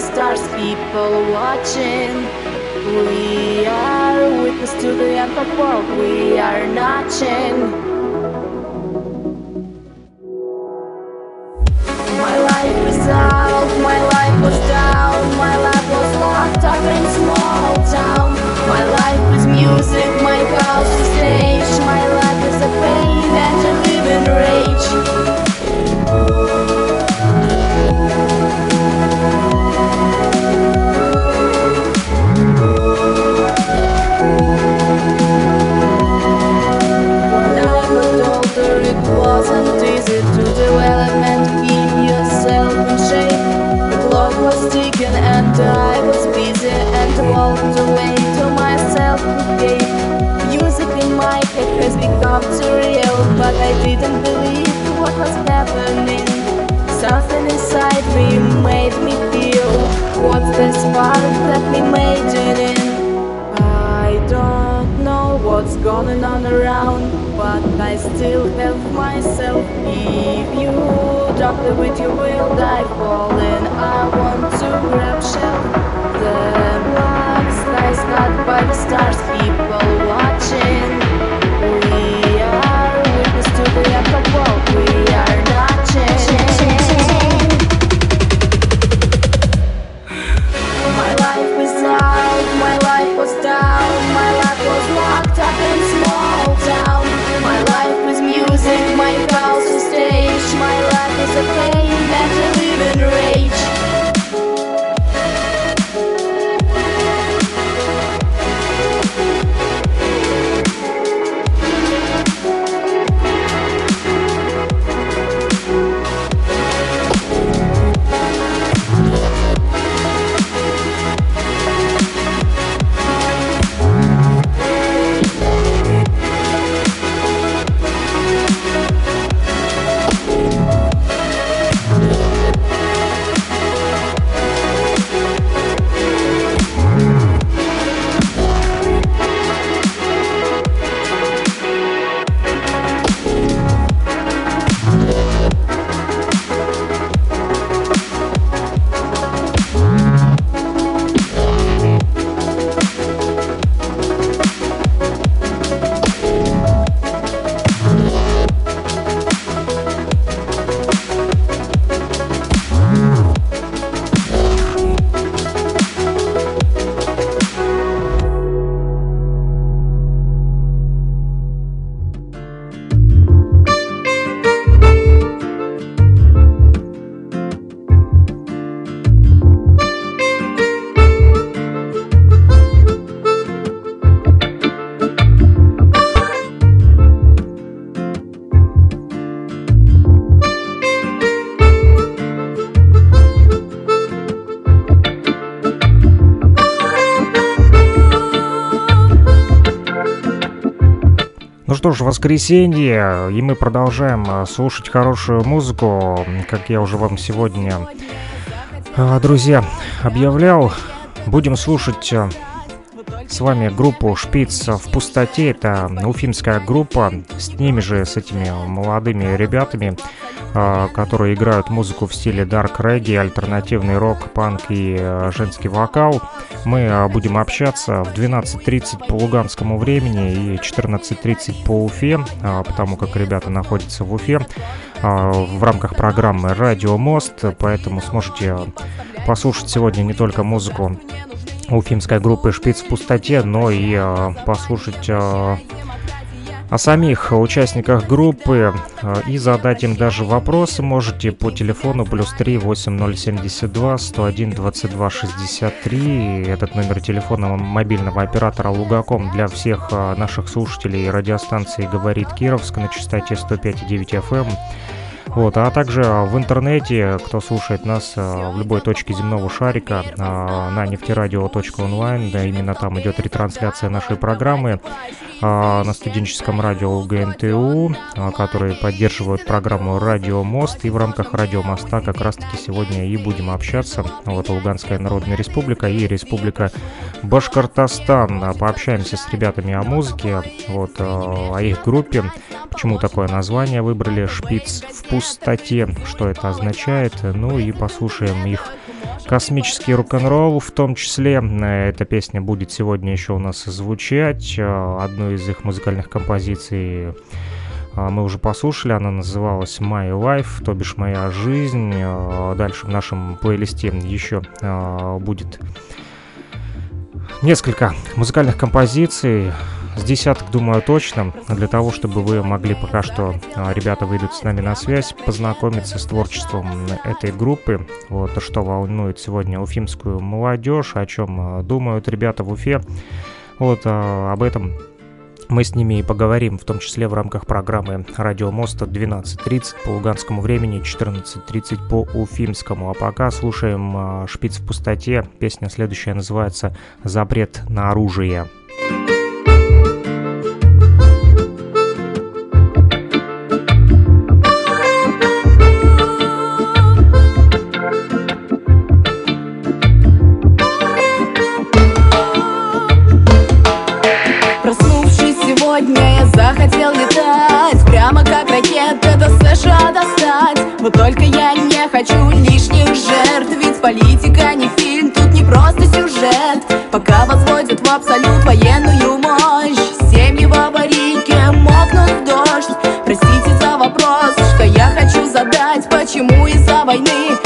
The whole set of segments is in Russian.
stars, people watching. We are witness to the end of world. We are. My but I didn't believe what was happening. Something inside me made me feel what's the spark that we made in. I don't know what's going on around, but I still have myself. If you drop the with you will die falling. I want to grab shell. The black skies cut by the stars, people watching. Ну что ж, воскресенье, и мы продолжаем э, слушать хорошую музыку, как я уже вам сегодня, э, друзья, объявлял. Будем слушать э, с вами группу «Шпиц в пустоте». Это уфимская группа. С ними же, с этими молодыми ребятами, которые играют музыку в стиле дарк регги, альтернативный рок, панк и э, женский вокал. Мы э, будем общаться в 12.30 по луганскому времени и 14.30 по Уфе, э, потому как ребята находятся в Уфе э, в рамках программы «Радио Мост», поэтому сможете послушать сегодня не только музыку уфимской группы «Шпиц в пустоте», но и э, послушать о самих участниках группы э, и задать им даже вопросы можете по телефону плюс 3 8072 101 22 63. Этот номер телефона мобильного оператора Лугаком для всех э, наших слушателей радиостанции «Говорит Кировск» на частоте 105,9 FM. Вот, а также в интернете, кто слушает нас в любой точке земного шарика на нефтерадио.онлайн, да, именно там идет ретрансляция нашей программы на студенческом радио УГНТУ, которые поддерживают программу «Радио Мост», и в рамках «Радио Моста» как раз-таки сегодня и будем общаться. Вот Луганская Народная Республика и Республика Башкортостан. Пообщаемся с ребятами о музыке, вот, о их группе, почему такое название выбрали «Шпиц в пустоте», что это означает, ну и послушаем их космический рок-н-ролл в том числе. Эта песня будет сегодня еще у нас звучать. Одну из их музыкальных композиций мы уже послушали, она называлась My Life, то бишь моя жизнь. Дальше в нашем плейлисте еще будет несколько музыкальных композиций с десяток, думаю, точно, для того, чтобы вы могли пока что, а, ребята выйдут с нами на связь, познакомиться с творчеством этой группы, вот, что волнует сегодня уфимскую молодежь, о чем а, думают ребята в Уфе, вот, а, об этом мы с ними и поговорим, в том числе в рамках программы «Радио Моста» 12.30 по луганскому времени, 14.30 по уфимскому. А пока слушаем «Шпиц в пустоте». Песня следующая называется «Запрет на оружие». Вот только я не хочу лишних жертв Ведь политика не фильм, тут не просто сюжет. Пока возводят в абсолют военную мощь Семьи в аварийке мокнут в дождь. Простите за вопрос, что я хочу задать Почему из-за войны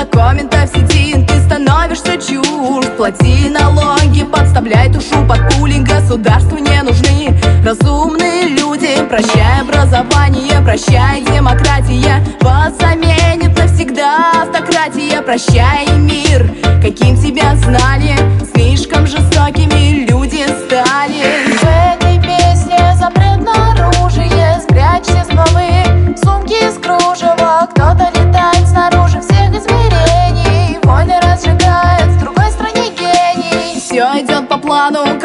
Из-за комментов сети ты становишься чужд Плати налоги, подставляй душу под пули Государству не нужны разумные люди. Прощай образование, прощай демократия. Вас заменит навсегда автократия. Прощай мир, каким тебя знали Слишком жестокими люди стали. В этой песне запрет на оружие Спрячьте стволы, сумки из кружева. Кто-то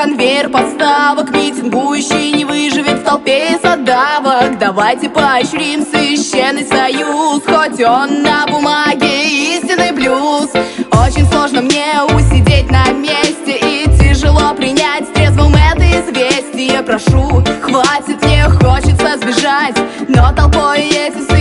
конвейер подставок Митингующий не выживет в толпе задавок Давайте поощрим священный союз Хоть он на бумаге истинный блюз. Очень сложно мне усидеть на месте И тяжело принять трезвым это известие. Прошу, хватит, мне хочется сбежать Но толпой эти сыним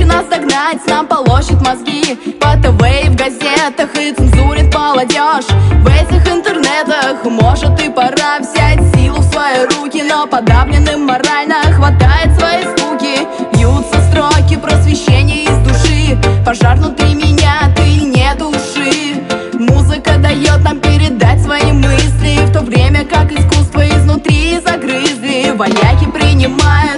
легче нас догнать Нам полощет мозги. По ТВ и в газетах И цензурит молодежь. В этих интернетах Может и пора взять силу в свои руки Но подавленным морально хватает своей скуки. Льются строки просвещения из души. Пожар внутри меня, ты не души. Музыка дает нам передать свои мысли В то время как искусство изнутри загрызли. Вояки принимают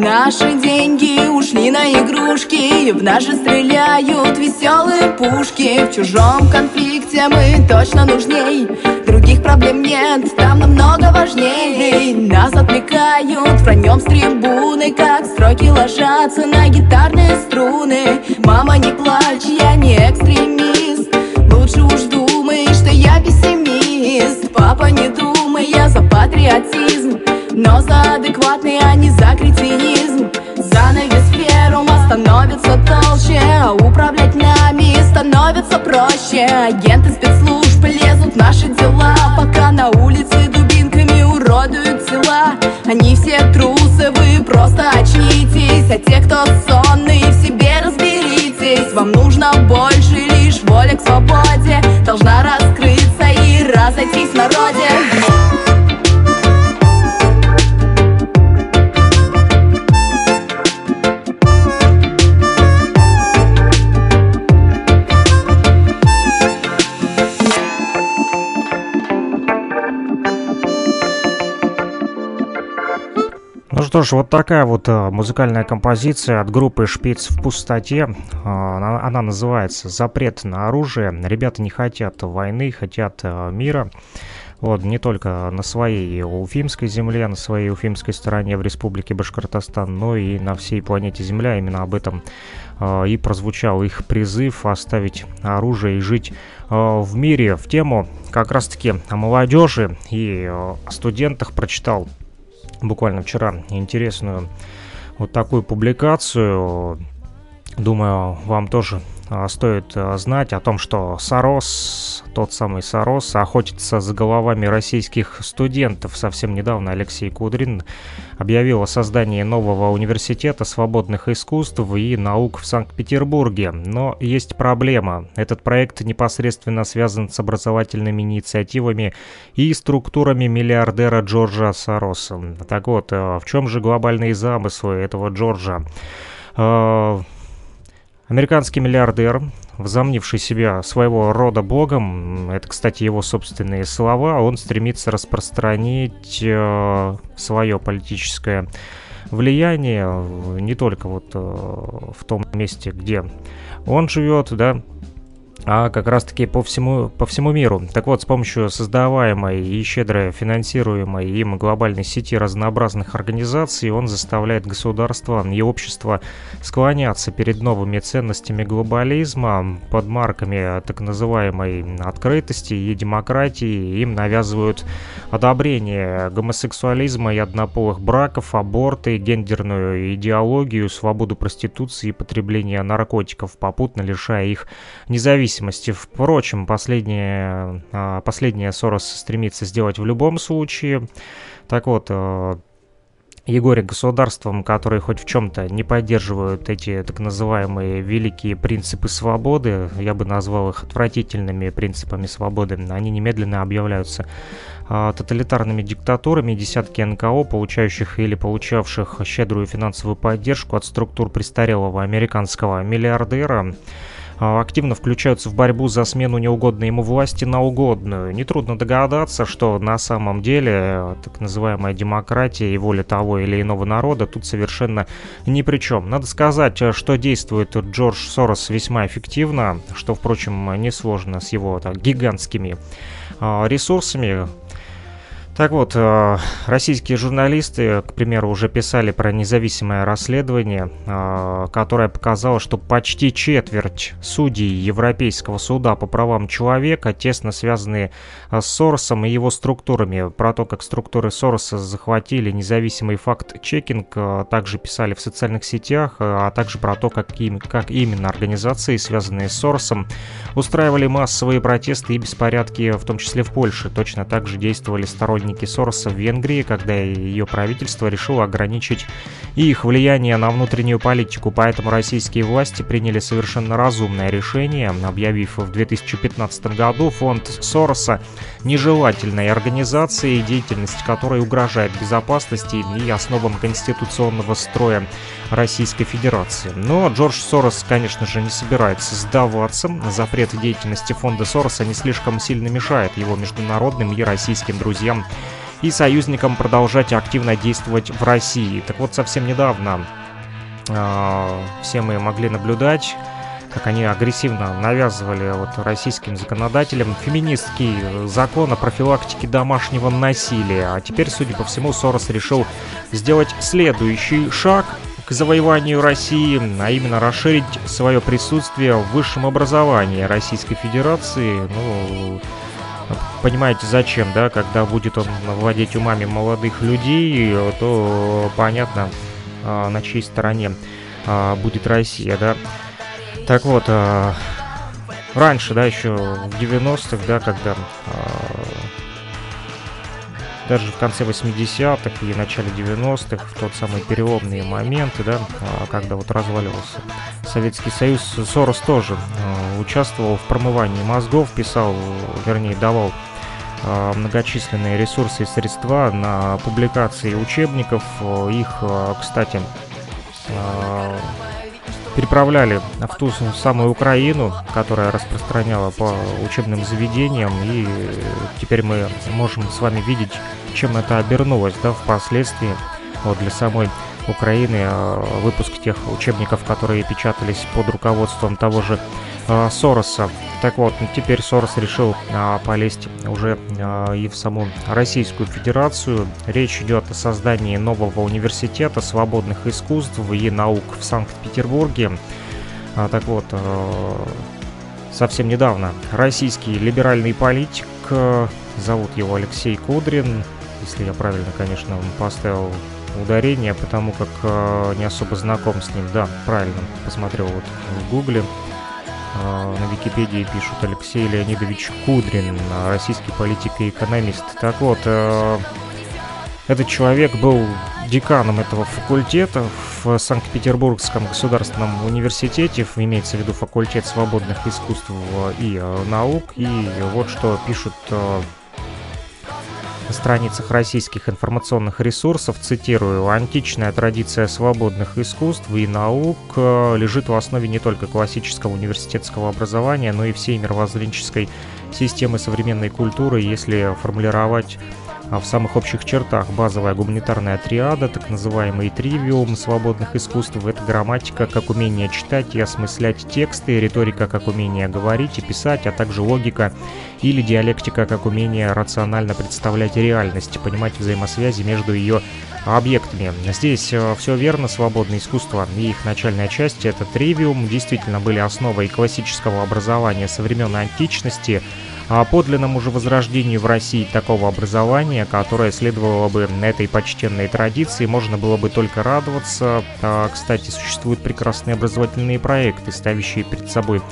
Наши деньги ушли на игрушки В же стреляют веселые пушки. В чужом конфликте мы точно нужней Других проблем нет, там намного важней. Нас отвлекают враньем с трибуны Как строки ложатся на гитарные струны. Мама, не плачь, я не экстремист Лучше уж думай, что я пессимист. Папа, не думай, я за патриотизм Но за адекватный, а не за кретинизм. Занавес ферума становится толще А управлять нами становится проще. Агенты спецслужб лезут в наши дела Пока на улице дубинками уродуют тела. Они все трусы, вы просто очнитесь А те, кто сонный, в себе разберитесь. Вам нужно больше, лишь воля к свободе Должна раскрыться и разойтись в народе что ж, вот такая вот э, музыкальная композиция от группы «Шпиц в пустоте». Э, она, она называется «Запрет на оружие». Ребята не хотят войны, хотят э, мира. Вот, не только на своей уфимской земле, на своей уфимской стороне в республике Башкортостан, но и на всей планете Земля. Именно об этом и прозвучал их призыв оставить оружие и жить э, в мире. В тему как раз-таки о молодежи и о студентах прочитал буквально вчера интересную вот такую публикацию. Думаю, вам тоже стоит а, знать о том, что Сорос, тот самый Сорос, охотится за головами российских студентов. Совсем недавно Алексей Кудрин объявил о создании нового университета свободных искусств и наук в Санкт-Петербурге. Но есть проблема. Этот проект непосредственно связан с образовательными инициативами и структурами миллиардера Джорджа Сороса. Так вот, а, в чем же глобальные замыслы этого Джорджа? Американский миллиардер, возомнивший себя своего рода богом, это, кстати, его собственные слова, он стремится распространить э, свое политическое влияние не только вот э, в том месте, где он живет, да, а как раз-таки по всему, по всему миру. Так вот, с помощью создаваемой и щедро финансируемой им глобальной сети разнообразных организаций он заставляет государства и общество склоняться перед новыми ценностями глобализма под марками так называемой открытости и демократии. Им навязывают одобрение гомосексуализма и однополых браков, аборты, гендерную идеологию, свободу проституции и потребления наркотиков, попутно лишая их независимости зависимости. Впрочем, последнее, а, последнее Сорос стремится сделать в любом случае. Так вот, э, Егорик государствам, которые хоть в чем-то не поддерживают эти так называемые великие принципы свободы, я бы назвал их отвратительными принципами свободы, они немедленно объявляются а, тоталитарными диктатурами. Десятки НКО, получающих или получавших щедрую финансовую поддержку от структур престарелого американского миллиардера, активно включаются в борьбу за смену неугодной ему власти на угодную. Нетрудно догадаться, что на самом деле э, так называемая демократия и воля того или иного народа тут совершенно ни при чем. Надо сказать, э, что действует Джордж Сорос весьма эффективно, что, впрочем, несложно с его так, гигантскими а, ресурсами, так вот, э, российские журналисты, к примеру, уже писали про независимое расследование, э, которое показало, что почти четверть судей Европейского суда по правам человека тесно связаны э, с Соросом и его структурами. Про то, как структуры Сороса захватили независимый факт-чекинг, также писали в социальных сетях, а также про то, как, им, как именно организации, связанные с Соросом, устраивали массовые протесты и беспорядки, в том числе в Польше. Точно так же действовали сторонники сторонники Сороса в Венгрии, когда ее правительство решило ограничить их влияние на внутреннюю политику, поэтому российские власти приняли совершенно разумное решение, объявив в 2015 году фонд Сороса нежелательной организацией, деятельность которой угрожает безопасности и основам конституционного строя Российской Федерации. Но Джордж Сорос, конечно же, не собирается сдаваться. Запрет деятельности фонда Сороса не слишком сильно мешает его международным и российским друзьям и союзникам продолжать активно действовать в России. Так вот, совсем недавно э, все мы могли наблюдать как они агрессивно навязывали вот российским законодателям феминистский закон о профилактике домашнего насилия. А теперь, судя по всему, Сорос решил сделать следующий шаг к завоеванию России, а именно расширить свое присутствие в высшем образовании Российской Федерации. Ну, понимаете, зачем, да, когда будет он владеть умами молодых людей, то понятно, а, на чьей стороне а, будет Россия, да. Так вот, а, раньше, да, еще в 90-х, да, когда даже в конце 80-х и начале 90-х, в тот самый переломные моменты, да, а, когда вот разваливался Советский Союз, Сорос тоже а, участвовал в промывании мозгов, писал, вернее, давал а, многочисленные ресурсы и средства на публикации учебников. Их, кстати, переправляли в ту самую Украину, которая распространяла по учебным заведениям, и теперь мы можем с вами видеть, чем это обернулось, да, впоследствии. вот для самой Украины выпуск тех учебников, которые печатались под руководством того же Сороса. Так вот, теперь Сорос решил полезть уже и в саму Российскую Федерацию. Речь идет о создании нового университета свободных искусств и наук в Санкт-Петербурге. Так вот, совсем недавно российский либеральный политик, зовут его Алексей Кудрин, если я правильно, конечно, поставил ударение, потому как э, не особо знаком с ним. Да, правильно, посмотрел вот в гугле. Э, на Википедии пишут Алексей Леонидович Кудрин, российский политик и экономист. Так вот, э, этот человек был деканом этого факультета в Санкт-Петербургском государственном университете, имеется в виду факультет свободных искусств и э, наук. И вот что пишут э, страницах российских информационных ресурсов, цитирую, «Античная традиция свободных искусств и наук э, лежит в основе не только классического университетского образования, но и всей мировоззренческой системы современной культуры, если формулировать в самых общих чертах базовая гуманитарная триада, так называемый тривиум свободных искусств, это грамматика как умение читать и осмыслять тексты, риторика как умение говорить и писать, а также логика или диалектика как умение рационально представлять реальность, понимать взаимосвязи между ее объектами. Здесь э, все верно, свободное искусство и их начальная часть, это тривиум, действительно были основой классического образования со времен античности, о подлинному же возрождению в России такого образования, которое следовало бы этой почтенной традиции, можно было бы только радоваться. А, кстати, существуют прекрасные образовательные проекты, ставящие перед собой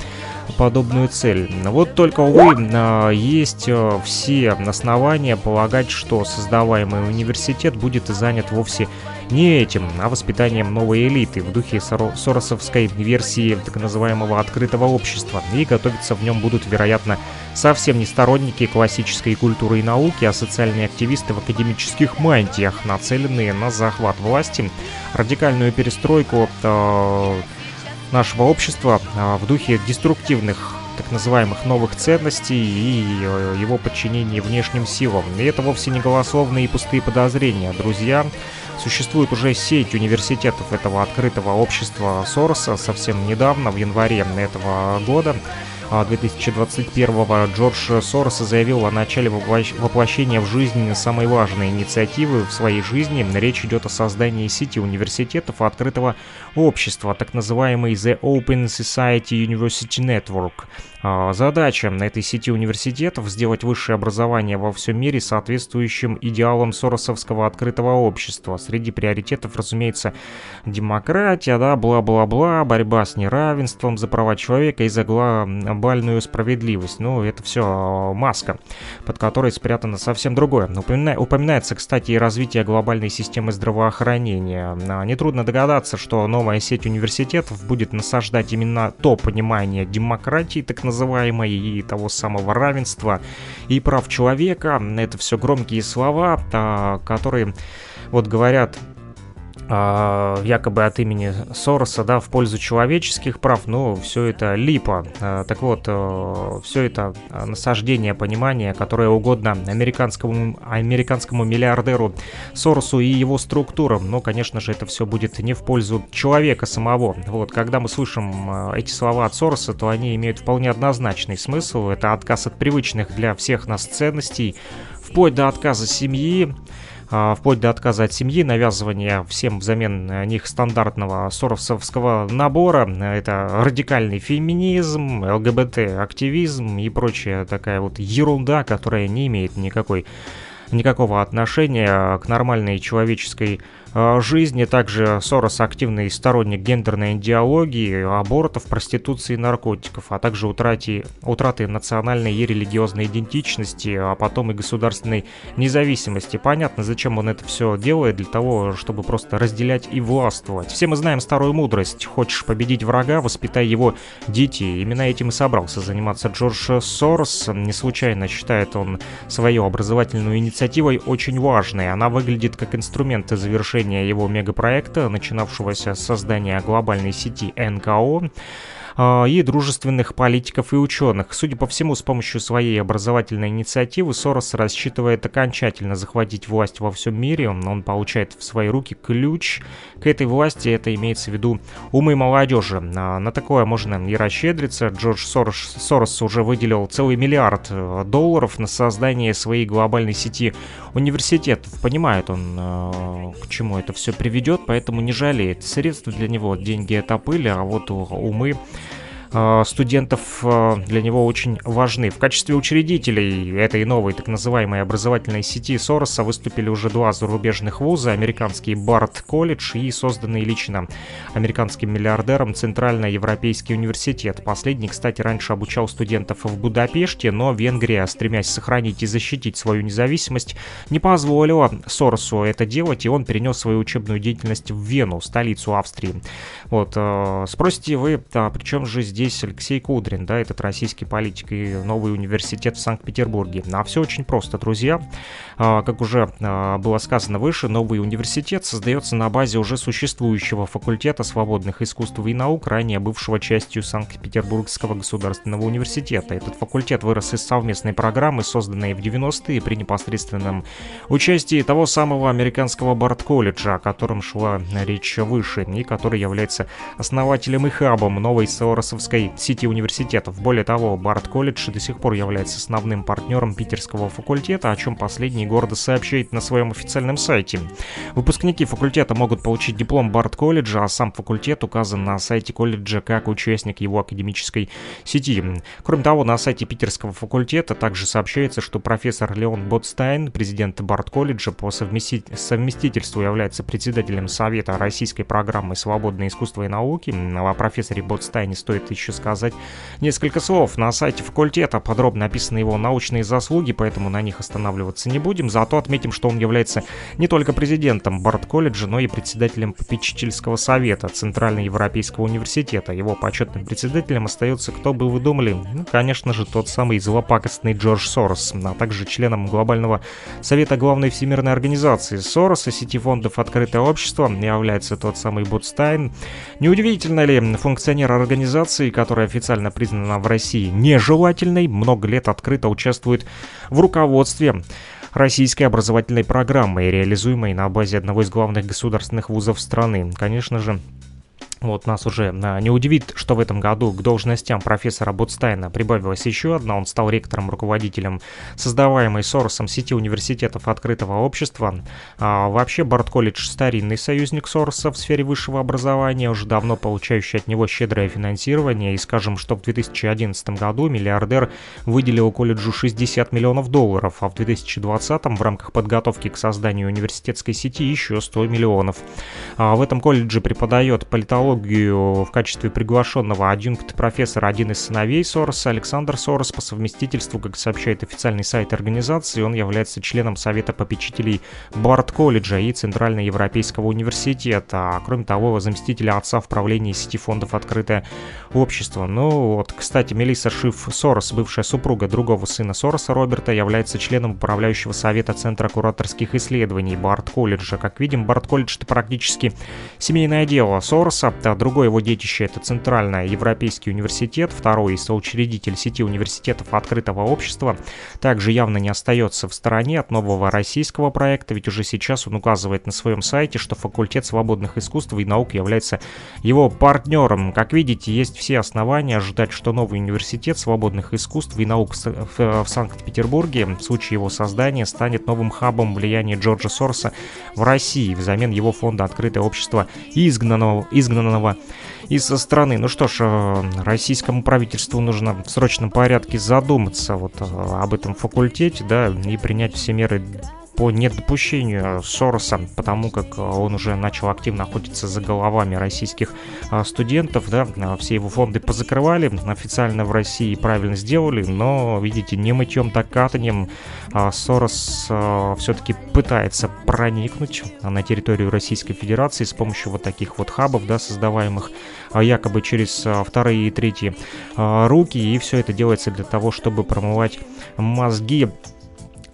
подобную цель. Вот только, увы, а, есть а, все основания полагать, что создаваемый университет будет занят вовсе этим, а воспитанием новой элиты в духе соросовской версии так называемого открытого общества, и готовиться в нем будут, вероятно, совсем не сторонники классической культуры и науки, а социальные активисты в академических мантиях, нацеленные на захват власти, радикальную перестройку э, нашего общества э, в духе деструктивных так называемых новых ценностей и э, его подчинение внешним силам. И это вовсе не голословные и пустые подозрения. Друзья, Существует уже сеть университетов этого открытого общества Сороса совсем недавно, в январе этого года. 2021-го а, Джордж Сорос заявил о начале воплощения в жизнь самой важной инициативы в своей жизни. Речь идет о создании сети университетов открытого общества, так называемый The Open Society University Network. А, задача этой сети университетов сделать высшее образование во всем мире соответствующим идеалам соросовского открытого общества. Среди приоритетов, разумеется, демократия, да, бла-бла-бла, борьба с неравенством за права человека и за глобальную справедливость. Ну, это все а, маска, под которой спрятано совсем другое. Упоминается, кстати, и развитие глобальной системы здравоохранения. А, нетрудно догадаться, что новая сеть университетов будет насаждать именно то понимание демократии, так называемой, и того самого равенства и прав человека. Это все громкие слова, а, которые вот говорят якобы от имени Сороса, да, в пользу человеческих прав, но все это липа. А, так вот, э, все это насаждение понимания, которое угодно американскому, американскому миллиардеру Соросу и его структурам, но, конечно же, это все будет не в пользу человека самого. Вот, когда мы слышим э, эти слова от Сороса, то они имеют вполне однозначный смысл. Это отказ от привычных для всех нас ценностей, вплоть до отказа семьи, а, вплоть до отказа от семьи, навязывания всем взамен них стандартного соровцевского набора. Это радикальный феминизм, ЛГБТ-активизм и прочая такая вот ерунда, которая не имеет никакой никакого отношения к нормальной человеческой Э, жизни. Также Сорос активный сторонник гендерной идеологии, абортов, проституции и наркотиков, а также утраты, утраты национальной и религиозной идентичности, а потом и государственной независимости. Понятно, зачем он это все делает, для того, чтобы просто разделять и властвовать. Все мы знаем старую мудрость. Хочешь победить врага, воспитай его детей. Именно этим и собрался заниматься Джордж Сорос. Не случайно считает он свою образовательную инициативой очень важной. Она выглядит как инструмент завершения его мегапроекта, начинавшегося с создания глобальной сети НКО, и дружественных политиков и ученых. Судя по всему, с помощью своей образовательной инициативы Сорос рассчитывает окончательно захватить власть во всем мире. Он получает в свои руки ключ к этой власти, это имеется в виду умы молодежи. На такое можно и расщедриться. Джордж Сорос, Сорос уже выделил целый миллиард э, долларов на создание своей глобальной сети университетов. Понимает он, э, к чему это все приведет, поэтому не жалеет. Средства для него, деньги это пыль, а вот умы студентов э, для него очень важны. В качестве учредителей этой новой так называемой образовательной сети Сороса выступили уже два зарубежных вуза, американский Барт колледж и созданный лично американским миллиардером Центрально-Европейский университет. Последний, кстати, раньше обучал студентов в Будапеште, но Венгрия, стремясь сохранить и защитить свою независимость, не позволила Соросу это делать, и он перенес свою учебную деятельность в Вену, столицу Австрии. Вот, э, спросите вы, а при чем же здесь здесь Алексей Кудрин, да, этот российский политик и новый университет в Санкт-Петербурге. А все очень просто, друзья. А, как уже а, было сказано выше, новый университет создается на базе уже существующего факультета свободных искусств и наук, ранее бывшего частью Санкт-Петербургского государственного университета. Этот факультет вырос из совместной программы, созданной в 90-е при непосредственном участии того самого американского Барт-колледжа, о котором шла речь выше, и который является основателем и хабом новой Соросовской питерской сети университетов. Более того, Барт-колледж до сих пор является основным партнером питерского факультета, о чем последний гордо сообщает на своем официальном сайте. Выпускники факультета могут получить диплом Барт-колледжа, а сам факультет указан на сайте колледжа как участник его академической сети. Кроме того, на сайте питерского факультета также сообщается, что профессор Леон Ботстайн, президент Барт-колледжа по совместительству является председателем Совета российской программы «Свободное искусство и науки». О профессоре Ботстайне стоит еще сказать несколько слов. На сайте факультета подробно описаны его научные заслуги, поэтому на них останавливаться не будем. Зато отметим, что он является не только президентом Барт-колледжа, но и председателем попечительского совета Центральноевропейского университета. Его почетным председателем остается, кто бы вы думали, ну, конечно же, тот самый злопакостный Джордж Сорос, а также членом глобального совета главной всемирной организации Сороса, сети фондов «Открытое общество» является тот самый Бутстайн. Неудивительно ли функционер организации Турции, которая официально признана в России нежелательной, много лет открыто участвует в руководстве российской образовательной программы, реализуемой на базе одного из главных государственных вузов страны. Конечно же, вот нас уже а, не удивит, что в этом году к должностям профессора Ботстайна прибавилась еще одна. Он стал ректором-руководителем создаваемой Соросом сети университетов открытого общества. А, вообще, Барт-колледж – старинный союзник Сороса в сфере высшего образования, уже давно получающий от него щедрое финансирование. И скажем, что в 2011 году миллиардер выделил колледжу 60 миллионов долларов, а в 2020 в рамках подготовки к созданию университетской сети еще 100 миллионов. А, в этом колледже преподает политологию технологию в качестве приглашенного адъюнкт-профессора один из сыновей Сороса, Александр Сорос, по совместительству, как сообщает официальный сайт организации, он является членом Совета попечителей Барт-колледжа и Центральноевропейского университета, а кроме того, заместителя отца в правлении сети фондов «Открытое общество». Ну вот, кстати, Мелисса Шиф Сорос, бывшая супруга другого сына Сороса, Роберта, является членом управляющего совета Центра кураторских исследований Барт-колледжа. Как видим, Барт-колледж — это практически семейное дело Сороса, другое его детище – это Центральный Европейский университет, второй соучредитель сети университетов открытого общества. Также явно не остается в стороне от нового российского проекта, ведь уже сейчас он указывает на своем сайте, что факультет свободных искусств и наук является его партнером. Как видите, есть все основания ожидать, что новый университет свободных искусств и наук в Санкт-Петербурге в случае его создания станет новым хабом влияния Джорджа Сорса в России взамен его фонда «Открытое общество» изгнанного, изгнанного изгнанного из страны. Ну что ж, э, российскому правительству нужно в срочном порядке задуматься вот э, об этом факультете, да, и принять все меры по недопущению Сороса, потому как он уже начал активно охотиться за головами российских а, студентов, да, а, все его фонды позакрывали официально в России, правильно сделали, но, видите, не мытьем, так катанием а, Сорос все-таки пытается проникнуть на территорию Российской Федерации с помощью вот таких вот хабов, да, создаваемых якобы через вторые и третьи руки, и все это делается для того, чтобы промывать мозги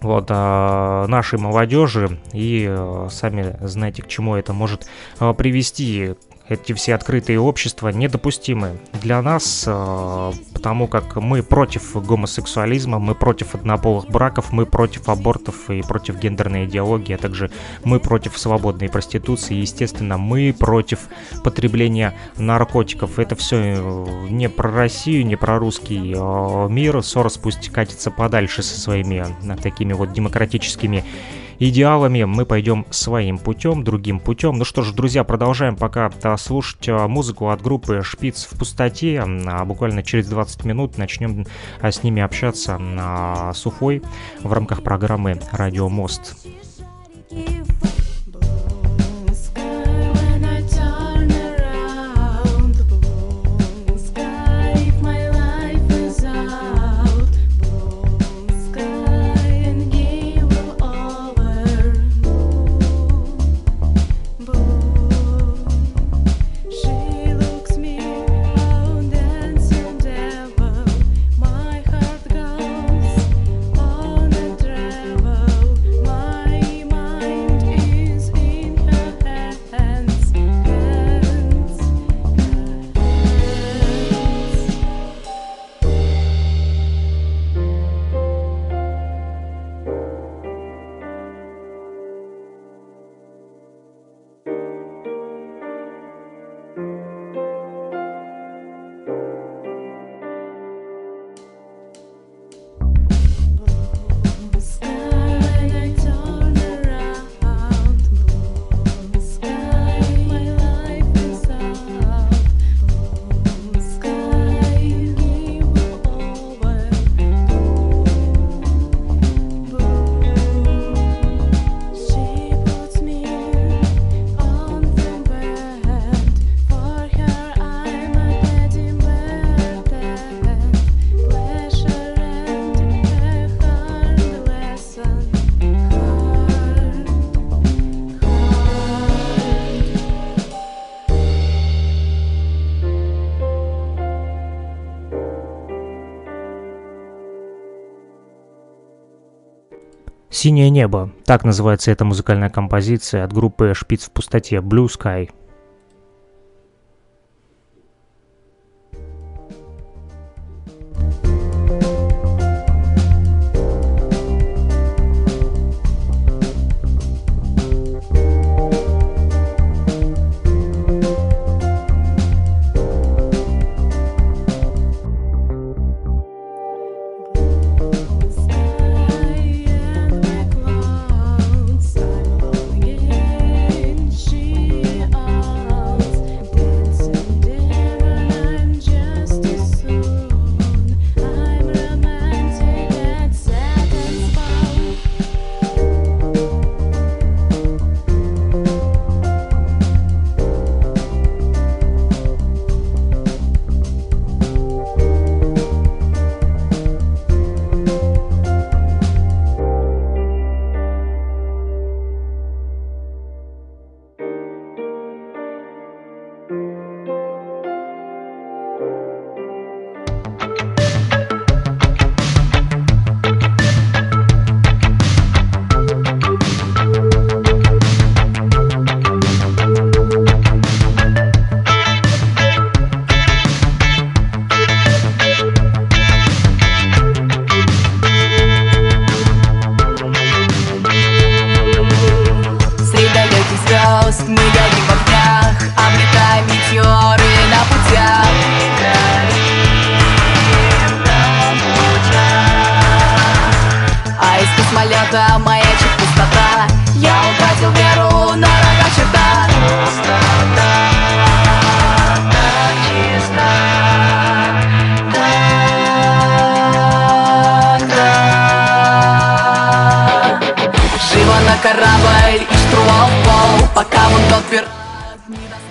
вот, а, нашей молодежи, и а, сами знаете, к чему это может а, привести. Эти все открытые общества недопустимы для нас, э, потому как мы против гомосексуализма, мы против однополых браков, мы против абортов и против гендерной идеологии, а также мы против свободной проституции, естественно, мы против потребления наркотиков. Это все э, не про Россию, не про русский э, мир. Сорос пусть катится подальше со своими такими вот демократическими идеалами мы пойдем своим путем, другим путем. Ну что ж, друзья, продолжаем пока а, слушать а, музыку от группы «Шпиц в пустоте». А буквально через 20 минут начнем а, с ними общаться с Уфой в рамках программы «Радио Мост». «Синее небо» — так называется эта музыкальная композиция от группы «Шпиц в пустоте» «Blue Sky».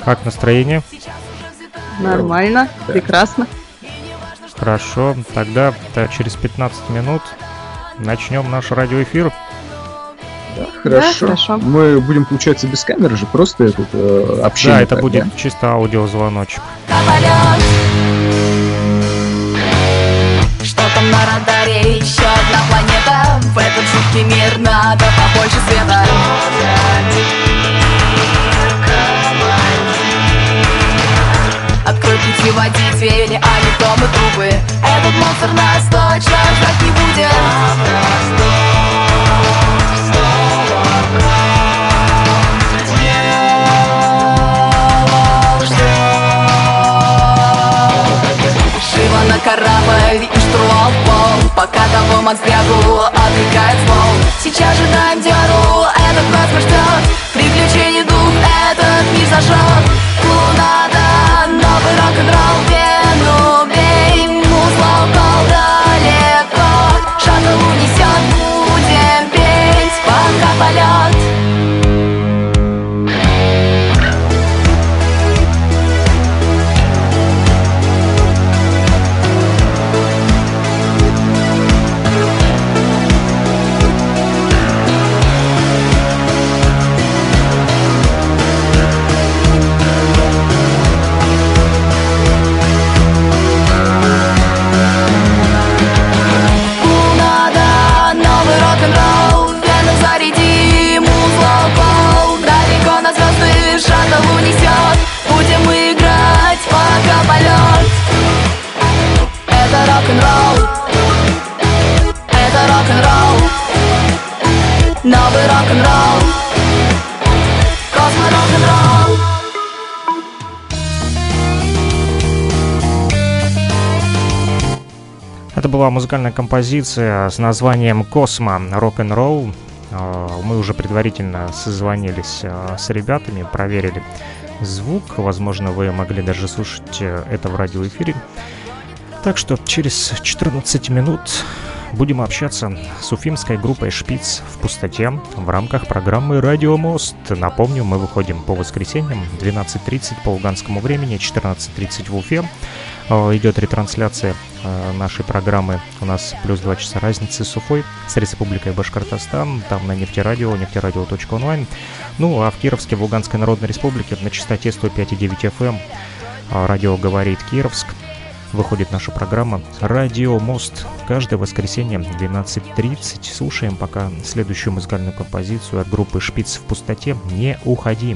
Как настроение? Нормально, прекрасно. Хорошо, тогда да, через 15 минут начнем наш радиоэфир. Да, хорошо. Да, хорошо. Мы будем, получается, без камеры же, просто этот э, общение. Да, это так, будет да? чисто аудиозвоночек. Что там на радаре? Еще одна планета В этот жуткий мир надо побольше света симптомы трубы Этот монстр нас точно ждать не будет. На корабль и штурвал пол. Пока того монстрягу отвлекает зло Сейчас же даем дёру, этот нас ждет. Приключений дух, этот мир зажжет. Клоунада, новый рок-н-ролл Вену бей, музло укол была музыкальная композиция с названием «Космо. Рок-н-ролл». А, мы уже предварительно созвонились а, с ребятами, проверили звук. Возможно, вы могли даже слушать э, это в радиоэфире. Так что через 14 минут будем общаться с уфимской группой «Шпиц» в пустоте в рамках программы «Радио Мост». Напомню, мы выходим по воскресеньям 12.30 по луганскому времени, 14.30 в Уфе. Э, идет ретрансляция э, нашей программы. У нас плюс 2 часа разницы с Уфой, с Республикой Башкортостан, там на нефтерадио, нефтерадио.онлайн. Ну, а в Кировске, в Луганской Народной Республике на частоте 105,9 FM э, радио «Говорит Кировск». Выходит наша программа «Радио Мост». Каждое воскресенье 12.30. Слушаем пока следующую музыкальную композицию от группы «Шпиц в пустоте». Не уходи.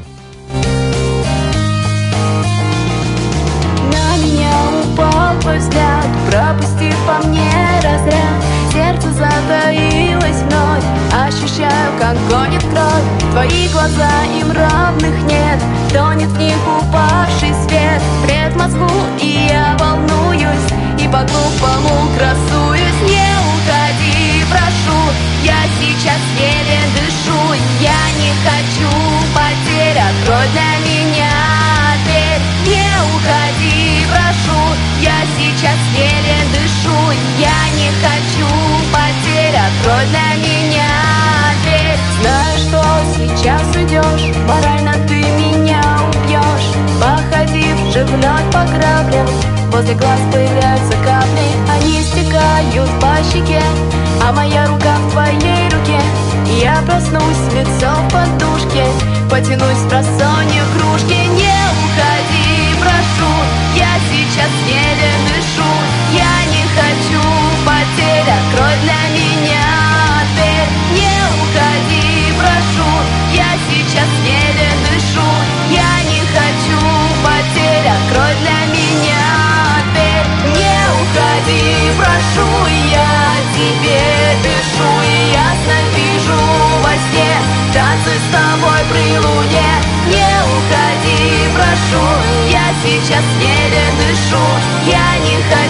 упал твой взгляд Пропустив по мне разряд Сердце затаилось вновь Ощущаю, как гонит кровь Твои глаза, им равных нет Тонет в них упавший свет. Пред мозгу, и я волнуюсь И по-глупому красуюсь. Не уходи, прошу Я сейчас еле дышу. Я не хочу потерь Открой для меня дверь. Не уходи, прошу я сейчас еле дышу. Я не хочу потерь Открой для меня дверь. Знаю, что сейчас уйдешь Морально ты же вновь по граблям Возле глаз появляются капли. Они стекают по щеке А моя рука в твоей руке. Я проснусь лицом в подушке Потянусь в просонье кружки. Не уходи, прошу Я сейчас еле дышу. Я не хочу потерь сейчас еле дышу. Я не хочу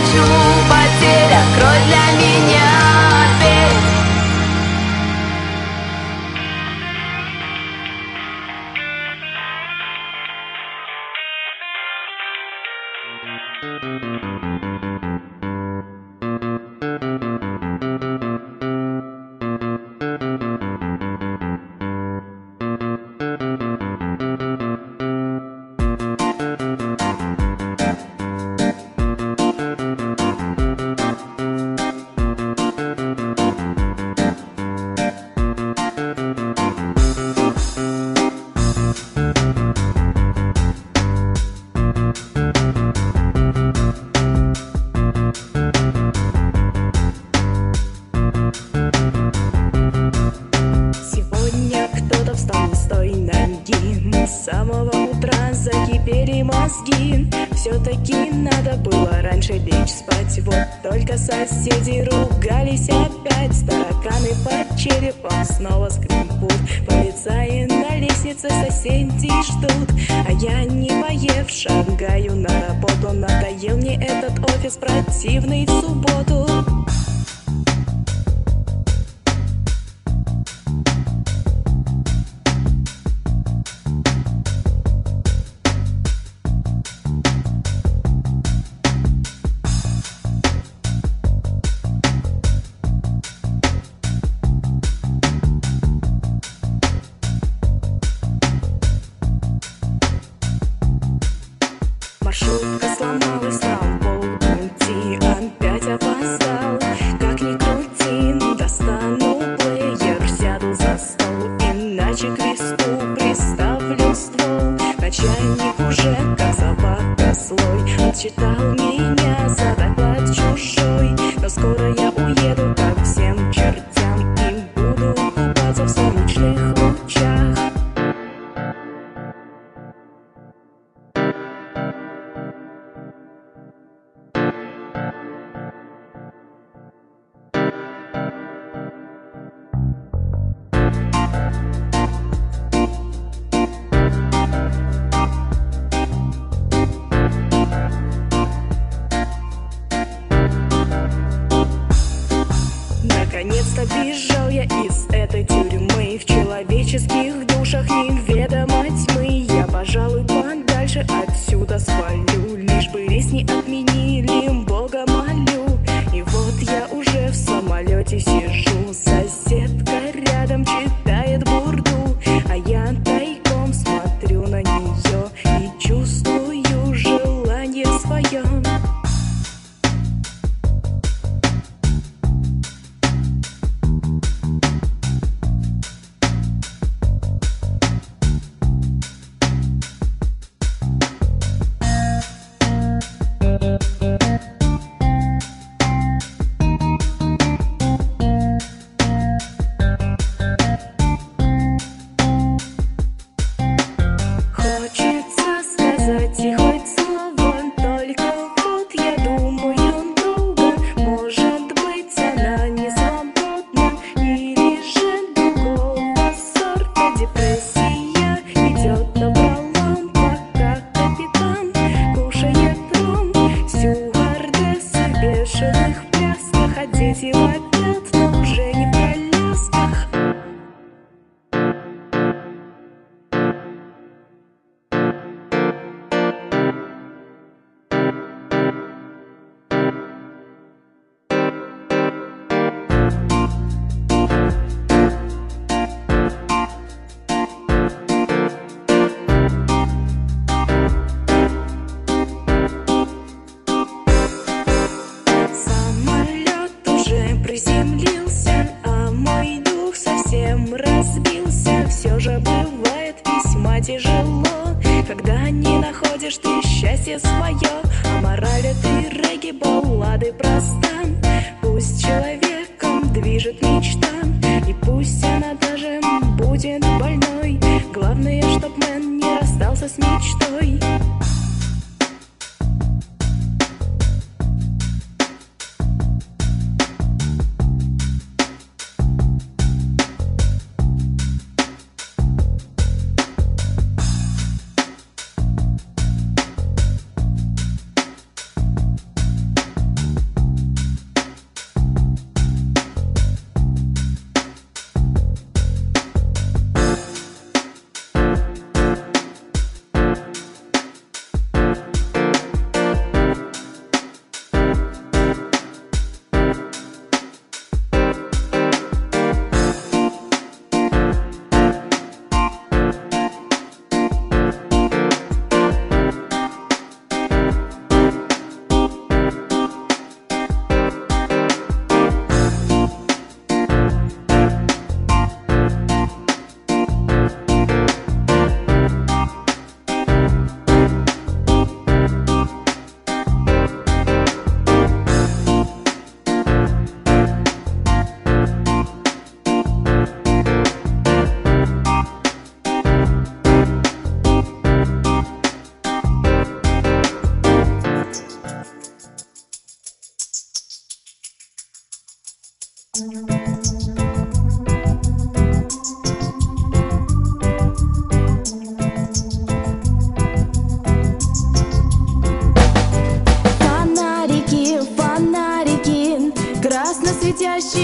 часть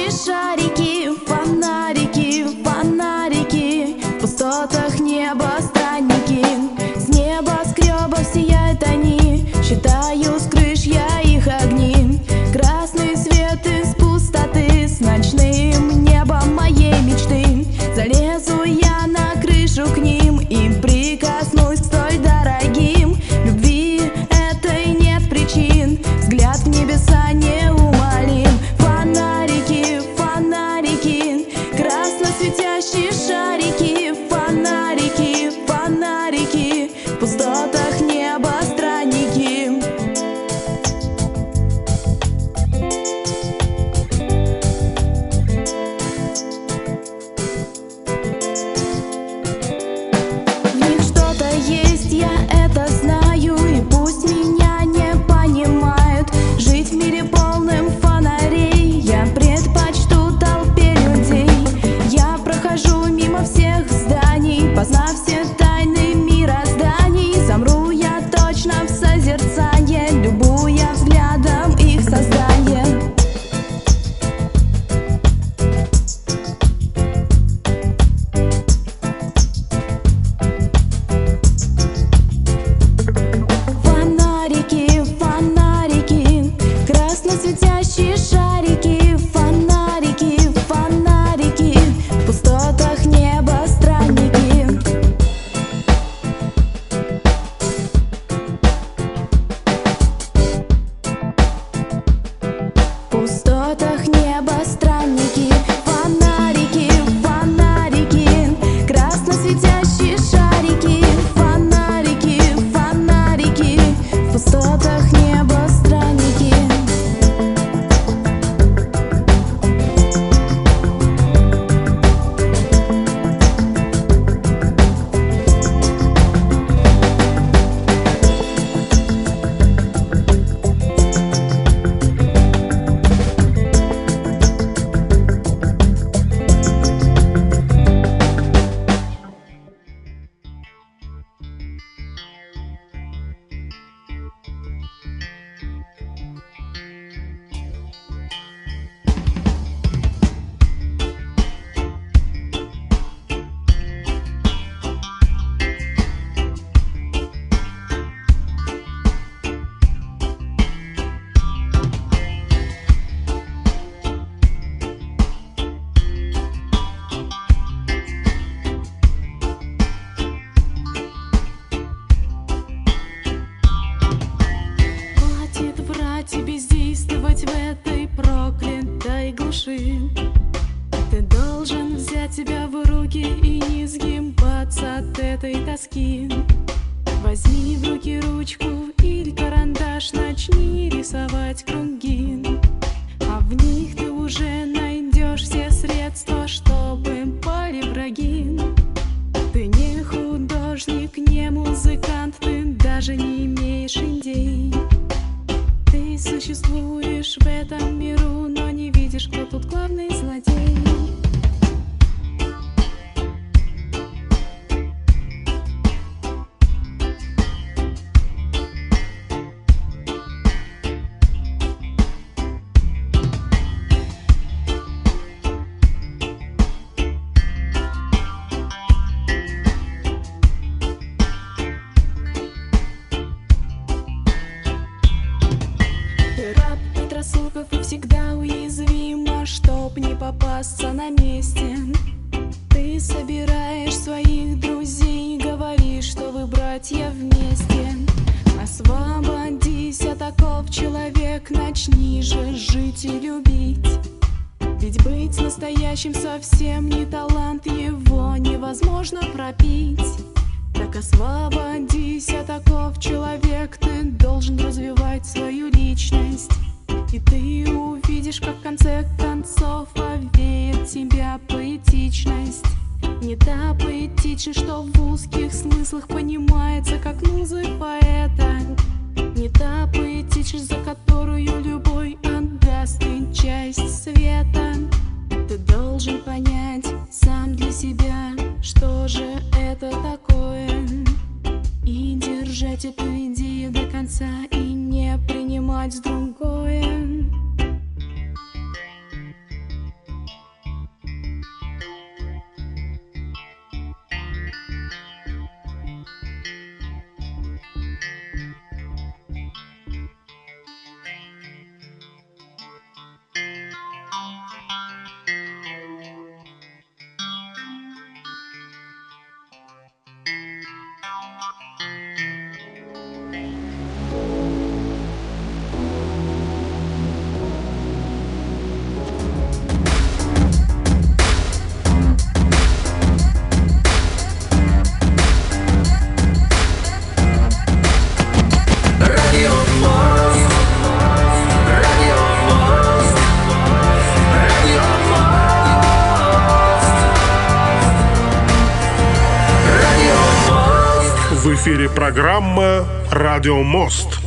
эфире программа «Радио Мост».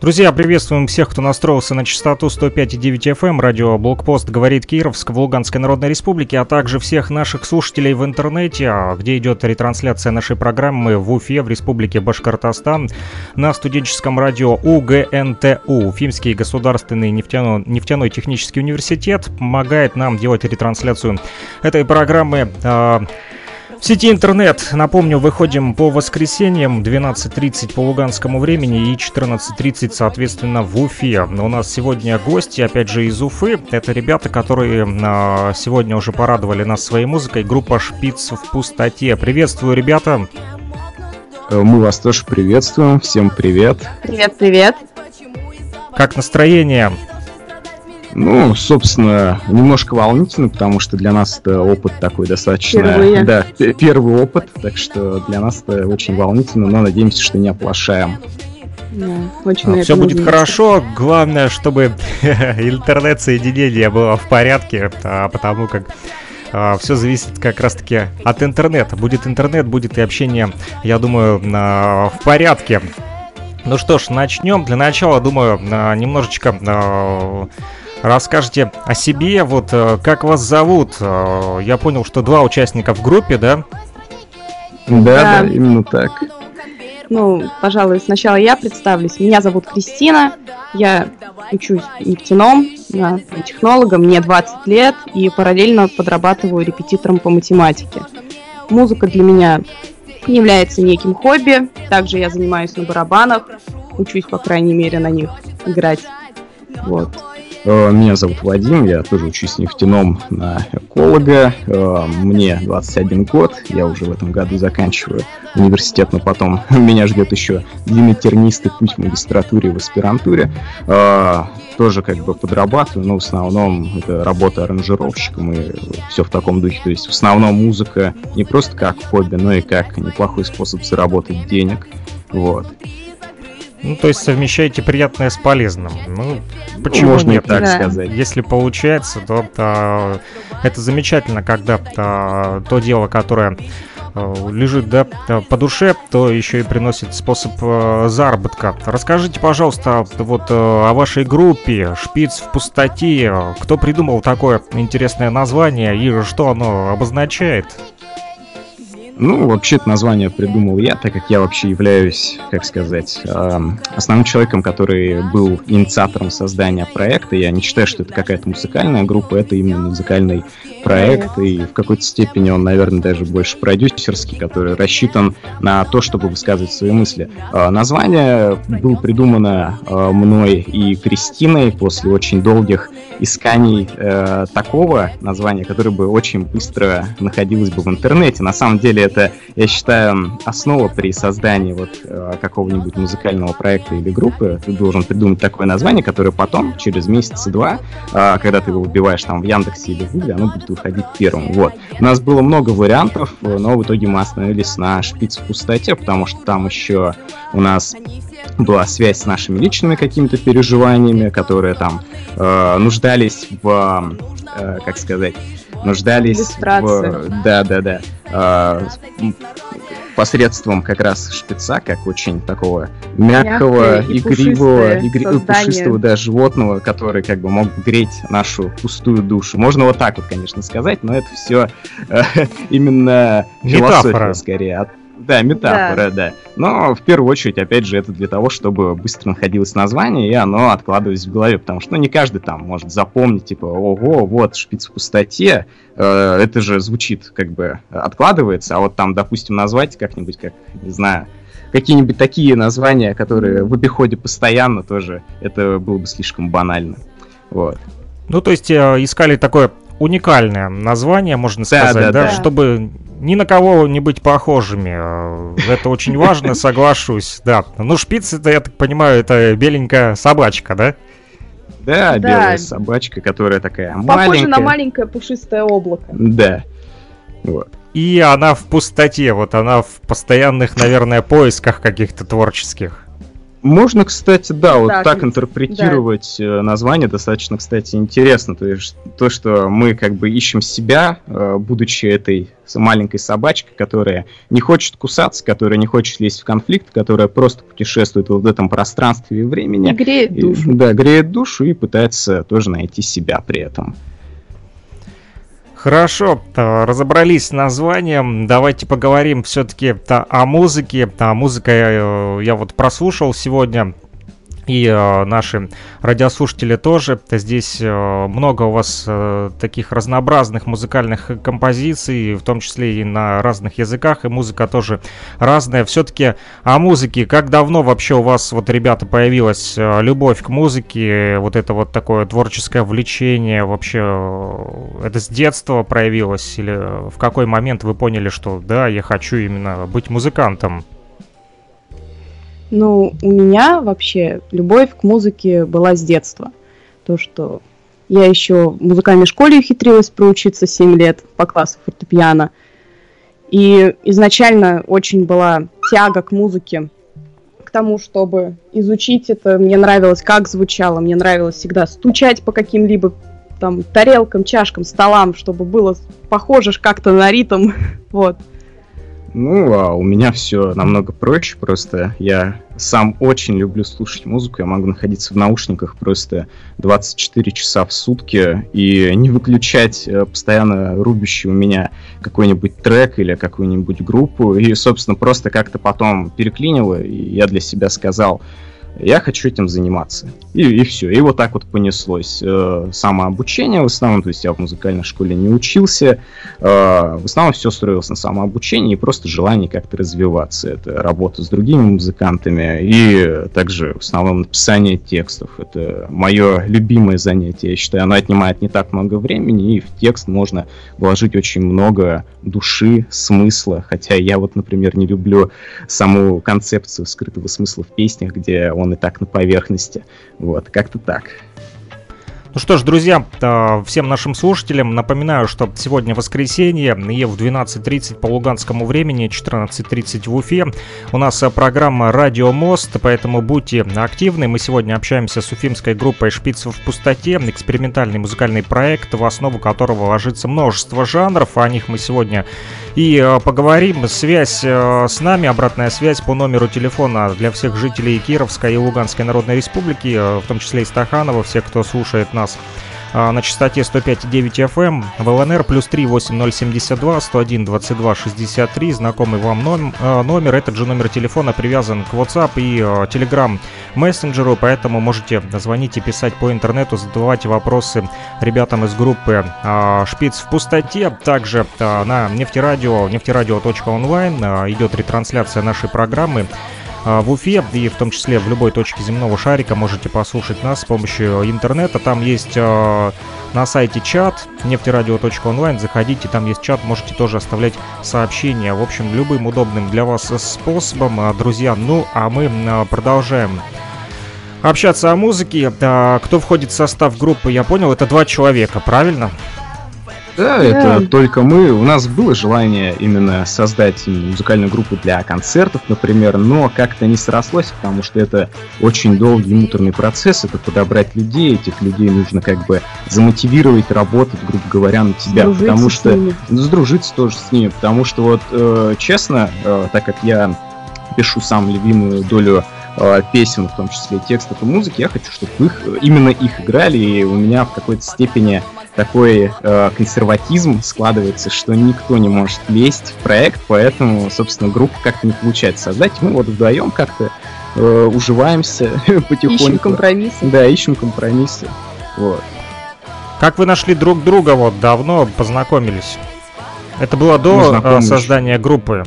Друзья, приветствуем всех, кто настроился на частоту 105,9 FM, эм, радио Блокпост говорит Кировск в Луганской Народной Республике, а также всех наших слушателей в интернете, где идет ретрансляция нашей программы в Уфе, в Республике Башкортостан, на студенческом радио УГНТУ. Уфимский государственный нефтяной, нефтяной технический университет помогает нам делать ретрансляцию этой программы а, в сети интернет, напомню, выходим по воскресеньям 12.30 по луганскому времени и 14.30, соответственно, в Уфе. У нас сегодня гости, опять же, из Уфы. Это ребята, которые э, сегодня уже порадовали нас своей музыкой. Группа «Шпиц в пустоте». Приветствую, ребята! Э, мы вас тоже приветствуем. Всем привет. Привет, привет. Как настроение? Ну, собственно, немножко волнительно, потому что для нас это опыт такой достаточно... Впервые. Да, первый опыт, так что для нас это очень волнительно, но надеемся, что не оплошаем. Да, очень а, все будет хорошо, главное, чтобы интернет-соединение было в порядке, а, потому как а, все зависит как раз-таки от интернета. Будет интернет, будет и общение, я думаю, а, в порядке. Ну что ж, начнем. Для начала, думаю, а, немножечко а, расскажете о себе, вот э, как вас зовут. Э, я понял, что два участника в группе, да? Да, да, да именно так. Ну, пожалуй, сначала я представлюсь. Меня зовут Кристина, я учусь нефтяном, на технолога, мне 20 лет, и параллельно подрабатываю репетитором по математике. Музыка для меня является неким хобби, также я занимаюсь на барабанах, учусь, по крайней мере, на них играть. Вот. Э, меня зовут Вадим, я тоже учусь нефтяном на эколога. Э, мне 21 год, я уже в этом году заканчиваю университет, но потом меня ждет еще длинный тернистый путь в магистратуре и в аспирантуре. Э, тоже как бы подрабатываю, но в основном это работа аранжировщиком и все в таком духе. То есть в основном музыка не просто как хобби, но и как неплохой способ заработать денег. Вот. Ну, то есть совмещаете приятное с полезным. Ну, почему Можно нет? так да. сказать. Если получается, то, то это замечательно, когда то, то дело, которое э, лежит да, по душе, то еще и приносит способ заработка. Расскажите, пожалуйста, вот о вашей группе «Шпиц в пустоте». Кто придумал такое интересное название и что оно обозначает? Ну, вообще это название придумал я, так как я вообще являюсь, как сказать, основным человеком, который был инициатором создания проекта. Я не считаю, что это какая-то музыкальная группа, это именно музыкальный проект, и в какой-то степени он, наверное, даже больше продюсерский, который рассчитан на то, чтобы высказывать свои мысли. А, название было придумано а, мной и Кристиной после очень долгих исканий э, такого названия, которое бы очень быстро находилось бы в интернете. На самом деле это, я считаю, основа при создании вот э, какого-нибудь музыкального проекта или группы. Ты должен придумать такое название, которое потом, через месяца-два, э, когда ты его вбиваешь там в Яндексе или в Гугле, оно будет выходить первым. Вот. У нас было много вариантов, но в итоге мы остановились на шпиц в пустоте, потому что там еще у нас была связь с нашими личными какими-то переживаниями, которые там э, нуждались в, э, как сказать, нуждались в... Да, да, да. Э, посредством как раз шпица, как очень такого мягкого, Мягкое игривого, и игри... пушистого да, животного, который как бы мог греть нашу пустую душу. Можно вот так вот, конечно, сказать, но это все э, именно философия скорее. Да, метафора, да. да. Но в первую очередь, опять же, это для того, чтобы быстро находилось название, и оно откладывалось в голове, потому что ну, не каждый там может запомнить, типа, ого, вот, шпиц в пустоте, э, это же звучит, как бы, откладывается, а вот там, допустим, назвать как-нибудь, как, не знаю, какие-нибудь такие названия, которые в обиходе постоянно тоже, это было бы слишком банально. Вот. Ну, то есть э, искали такое уникальное название, можно сказать, да, да, да, чтобы ни на кого не быть похожими. Э, это очень важно, соглашусь, да. Ну, шпиц, это, я так понимаю, это беленькая собачка, да? Да, да, белая собачка, которая такая Похожа маленькая. Похожа на маленькое пушистое облако. Да. Вот. И она в пустоте, вот она в постоянных, наверное, поисках каких-то творческих. Можно, кстати, да, вот Так, так да. интерпретировать э, название достаточно, кстати, интересно. То есть то, что мы как бы ищем себя, э, будучи этой маленькой собачкой, которая не хочет кусаться, которая не хочет лезть в конфликт, которая просто путешествует в этом пространстве и времени. Не греет И, душу. да, греет душу и пытается тоже найти себя при этом. Хорошо, э, разобрались с названием. Давайте поговорим все-таки о музыке. А музыка э, я вот прослушал сегодня. И э, наши радиослушатели тоже. Здесь э, много у вас э, таких разнообразных музыкальных композиций, в том числе и на разных языках, и музыка тоже разная. Все-таки о музыке. Как давно вообще у вас, вот, ребята, появилась э, любовь к музыке, вот это вот такое творческое влечение вообще? э, Это с детства проявилось? Или в какой момент вы поняли, что да, я хочу именно быть музыкантом? Ну, у меня вообще любовь к музыке была с детства. То, что я еще в музыкальной школе ухитрилась проучиться 7 лет по классу фортепиано. И изначально очень была тяга к музыке, к тому, чтобы изучить это. Мне нравилось, как звучало, мне нравилось всегда стучать по каким-либо там тарелкам, чашкам, столам, чтобы было похоже как-то на ритм. Вот. Ну, а у меня все намного проще, просто я сам очень люблю слушать музыку, я могу находиться в наушниках просто 24 часа в сутки и не выключать э, постоянно рубящий у меня какой-нибудь трек или какую-нибудь группу, и, собственно, просто как-то потом переклинило, и я для себя сказал, я хочу этим заниматься. И, и все. И вот так вот понеслось. Э, самообучение в основном, то есть я в музыкальной школе не учился. Э, в основном все строилось на самообучении и просто желание как-то развиваться. Это работа с другими музыкантами и также в основном написание текстов. Это мое любимое занятие. Я считаю, оно отнимает не так много времени, и в текст можно вложить очень много души, смысла. Хотя я вот, например, не люблю саму концепцию скрытого смысла в песнях, где он и так на поверхности. Вот, как-то так. Ну что ж, друзья, э, всем нашим слушателям напоминаю, что сегодня воскресенье и в 12.30 по луганскому времени, 14.30 в Уфе. У нас э, программа «Радио Мост», поэтому будьте активны. Мы сегодня общаемся с уфимской группой «Шпиц в пустоте», экспериментальный музыкальный проект, в основу которого ложится множество жанров. О них мы сегодня и э, поговорим. Связь с нами, обратная связь по номеру телефона для всех жителей Кировской и Луганской Народной Республики, в том числе и Стаханова, все, кто слушает нас а, на частоте 105,9 FM в ЛНР плюс 3 8072 101 22 63 знакомый вам ном- э, номер. Этот же номер телефона привязан к WhatsApp и э, Telegram мессенджеру поэтому можете звонить и писать по интернету задавать вопросы ребятам из группы а, Шпиц в пустоте также а, на нефтерадио нефтерадио.онлайн а, идет ретрансляция нашей программы. а, в Уфе и в том числе в любой точке земного шарика можете послушать нас с помощью интернета. Там есть э, на сайте чат нефтерадио.онлайн. Заходите, там есть чат, можете тоже оставлять сообщения. В общем, любым удобным для вас способом, а, друзья. Ну, а мы продолжаем общаться о музыке. А, Кто входит в состав группы, я понял, это два человека, правильно? Да, это только мы. У нас было желание именно создать музыкальную группу для концертов, например, но как-то не срослось, потому что это очень долгий муторный процесс, это подобрать людей, этих людей нужно как бы замотивировать работать, грубо говоря, на тебя, Дружиться потому что ну, сдружиться тоже с ними, потому что вот э, честно, э, так как я пишу сам львиную долю э, песен, в том числе текстов и музыки, я хочу, чтобы их, именно их играли, и у меня в какой-то степени такой э, консерватизм складывается, что никто не может лезть в проект, поэтому, собственно, группу как-то не получается создать. Мы вот вдвоем как-то э, уживаемся потихоньку. Ищем компромиссы. Да, ищем компромиссы. Вот. Как вы нашли друг друга вот давно познакомились? Это было до э, знакомы создания группы.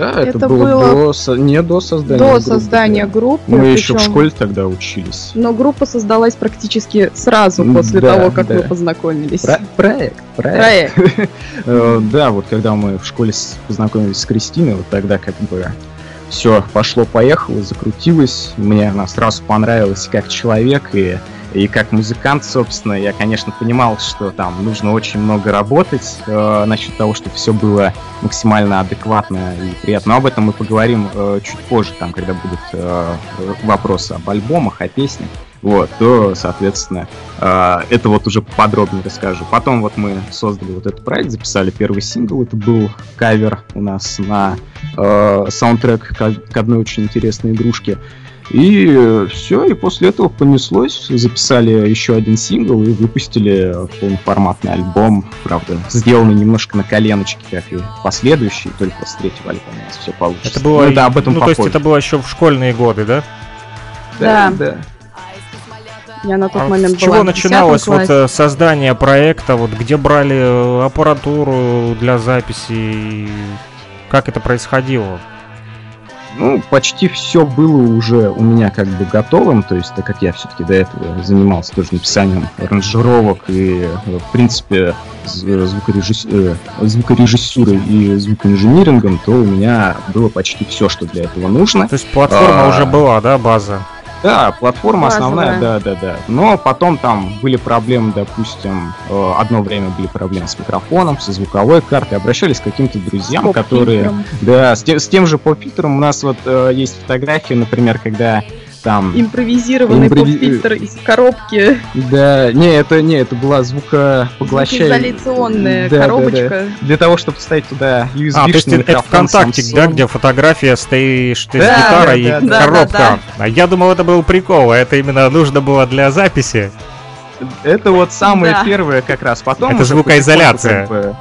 Да, это, Это было, было до, не до создания До группы, создания да. группы. Мы еще в причем- школе тогда учились. Но группа создалась практически сразу после да, того, как да. мы познакомились. Про- проект, проект. Проект. Э, Да, вот когда мы в школе познакомились с Кристиной, вот тогда как бы все пошло-поехало, закрутилось. Мне она сразу понравилась как человек, и И как музыкант, собственно, я, конечно, понимал, что там нужно очень много работать э, насчет того, чтобы все было максимально адекватно и приятно. Но об этом мы поговорим э, чуть позже, там, когда будут э, вопросы об альбомах, о песнях. Вот, то, соответственно, э, это вот уже подробнее расскажу. Потом вот мы создали вот этот проект, записали первый сингл. Это был кавер у нас на э, саундтрек к, к одной очень интересной игрушке. И все, и после этого понеслось. Записали еще один сингл и выпустили полноформатный альбом. Правда, сделанный немножко на коленочке, как и последующий, только с третьего альбома у нас все получится. Это было, Ну да, об этом ну, то есть попозже. это было еще в школьные годы, да? Да, Да. да. Я на тот А момент с чего начиналось 10 вот э, создание проекта, вот где брали э, аппаратуру для записи, и как это происходило? Ну, почти все было уже у меня как бы готовым, то есть, так как я все-таки до этого занимался тоже написанием аранжировок и, э, в принципе, звукорежисс- звукорежиссурой и звукоинжинирингом, то у меня было почти все, что для этого нужно. То есть платформа А. уже была, да, база? Да, платформа основная, Базовая. да, да, да. Но потом там были проблемы, допустим, э, одно время были проблемы с микрофоном, со звуковой картой. Обращались к каким-то друзьям, Поп которые... Да, с тем, с тем же поп-фильтром у нас вот э, есть фотографии, например, когда там... Импровизированный Импрови- поп-фильтр из коробки. Да, не, это не, это была звукопоглощающая... Звукоизоляционная Да, да, коробочка. Для того, чтобы вставить туда USB А, то есть это, ВКонтакте, да, Samsung. где фотография стоишь ты с Да, гитарой да, и да, да. коробка. Да, А я думал, это был прикол, а это именно нужно было для записи. Это вот самое Да. первое как раз. Потом Это звукоизоляция. как бы-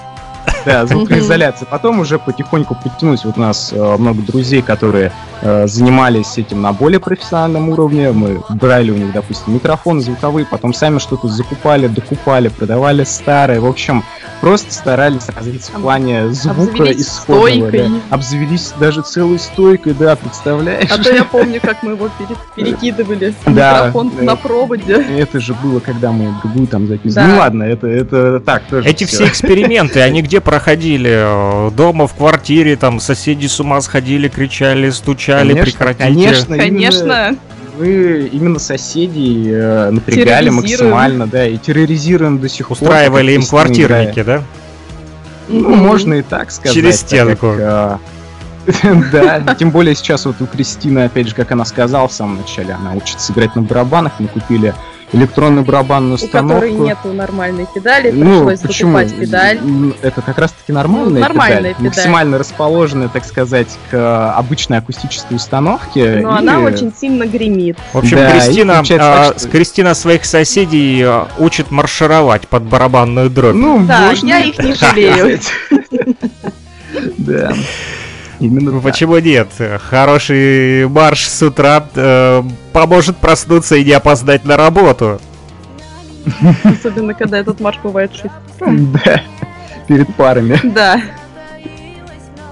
Да, звукоизоляция. Потом уже потихоньку подтянулись. Вот у нас э, много друзей, которые э, занимались этим на более профессиональном уровне. Мы брали у них, допустим, микрофоны звуковые, потом сами что-то закупали, докупали, продавали старые. В общем, просто старались развиться в плане звука обзавелись исходного. да. Обзавелись даже целой стойкой, да, представляешь? А то я помню, как мы его пере- перекидывали Да, микрофон на проводе. Это же было, когда мы другую там записывали. Да. Ну ладно, это, это так тоже. Эти все эксперименты, они где проходили? Э, Дома, в квартире, там соседи с ума сходили, кричали, стучали, Конечно, прекратите. Конечно, Конечно. мы именно соседей э, напрягали максимально, да, и терроризируем до сих пор. Устраивали им квартирники, да? Ну, можно и так сказать. Через как, стенку. э, Да, тем более сейчас вот у Кристины, опять же, как она сказала в самом начале, она учится играть на барабанах, мы купили электронную барабанную У которой установку. нету нормальной педали, Ну, пришлось почему? закупать педаль. Это как раз-таки нормальная, Ну, нормальная педаль, педаль. максимально расположенная, так сказать, к э, обычной акустической установке. Но и- она очень сильно гремит. В общем, Да, Кристина, а, так, что- Кристина своих соседей а, учит маршировать под барабанную дробь. Ну, Да, можно я их не жалею. Да. Именно Ну, так. Почему нет? Хороший марш с утра э, поможет проснуться и не опоздать на работу. Особенно, когда этот марш бывает в 6 Да. Перед парами. Да.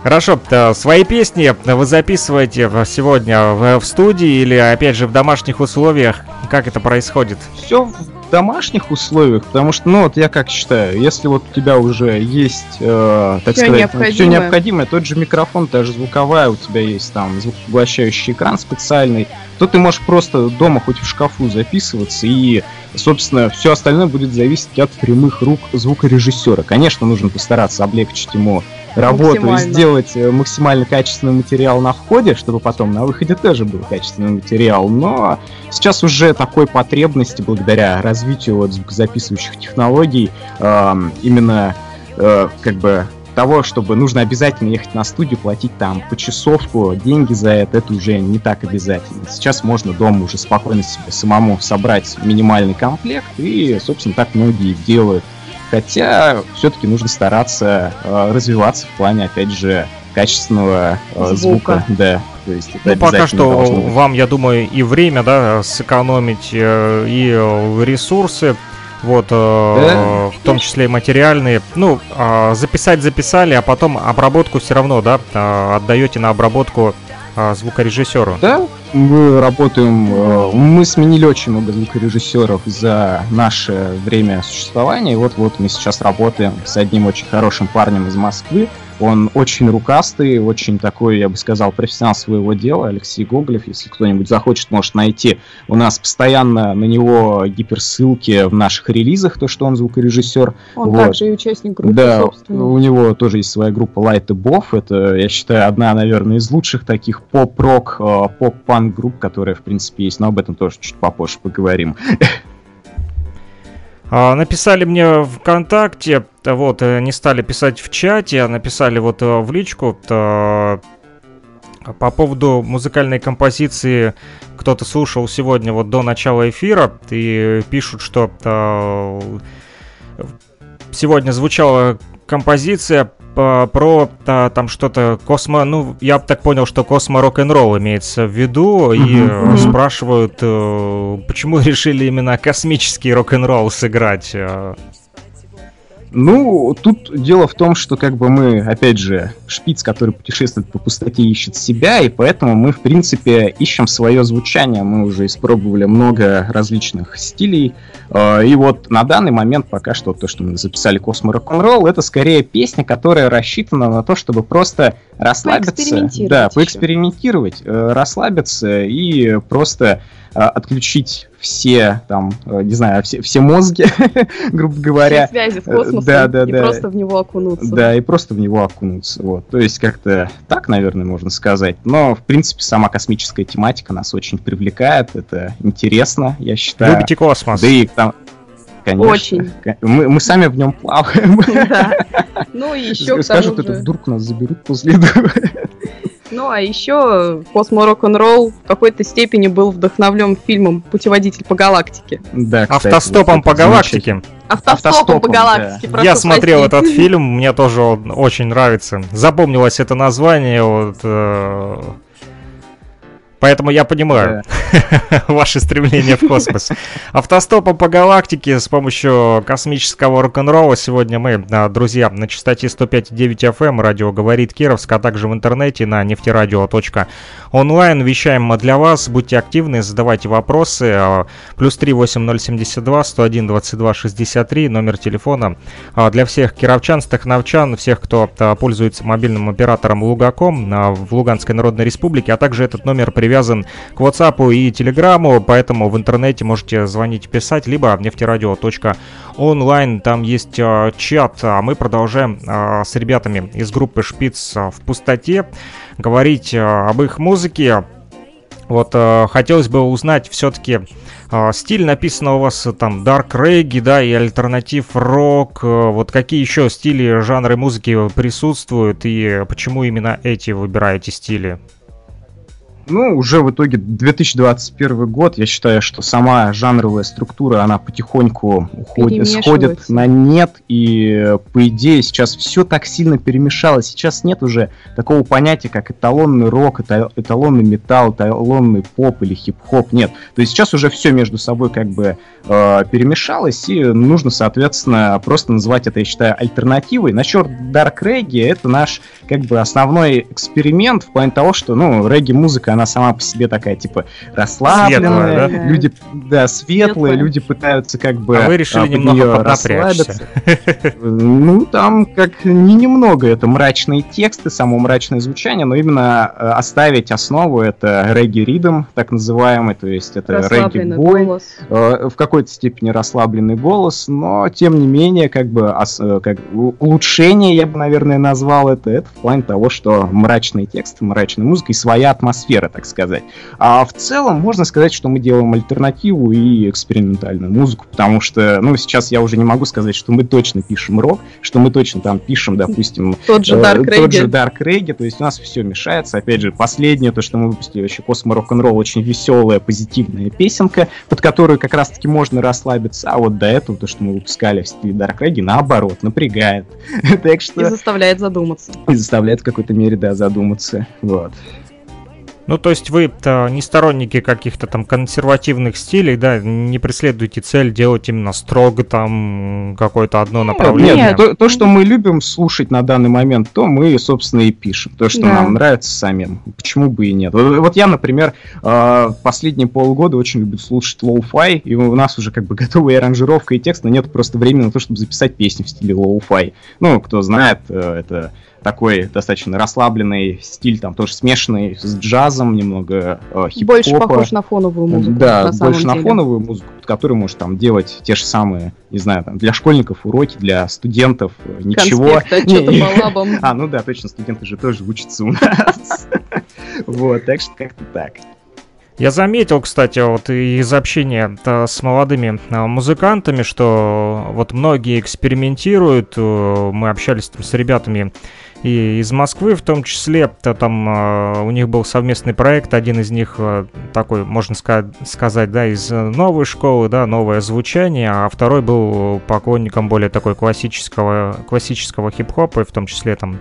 Хорошо, э, свои песни вы записываете сегодня в, в студии или опять же в домашних условиях? Как это происходит? Все в домашних условиях, потому что, ну, вот я как считаю, если вот у тебя уже есть, э, так Всё сказать, все необходимое. необходимое, тот же микрофон, та же звуковая, у тебя есть там звукопоглощающий экран специальный, то ты можешь просто дома хоть в шкафу записываться, и, собственно, все остальное будет зависеть от прямых рук звукорежиссера. Конечно, нужно постараться облегчить ему работу и сделать э, максимально качественный материал на входе, чтобы потом на выходе тоже был качественный материал, но сейчас уже такой потребности благодаря развитию вот звукозаписывающих технологий эм, именно э, как бы того, чтобы нужно обязательно ехать на студию, платить там почасовку, деньги за это, это уже не так обязательно. Сейчас можно дома уже спокойно себе самому собрать минимальный комплект, и, собственно, так многие делают. Хотя все-таки нужно стараться э, развиваться в плане, опять же, качественного э, звука. Звука. Да, то есть это Ну, пока что вам, я думаю, и время, да, сэкономить, э, и э, ресурсы, вот, э, Да. в том числе и материальные. Ну, а, записать записали, а потом обработку все равно, да, а, отдаете на обработку а, звукорежиссеру. Да, мы работаем, э, мы сменили очень много звукорежиссеров за наше время существования. И вот-вот мы сейчас работаем с одним очень хорошим парнем из Москвы. Он очень рукастый, очень такой, я бы сказал, профессионал своего дела, Алексей Гоголев. Если кто-нибудь захочет, может найти. У нас постоянно на него гиперссылки в наших релизах, то, что он звукорежиссер. Он Вот. также и участник группы, Да, собственно. у него тоже есть своя группа Light Above. Это, я считаю, одна, наверное, из лучших таких поп-рок, э, поп-панк групп, которая, в принципе, есть. Но об этом тоже чуть попозже поговорим. А, Написали мне ВКонтакте, вот, э, не стали писать в чате, а написали вот э, в личку т- по поводу музыкальной композиции кто-то слушал сегодня вот до начала эфира и пишут, что э, сегодня звучала композиция по- про та- там что-то космо, ну я так понял, что космо рок-н-ролл имеется в виду и э, Мгм. спрашивают, э, почему решили именно космический рок-н-ролл сыграть. Ну, тут дело в том, что как бы мы, опять же, шпиц, который путешествует по пустоте, ищет себя, и поэтому мы, в принципе, ищем свое звучание. Мы уже испробовали много различных стилей. Э, И вот на данный момент пока что то, что мы записали Космо Рок-н-ролл, это скорее песня, которая рассчитана на то, чтобы просто расслабиться. Да, поэкспериментировать, э, расслабиться и просто э, отключить все там, э, не знаю, все, все мозги, грубо говоря. Все связи с космосом да, да, и да. просто в него окунуться. Да, и просто в него окунуться. Вот. То есть как-то так, наверное, можно сказать. Но, в принципе, сама космическая тематика нас очень привлекает. Это интересно, я считаю. Любите космос? Да и там... Конечно. Очень. Мы, мы сами в нем плаваем. Да. Ну и еще к Скажут, же... вдруг нас заберут после этого. Ну а еще космо рок-н-ролл в какой-то степени был вдохновлен фильмом «Путеводитель по галактике». Да, кстати, Автостопом вот по галактике. Автостопом, Автостопом, по галактике. прошу Я смотрел простить. этот фильм, мне тоже он очень нравится. Запомнилось это название, вот, э, поэтому я понимаю ваше стремление в космос. Автостопом по галактике с помощью космического рок-н-ролла сегодня мы, а, друзья, на частоте 105.9 FM, радио говорит Кировск, а также в интернете на нефтерадио.онлайн вещаем для вас. Будьте активны, задавайте вопросы. а, Плюс 3 8072 101 22 63, номер телефона а, для всех кировчан, стахновчан, всех, кто пользуется мобильным оператором Лугаком в Луганской Народной Республике, а также этот номер привязан к WhatsApp и Телеграму, поэтому в интернете можете звонить, писать, либо нефтерадио.онлайн, там есть а, чат, а мы продолжаем а, с ребятами из группы Шпиц в пустоте говорить а, об их музыке. Вот э, хотелось бы узнать все-таки стиль написано у вас там Dark Reggae, да, и альтернатив рок. вот какие еще стили, жанры музыки присутствуют и почему именно эти выбираете стили? Ну, уже в итоге 2021 год, я считаю, что сама жанровая структура, она потихоньку уходит, сходит на нет, и по идее сейчас все так сильно перемешалось. Сейчас нет уже такого понятия, как эталонный рок, эта- эталонный металл, эталонный поп или хип-хоп, нет. То есть сейчас уже все между собой как бы э, перемешалось, и нужно, соответственно, просто называть это, я считаю, альтернативой. Насчет Dark Reggae, это наш как бы основной эксперимент в плане того, что, ну, регги-музыка, она сама по себе такая, типа, расслабленная, Светлая, да? люди, да, светлые, Светлая. люди пытаются как бы А вы решили под немного расслабиться. Ну, там как не немного, это мрачные тексты, само мрачное звучание, но именно э, оставить основу, это регги-ридом, так называемый, то есть это регги-бой, э, в какой-то степени расслабленный голос, но тем не менее, как бы э, как улучшение, я бы, наверное, назвал это, это в плане того, что мрачные тексты, мрачная музыка и своя атмосфера, так сказать. А в целом можно сказать, что мы делаем альтернативу и экспериментальную музыку, потому что, ну, сейчас я уже не могу сказать, что мы точно пишем рок, что мы точно там пишем, допустим, Тот же Э, Dark Тот же Reggae. Dark Reggae, то есть у нас все мешается. Опять же, последнее, то, что мы выпустили, вообще Космо Рок-н-ролл, очень веселая, позитивная песенка, под которую как раз-таки можно расслабиться. А вот до этого, то, что мы выпускали в стиле Dark Reggae, наоборот, напрягает. так И что заставляет задуматься. и заставляет в какой-то мере, да, задуматься. Вот. Ну, то есть вы-то не сторонники каких-то там консервативных стилей, да, не преследуете цель делать именно строго там какое-то одно направление? Нет, то, то, что мы любим слушать на данный момент, то мы, собственно, и пишем. То, что Да. нам нравится самим. Почему бы и нет? Вот вот я, например, э, последние полгода очень люблю слушать lo-fi, и у нас уже как бы готовая аранжировка и текст, но нет просто времени на то, чтобы записать песню в стиле lo-fi. Ну, кто знает, э, это такой достаточно расслабленный стиль, там тоже смешанный с джазом, немного э, хип-хопа. Больше похож на фоновую музыку. Да, на самом больше на деле. фоновую музыку, под которую можешь там делать те же самые, не знаю, там, для школьников уроки, для студентов э, ничего. По лабам. А, ну да, точно, студенты же тоже учатся у нас. Вот, так что как-то так. Я заметил, кстати, вот из общения с молодыми э, музыкантами, что вот многие экспериментируют. э, Мы общались там с ребятами и из Москвы, в том числе, то там э, у них был совместный проект, один из них э, такой, можно ска- сказать, да, из э, новой школы, да, новое звучание, а второй был поклонником более такой классического, классического хип-хопа, и в том числе там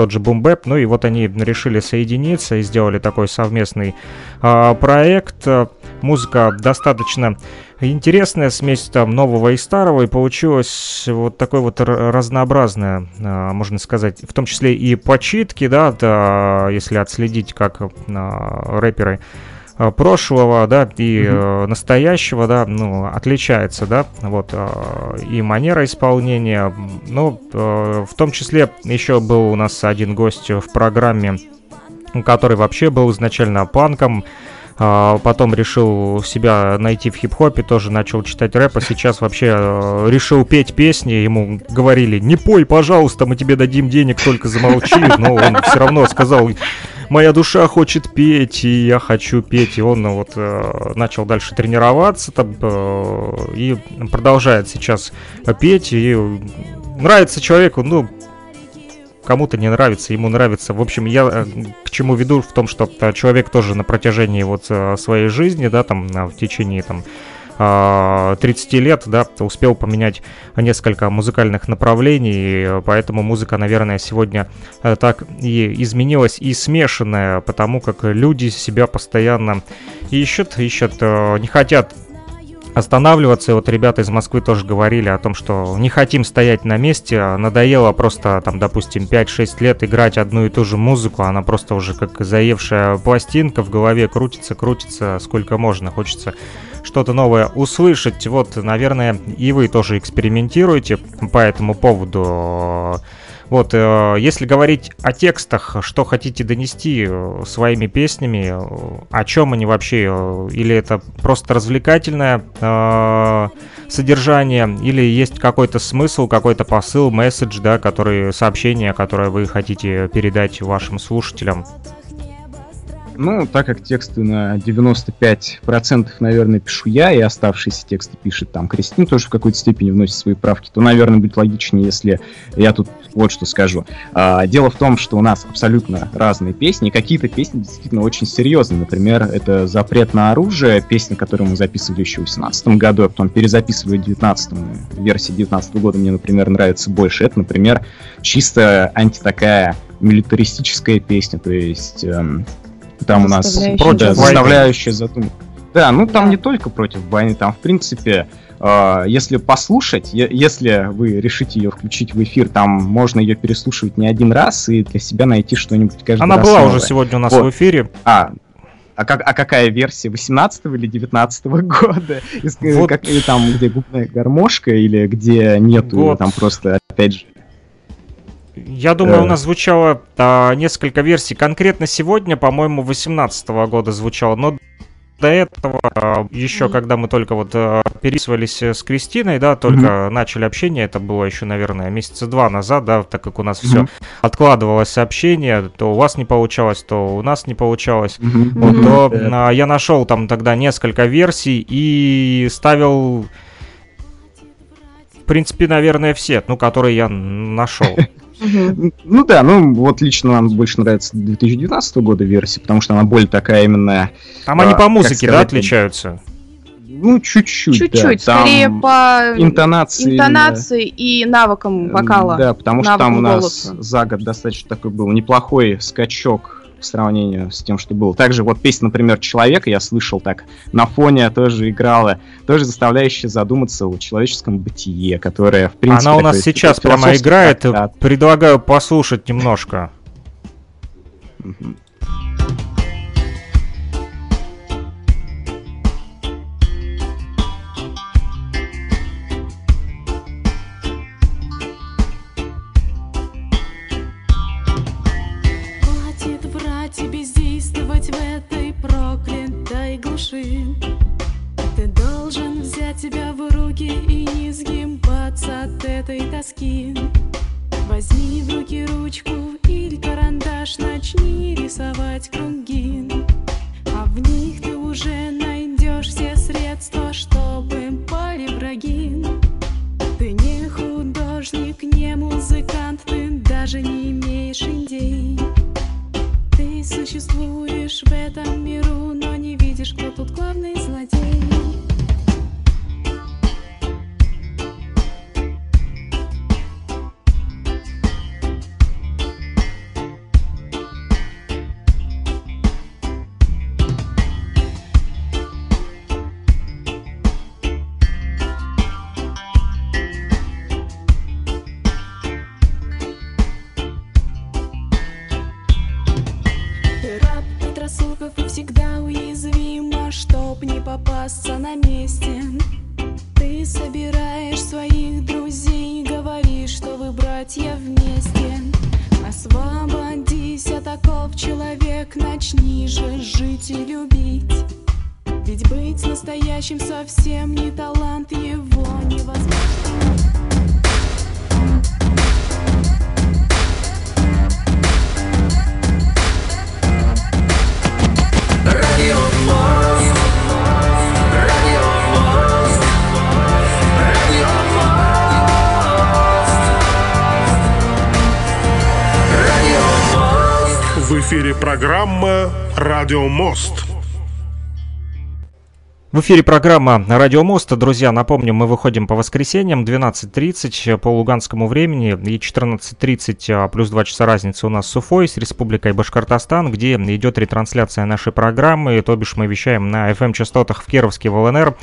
тот же бумбэп, ну и вот они решили соединиться и сделали такой совместный а, проект. Музыка достаточно интересная, смесь там нового и старого, и получилось вот такое вот разнообразное, а, можно сказать, в том числе и почитки, да, да, если отследить, как а, рэперы прошлого, да, и э, настоящего, да, ну, отличается, да, вот, а, и манера исполнения, ну, э, в том числе еще был у нас один гость в программе, который вообще был изначально панком, потом решил себя найти в хип-хопе, тоже начал читать рэп, а сейчас вообще э, решил петь песни, ему говорили, не пой, пожалуйста, мы тебе дадим денег, только замолчи, но он все равно сказал, моя душа хочет петь, и я хочу петь, и он ну, вот э, начал дальше тренироваться там, э, и продолжает сейчас петь, и нравится человеку, ну, кому-то не нравится, ему нравится. В общем, я э, к чему веду в том, что э, человек тоже на протяжении вот э, своей жизни, да, там э, в течение там 30 лет, да, успел поменять несколько музыкальных направлений, поэтому музыка, наверное, сегодня э, так и изменилась и смешанная, потому как люди себя постоянно ищут, ищут, э, не хотят останавливаться. И вот ребята из Москвы тоже говорили о том, что не хотим стоять на месте, а надоело просто там, допустим, 5-6 лет играть одну и ту же музыку, она просто уже как заевшая пластинка в голове крутится, крутится сколько можно, хочется что-то новое услышать. Вот, наверное, и вы тоже экспериментируете по этому поводу. Вот, э, если говорить о текстах, что хотите донести э, своими песнями, э, о чем они вообще, или это просто развлекательное содержание, или есть какой-то смысл, какой-то посыл, месседж, да, который, сообщение, которое вы хотите передать вашим слушателям? Ну, так как тексты на 95% наверное, пишу я, и оставшиеся тексты пишет там Кристина, тоже в какой-то степени вносит свои правки, то, наверное, будет логичнее, если я тут вот что скажу. А, дело в том, что у нас абсолютно разные песни, какие-то песни действительно очень серьезные. Например, это «Запрет на оружие», песня, которую мы записывали еще в 2018 году, а потом перезаписывали в 2019 версии 2019 года мне, например, нравится больше. Это, например, чисто анти такая милитаристическая песня, то есть эм, там у нас против заставляющая задуматься. Да, ну там не только против войны, там в принципе, э, если послушать, е- если вы решите ее включить в эфир, там можно ее переслушивать не один раз и для себя найти что-нибудь каждый Она раз была новое. уже сегодня у нас Вот. в эфире. А, а, как, а какая версия? 18 или 19 года? Из- Вот. как- или там, где губная гармошка, или где нету, Вот. там просто, опять же, Я думаю, Э. у нас звучало а, несколько версий. Конкретно сегодня, по-моему, 18 года звучало, но до этого, а, еще когда мы только вот а, переписывались э, с Кристиной, да, только начали общение, это было еще, наверное, месяца два назад, да, так как у нас все Мгм. откладывалось общение, то у вас не получалось, то у нас не получалось. Мгм. Вот, то а, я нашел там тогда несколько версий и ставил, в принципе, наверное, все, ну, которые я нашел. Мгм. Ну да, ну вот лично нам больше нравится 2019 года версия, потому что она более такая именно, Там они А, по как музыке, да, сказать, отличаются? ну чуть-чуть, Чуть-чуть, да, там скорее по интонации. интонации и навыкам именно, вокала. Да, потому что там у нас голоса. за год достаточно такой был неплохой скачок по сравнению с тем, что было. Также вот песня, например, «Человека» я слышал так на фоне тоже играла, тоже заставляющая задуматься о человеческом бытие, которое, в принципе... Она у нас такой сейчас прямо играет. трактат. Предлагаю послушать немножко. Мгм. Этой тоски. Возьми в руки ручку или карандаш, начни рисовать круги. А в них ты уже найдешь все средства, чтобы пали враги. Ты не художник, не музыкант, ты даже не имеешь идей. Ты существуешь в этом миру, но не видишь, кто тут главный на месте. Ты собираешь своих друзей говоришь, что вы братья вместе. Освободись от оков, человек, начни же жить и любить. Ведь быть настоящим совсем не талант, программа «Радио Мост». В эфире программа «Радио Мост». Друзья, напомню, мы выходим по воскресеньям 12.30 по луганскому времени и 14.30 а, плюс 2 часа разницы у нас с Уфой, с Республикой Башкортостан, где идет ретрансляция нашей программы, то бишь мы вещаем на FM-частотах в Кировске, в ЛНР,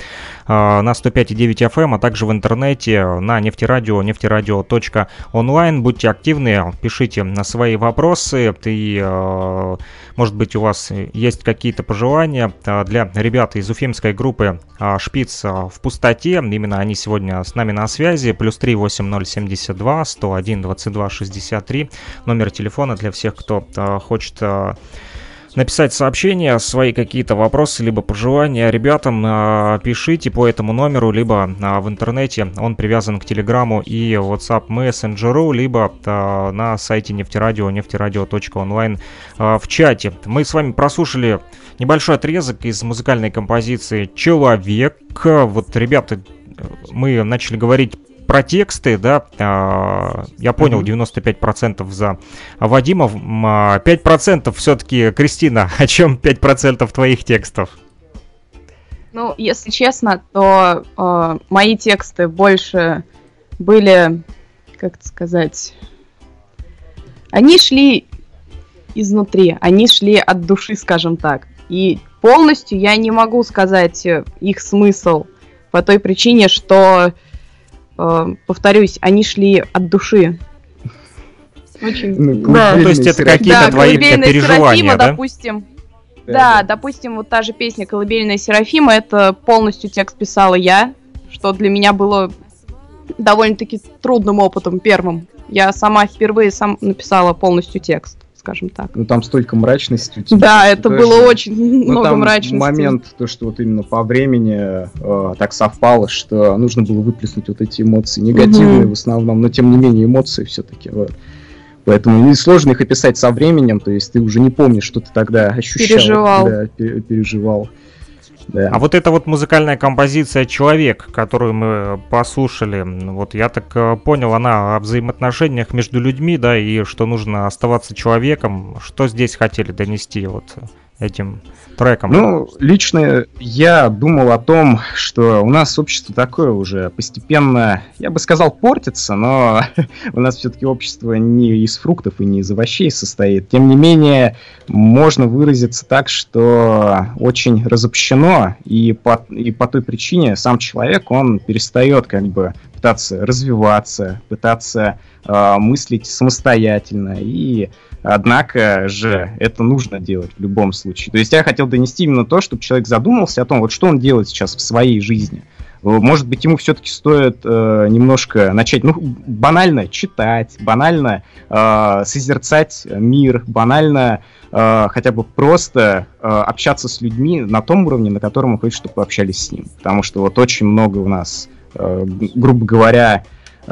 на 105,9 FM, а также в интернете на нефтерадио, нефтерадио.онлайн. Будьте активны, пишите на свои вопросы и а, может быть, у вас есть какие-то пожелания для ребят из уфимской группы «Шпиц в пустоте». Именно они сегодня с нами на связи. Плюс 38072 101 22 63. Номер телефона для всех, кто хочет написать сообщения, свои какие-то вопросы, либо пожелания ребятам, а, пишите по этому номеру, либо а, в интернете. Он привязан к Телеграму и WhatsApp мессенджеру, либо а, на сайте нефтерадио, нефтерадио.онлайн в чате. Мы с вами прослушали небольшой отрезок из музыкальной композиции «Человек». Вот, ребята, мы начали говорить про тексты, да, а, я понял, 95% за Вадима, м, а, 5% все-таки, Кристина, о чем 5% твоих текстов? Ну, если честно, то э, мои тексты больше были, как это сказать, они шли изнутри, они шли от души, скажем так. И полностью я не могу сказать их смысл по той причине, что, э, повторюсь, они шли от души. Очень. Ну, да. Ну, то есть это какие-то Да, твои «Колыбельная переживания, Серафима», да? допустим. Да, Да, да. допустим, вот та же песня «Колыбельная Серафима», это полностью текст писала я, что для меня было довольно-таки трудным опытом первым. Я сама впервые сам написала полностью текст, скажем так. Ну там столько мрачности тебя. Да, это было очень Ну, много там мрачности. момент, то, что вот именно по времени э, так совпало, что нужно было выплеснуть вот эти эмоции, негативные в основном, но тем не менее эмоции все-таки. Вот. Поэтому сложно их описать со временем, то есть ты уже не помнишь, что ты тогда ощущал. Переживал. Да, пе- переживал. Да. А вот эта вот музыкальная композиция «Человек», которую мы послушали, м, вот я так э, понял, она о взаимоотношениях между людьми, да, и что нужно оставаться человеком. Что здесь хотели донести вот этим треком? Ну, лично я думал о том, что у нас общество такое уже постепенно, я бы сказал, портится, но у нас все-таки общество не из фруктов и не из овощей состоит. Тем не менее, можно выразиться так, что очень разобщено, и по, и по той причине сам человек, он перестает как бы пытаться развиваться, пытаться э, мыслить самостоятельно и Однако же это нужно делать в любом случае. То есть я хотел донести именно то, чтобы человек задумался о том, вот что он делает сейчас в своей жизни. Может быть, ему все-таки стоит э, немножко начать, ну, банально читать, банально э, созерцать мир, банально э, хотя бы просто э, общаться с людьми на том уровне, на котором он хочет, чтобы пообщались с ним. Потому что вот очень много у нас, э, грубо говоря,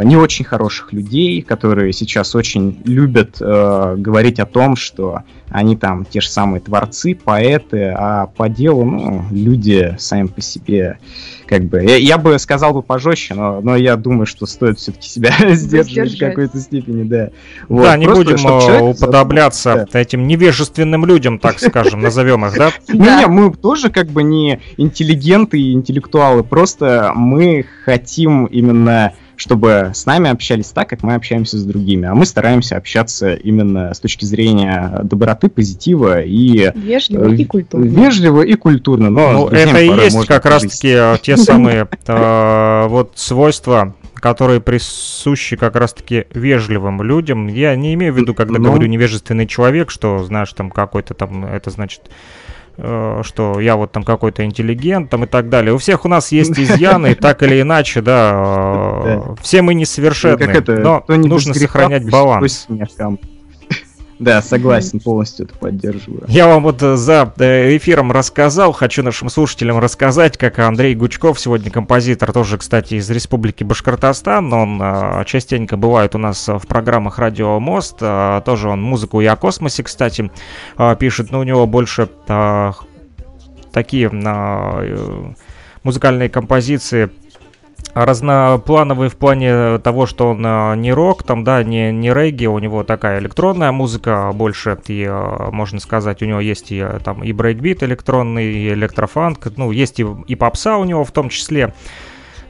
не очень хороших людей, которые сейчас очень любят э, говорить о том, что они там те же самые творцы, поэты, а по делу, ну, люди сами по себе, как бы, я, я бы сказал бы пожестче, но, но я думаю, что стоит все-таки себя сдерживать в какой-то степени, да. Вот, да, не будем э, уподобляться да. этим невежественным людям, так скажем, назовем их, да? Не, мы тоже как бы не интеллигенты и интеллектуалы, просто мы хотим именно чтобы с нами общались так, как мы общаемся с другими. А мы стараемся общаться именно с точки зрения доброты, позитива и... Вежливо и культурно. Вежливо и культурно. Но ну, это и есть как раз-таки э, те самые э, вот свойства, которые присущи как раз-таки вежливым людям. Я не имею в виду, когда ну... говорю невежественный человек, что, знаешь, там какой-то там, это значит Э, что я вот там какой-то интеллигент там и так далее. У всех у нас есть изъяны, так или иначе, да. Э, все мы несовершенны, но нужно сохранять баланс. Да, согласен, полностью это поддерживаю. Я вам вот э, за э, эфиром рассказал, хочу нашим слушателям рассказать, как Андрей Гучков, сегодня композитор, тоже, кстати, из Республики Башкортостан, он э, частенько бывает у нас в программах Радио Мост, тоже он музыку и о космосе, кстати, пишет, но у него больше такие музыкальные композиции разноплановый в плане того, что он а, не рок, там, да, не, не регги, у него такая электронная музыка больше, и, а, можно сказать, у него есть и а, там и брейкбит электронный, и электрофанк, ну, есть и, и попса у него в том числе.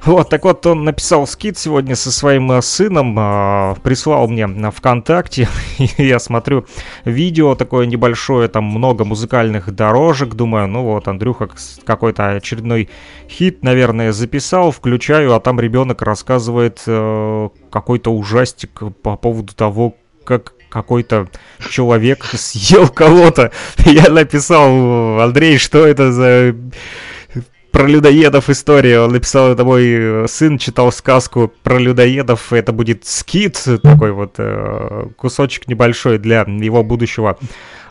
Вот, так вот, он написал скид сегодня со своим э, сыном, э, прислал мне на ВКонтакте, и я смотрю видео такое небольшое, там много музыкальных дорожек, думаю, ну вот, Андрюха какой-то очередной хит, наверное, записал, включаю, а там ребенок рассказывает э, какой-то ужастик по поводу того, как какой-то человек съел кого-то. Я написал, Андрей, что это за про людоедов история. Он написал, это мой э, сын читал сказку про людоедов. Это будет скит, такой вот э, кусочек небольшой для его будущего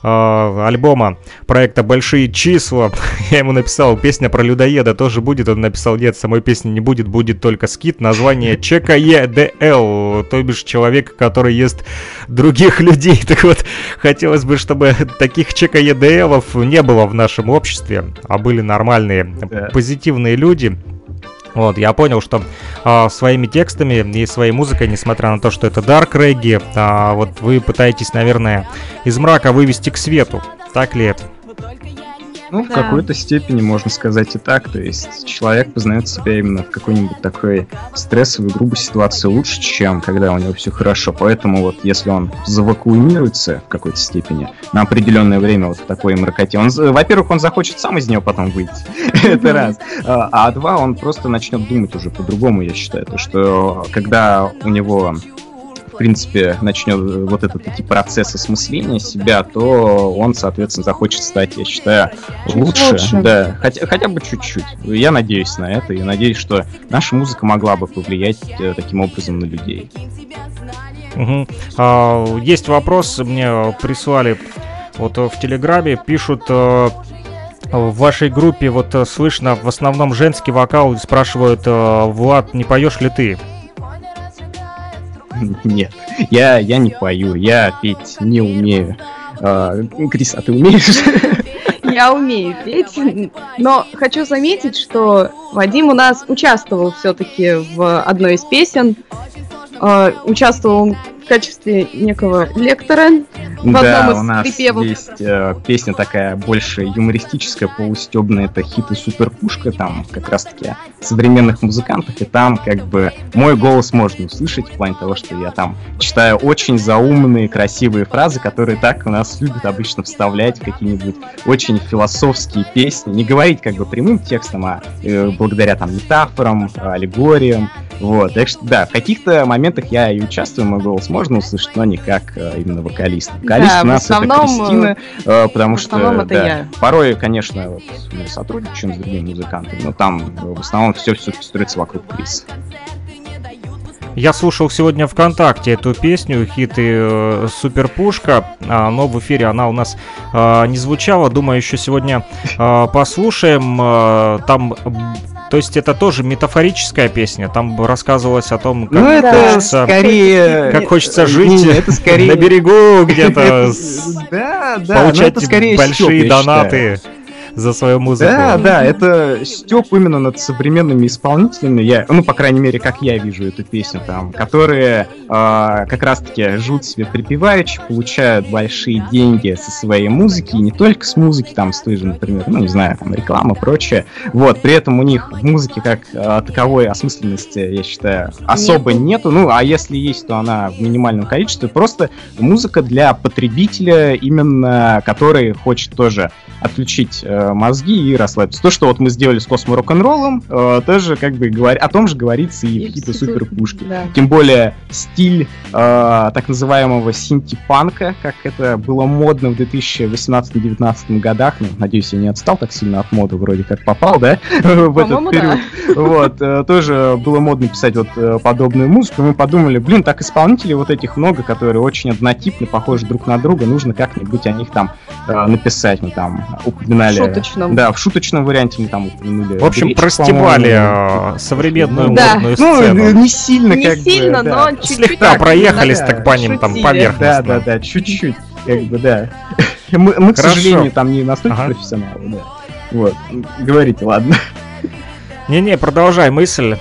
э, альбома проекта «Большие числа». Я ему написал, песня про людоеда тоже будет. Он написал, нет, самой песни не будет, будет только скит. Название ЧКЕДЛ, то бишь человек, который ест других людей. Так вот, хотелось бы, чтобы таких ЧКЕДЛов не было в нашем обществе, а были нормальные, позитивные люди, вот, я понял, что э, своими текстами и своей музыкой, несмотря на то, что это dark reggae, э, вот вы пытаетесь, наверное, из мрака вывести к свету. Так ли это? Ну, в какой-то степени можно сказать и так. То есть человек познает себя именно в какой-нибудь такой стрессовой, грубой ситуации лучше, чем когда у него все хорошо. Поэтому вот если он завакуумируется в какой-то степени на определенное время вот в такой мракоте, он, во-первых, он захочет сам из нее потом выйти. Это раз. А, а два, он просто начнет думать уже по-другому, я считаю. То, что когда у него в принципе, начнет вот этот эти процесс осмысления себя, то он, соответственно, захочет стать, я считаю, лучше. лучше. Да, хотя, хотя бы чуть-чуть. Я надеюсь на это и надеюсь, что наша музыка могла бы повлиять э, таким образом на людей. Угу. А, есть вопрос, мне прислали вот в Телеграме, пишут э, в вашей группе вот э, слышно в основном женский вокал, спрашивают, Влад, не поешь ли ты? Нет, я, я не пою, я петь не умею. А, Крис, а ты умеешь? Я умею петь, но хочу заметить, что Вадим у нас участвовал все-таки в одной из песен. Uh, участвовал в качестве некого лектора в да, одном из у нас припевов. есть э, песня такая больше юмористическая, полустебная, это хиты Супер Пушка, там как раз-таки современных музыкантах, и там как бы мой голос можно услышать в плане того, что я там читаю очень заумные, красивые фразы, которые так у нас любят обычно вставлять в какие-нибудь очень философские песни, не говорить как бы прямым текстом, а э, благодаря там метафорам, аллегориям, вот, так что, да, в каких-то моментах я и участвую, мой голос можно услышать, но не как э, именно вокалист. Вокалист Да, у в нас основном, это Кристина, э, потому в что, это да, я. порой, конечно, вот, мы сотрудничаем с другими музыкантами, но там э, в основном все все-таки строится вокруг Криса. Я слушал сегодня ВКонтакте эту песню, хиты э, Супер Пушка, а, но в эфире она у нас а, не звучала. Думаю, еще сегодня а, послушаем. А, там, то есть это тоже метафорическая песня. Там рассказывалось о том, как ну, это хочется, скорее... как хочется жить не, это скорее... на берегу где-то, Да, да, получать это скорее большие донаты за свою музыку. Да, да, это степ именно над современными исполнителями. Я, ну, по крайней мере, как я вижу эту песню там, которые а, как раз-таки живут себе припеваючи, получают большие деньги со своей музыки, и не только с музыки, там, с той же, например, ну, не знаю, там, реклама, прочее. Вот, при этом у них в музыке как а, таковой осмысленности, я считаю, особо нету. Ну, а если есть, то она в минимальном количестве. Просто музыка для потребителя, именно который хочет тоже отключить э, мозги и расслабиться. То, что вот мы сделали с Космо Рок-н-роллом, э, тоже как бы говори... о том же говорится и в хите Супер Пушки. Да. Тем более стиль э, так называемого синти-панка, как это было модно в 2018-2019 годах. Ну, надеюсь, я не отстал так сильно от моды, вроде как попал, да, в этот период. Вот, э, тоже было модно писать вот э, подобную музыку. Мы подумали, блин, так исполнителей вот этих много, которые очень однотипны, похожи друг на друга, нужно как-нибудь о них там э, написать. Мы там упоминали... Шуточном. Да, в шуточном варианте мы там упомянули. В общем, Гречку, простебали э, современную Да. модную Ну, сцену. э, не сильно, Не как бы, сильно, да. но чуть-чуть. Слегка так, проехались, да, так по ним там шутили. поверхностно. Да, да, да, чуть-чуть, как бы, да. Мы, мы, к Хорошо. сожалению, там не настолько Ага. профессионалы, да. Вот, говорите, ладно. Не-не, продолжай мысль.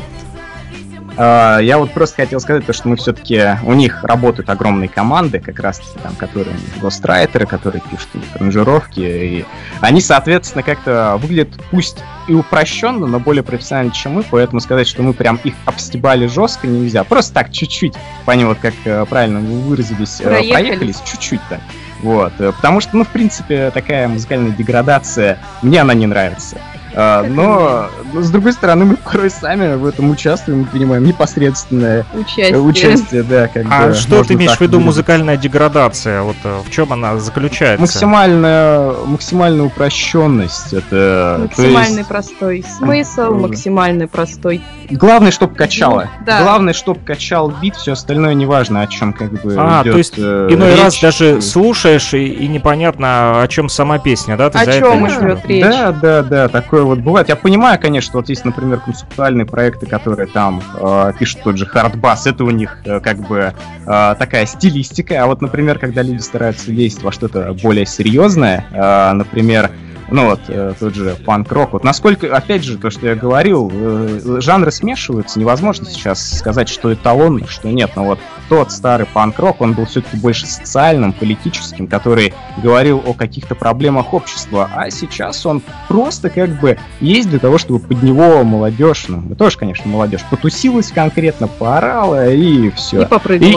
А, Я вот просто хотел сказать, то, что мы все-таки... У них работают огромные команды, как раз там, которые гострайтеры, которые пишут аранжировки, и они, соответственно, как-то выглядят пусть и упрощенно, но более профессионально, чем мы, поэтому сказать, что мы прям их обстебали жестко нельзя. Просто так, чуть-чуть, по ним, вот как э, правильно вы выразились, э, Проехались. проехались, чуть-чуть так. Вот, э, потому что, ну, в принципе, такая музыкальная деградация, мне она не нравится. А, но, но, с другой стороны, мы порой сами в этом участвуем и принимаем непосредственное Участие. участие, да, как А бы, что ты имеешь в виду музыкальная деградация? Вот э, в чем она заключается? Максимальная, максимальная упрощенность. Это, то Максимальный есть, простой смысл, максимальный простой. главное, чтобы качало. Ну, да. Главное, чтобы качал бит, все остальное неважно, о чем как бы А, идет, то есть э, Иной раз речь. даже слушаешь и, и непонятно, о чем сама песня, да? Ты О за это чем идет речь? Да, да, да, такое вот бывает. Я понимаю, конечно, вот есть, например, концептуальные проекты, которые там э, пишут тот же хардбас, это у них э, как бы э, такая стилистика. А вот, например, когда люди стараются лезть во что-то более серьезное, э, например, ну вот, э, тот же панк-рок. Вот насколько, опять же, то, что я говорил, э, жанры смешиваются, невозможно сейчас сказать, что эталон что нет. Но вот тот старый панк-рок, он был все-таки больше социальным, политическим, который говорил о каких-то проблемах общества. А сейчас он просто как бы есть для того, чтобы под него молодежь, ну, мы тоже, конечно, молодежь, потусилась конкретно, поорала и все. И.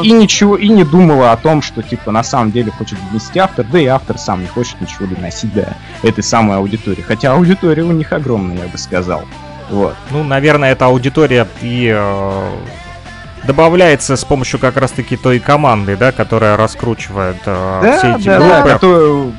И, и ничего, и не думала о том, что, типа, на самом деле хочет донести автор, да и автор сам не хочет ничего доносить до этой самой аудитории. Хотя аудитория у них огромная, я бы сказал. Вот. Ну, наверное, эта аудитория и э, добавляется с помощью как раз-таки той команды, да, которая раскручивает э, все эти да, да, группы.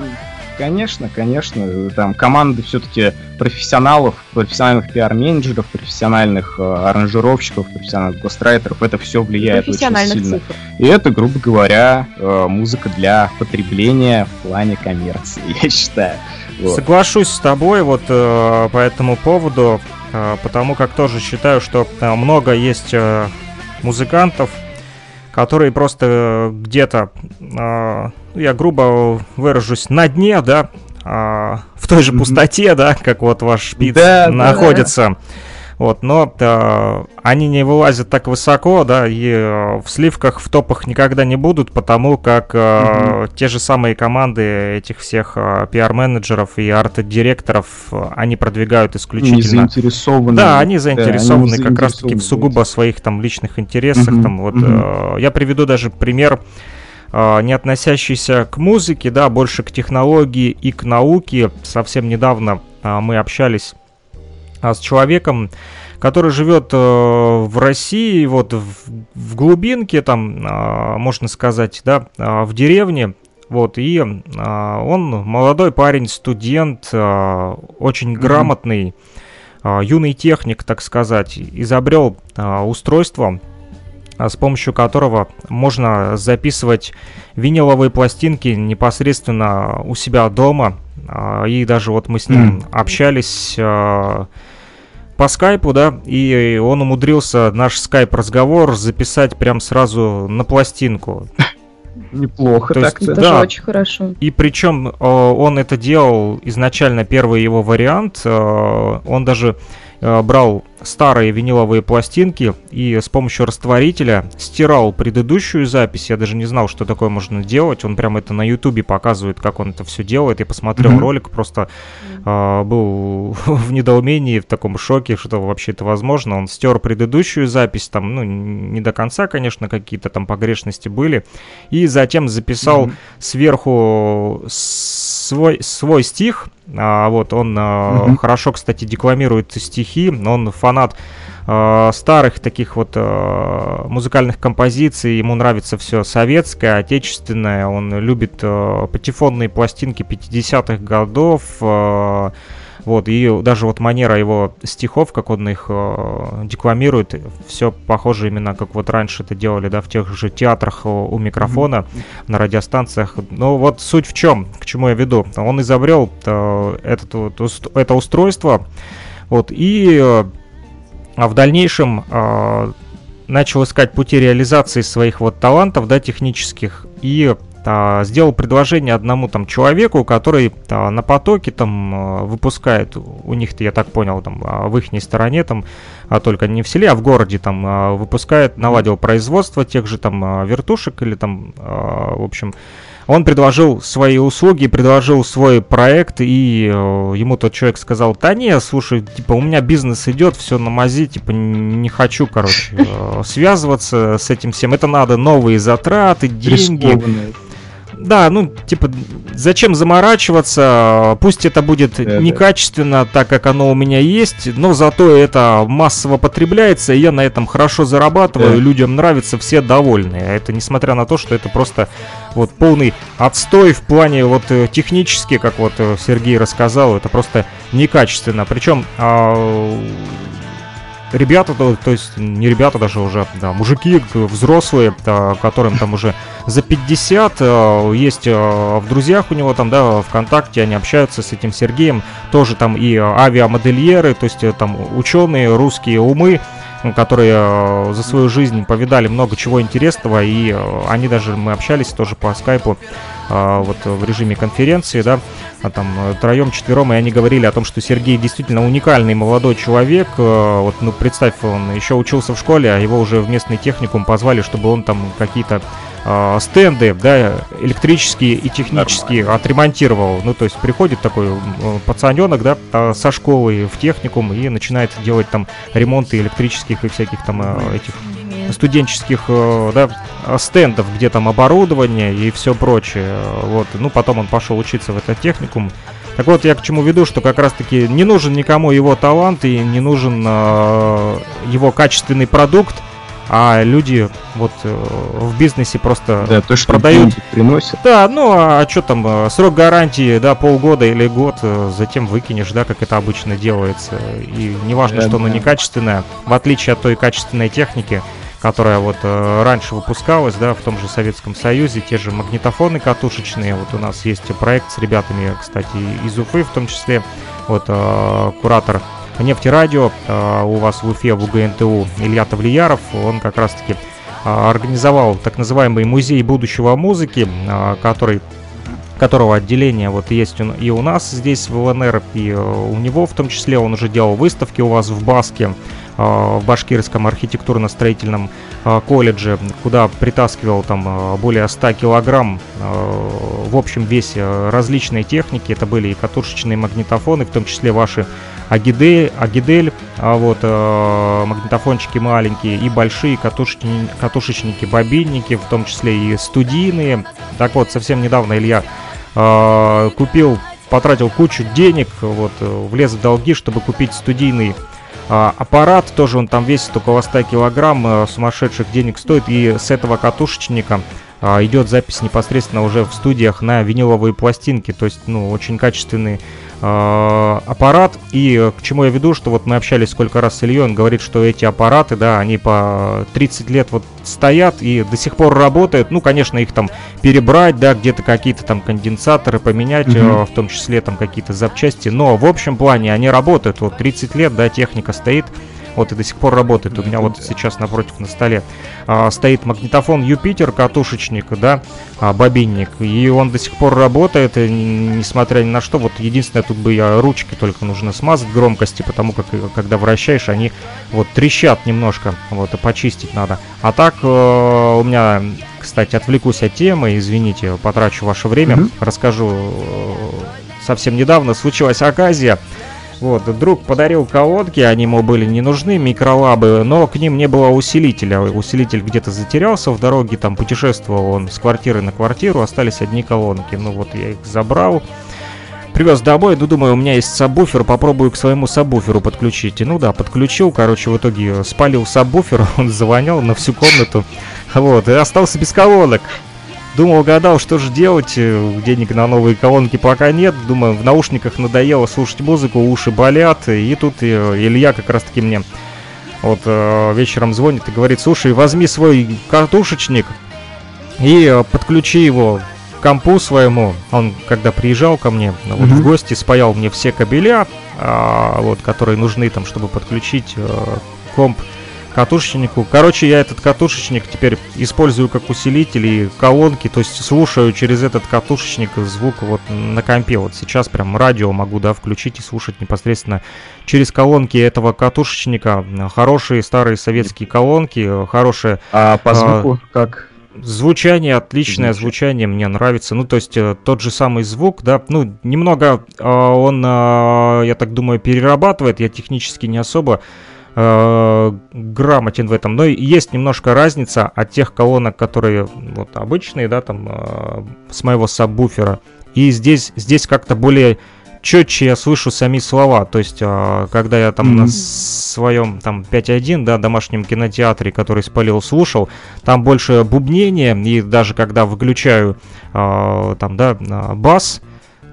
Конечно, конечно, там команды все-таки профессионалов, профессиональных пиар-менеджеров, профессиональных э, аранжировщиков, профессиональных гострайтеров, это все влияет очень Профессиональных сильно. цифр. И это, грубо говоря, э, музыка для потребления в плане коммерции, я считаю. Вот. Соглашусь с тобой вот э, по этому поводу, э, потому как тоже считаю, что э, много есть э, музыкантов, которые просто э, где-то, ну, я грубо выражусь, на дне, да, а, в той же пустоте, да, как вот ваш шпиц Да, да, находится. Вот, но э, они не вылазят так высоко, да, и э, в сливках, в топах никогда не будут, потому как э, угу. те же самые команды этих всех э, пиар-менеджеров и арт-директоров, э, они продвигают исключительно... Не заинтересованы. Да, они заинтересованы да, они как раз-таки в сугубо своих там личных интересах. Угу. Там, вот, угу. э, я приведу даже пример э, не относящийся к музыке, да, больше к технологии и к науке. Совсем недавно э, мы общались а, с человеком, который живет э, в России, вот в, в глубинке, там, э, можно сказать, да, э, в деревне, вот, и э, он молодой парень, студент, э, очень грамотный, э, юный техник, так сказать, изобрел э, устройство, с помощью которого можно записывать виниловые пластинки непосредственно у себя дома. И даже вот мы с ним общались по скайпу, да, и он умудрился наш скайп-разговор записать прям сразу на пластинку. Неплохо То так-то. Это да. очень хорошо. И причем э, он это делал изначально, первый его вариант, э, он даже Э, брал старые виниловые пластинки и с помощью растворителя стирал предыдущую запись. Я даже не знал, что такое можно делать. Он прям это на ютубе показывает, как он это все делает. Я посмотрел mm-hmm. ролик, просто э, был в недоумении, в таком шоке, что вообще это возможно. Он стер предыдущую запись, там, ну, не до конца, конечно, какие-то там погрешности были. И затем записал mm-hmm. сверху свой, свой стих. А, вот он угу. хорошо, кстати, декламирует стихи. Он фанат а, старых таких вот а, музыкальных композиций. Ему нравится все советское, отечественное. Он любит а, патефонные пластинки 50-х годов. А, вот, и даже вот манера его стихов, как он их э, декламирует, все похоже именно как вот раньше это делали, да, в тех же театрах у, у микрофона, mm-hmm. на радиостанциях. Ну вот суть в чем, к чему я веду. Он изобрел э, этот, вот, это устройство, вот, и э, в дальнейшем э, начал искать пути реализации своих вот талантов, да, технических, и а, сделал предложение одному там человеку, который а, на потоке там а, выпускает, у них-то, я так понял, там а, в их стороне, там, а только не в селе, а в городе там а, выпускает, наладил производство тех же там а, вертушек или там, а, в общем, он предложил свои услуги, предложил свой проект, и э, ему тот человек сказал, да не, слушай, типа, у меня бизнес идет, все на мази, типа, не хочу, короче, э, связываться с этим всем. Это надо новые затраты, деньги. Рискованные. Да, ну, типа, зачем заморачиваться? Пусть это будет это... некачественно, так как оно у меня есть, но зато это массово потребляется, и я на этом хорошо зарабатываю, да. людям нравится, все довольны. А это несмотря на то, что это просто вот полный отстой в плане вот э, технически, как вот э, Сергей рассказал, это просто некачественно. Причем а, ребята, то, есть не ребята даже уже, да, мужики взрослые, да, которым там уже за 50, э, есть э, в друзьях у него там, да, ВКонтакте, они общаются с этим Сергеем, тоже там и авиамодельеры, то есть э, там ученые, русские умы, которые за свою жизнь повидали много чего интересного, и они даже, мы общались тоже по скайпу, вот в режиме конференции, да, а там троем, четвером, и они говорили о том, что Сергей действительно уникальный молодой человек. Вот, ну, представь, он еще учился в школе, а его уже в местный техникум позвали, чтобы он там какие-то э, стенды, да, электрические и технические Нормально. отремонтировал. Ну, то есть приходит такой пацаненок, да, со школы в техникум и начинает делать там ремонты электрических и всяких там э, этих студенческих э, да, стендов, где там оборудование и все прочее. Вот. Ну, потом он пошел учиться в этот техникум. Так вот, я к чему веду, что как раз-таки не нужен никому его талант и не нужен э, его качественный продукт, а люди вот э, в бизнесе просто да, то, что продают. приносят. Да, ну а что там, э, срок гарантии, да, полгода или год, э, затем выкинешь, да, как это обычно делается. И неважно, да, что да. оно некачественное, в отличие от той качественной техники, которая вот раньше выпускалась, да, в том же Советском Союзе, те же магнитофоны катушечные, вот у нас есть проект с ребятами, кстати, из Уфы в том числе, вот куратор нефтерадио э, у вас в Уфе, в УГНТУ Илья Тавлияров, он как раз-таки э, организовал так называемый музей будущего музыки, э, который которого отделение вот есть и у нас здесь в ЛНР, и э, у него в том числе. Он уже делал выставки у вас в Баске, э, в Башкирском архитектурно-строительном э, колледже, куда притаскивал там э, более 100 килограмм э, в общем весе э, различные техники. Это были и катушечные магнитофоны, в том числе ваши Агидель, Агидель вот э, магнитофончики маленькие и большие катушечни- катушечники, бобинники, в том числе и студийные. Так вот, совсем недавно Илья э, купил, потратил кучу денег, вот, э, влез в долги, чтобы купить студийный аппарат, тоже он там весит около 100 килограмм, э, сумасшедших денег стоит, и с этого катушечника а, идет запись непосредственно уже в студиях на виниловые пластинки, то есть, ну, очень качественный э, аппарат. И э, к чему я веду, что вот мы общались сколько раз с Ильей, он говорит, что эти аппараты, да, они по 30 лет вот стоят и до сих пор работают. Ну, конечно, их там перебрать, да, где-то какие-то там конденсаторы поменять, э, в том числе там какие-то запчасти. Но в общем плане они работают. Вот 30 лет, да, техника стоит. Вот и до сих пор работает. У меня вот сейчас напротив на столе а, стоит магнитофон Юпитер, катушечник, да, а, бобинник. И он до сих пор работает, несмотря ни на что. Вот единственное, тут бы я ручки только нужно смазать громкости, потому как э, когда вращаешь, они вот трещат немножко, вот, и почистить надо. А так э, у меня, кстати, отвлекусь от темы, извините, потрачу ваше время, Мгм. расскажу. э, Совсем недавно случилась оказия. Вот, друг подарил колодки, они ему были не нужны, микролабы, но к ним не было усилителя. Усилитель где-то затерялся в дороге, там путешествовал он с квартиры на квартиру, остались одни колонки. Ну вот я их забрал, привез домой, ну думаю, у меня есть сабвуфер, попробую к своему сабвуферу подключить. И ну да, подключил, короче, в итоге спалил сабвуфер, он завонял на всю комнату. Вот, и остался без колонок. Думал, гадал, что же делать, э, денег на новые колонки пока нет. Думаю, в наушниках надоело слушать музыку, уши болят. И тут э, Илья как раз таки мне вот э, вечером звонит и говорит, слушай, возьми свой картушечник и подключи его к компу своему. Он, когда приезжал ко мне ну, вот, в Мгм. гости, спаял мне все кабеля, а, вот, которые нужны там, чтобы подключить э, комп катушечнику. Короче, я этот катушечник теперь использую как усилитель и колонки, то есть слушаю через этот катушечник звук вот на компе. Вот сейчас прям радио могу, да, включить и слушать непосредственно через колонки этого катушечника. Хорошие старые советские колонки, хорошая А по А, звуку как? Звучание отличное, звучание мне нравится. Ну, то есть э, тот же самый звук, да, ну, немного э, он, э, я так думаю, перерабатывает, я технически не особо э, грамотен в этом, но есть немножко разница от тех колонок, которые вот обычные, да, там, э, с моего сабвуфера, и здесь, здесь как-то более четче я слышу сами слова, то есть, а, когда я там на Мгм. своем там 5.1, да, домашнем кинотеатре, который спалил, слушал, там больше бубнения, и даже когда выключаю а, там, да, а, бас,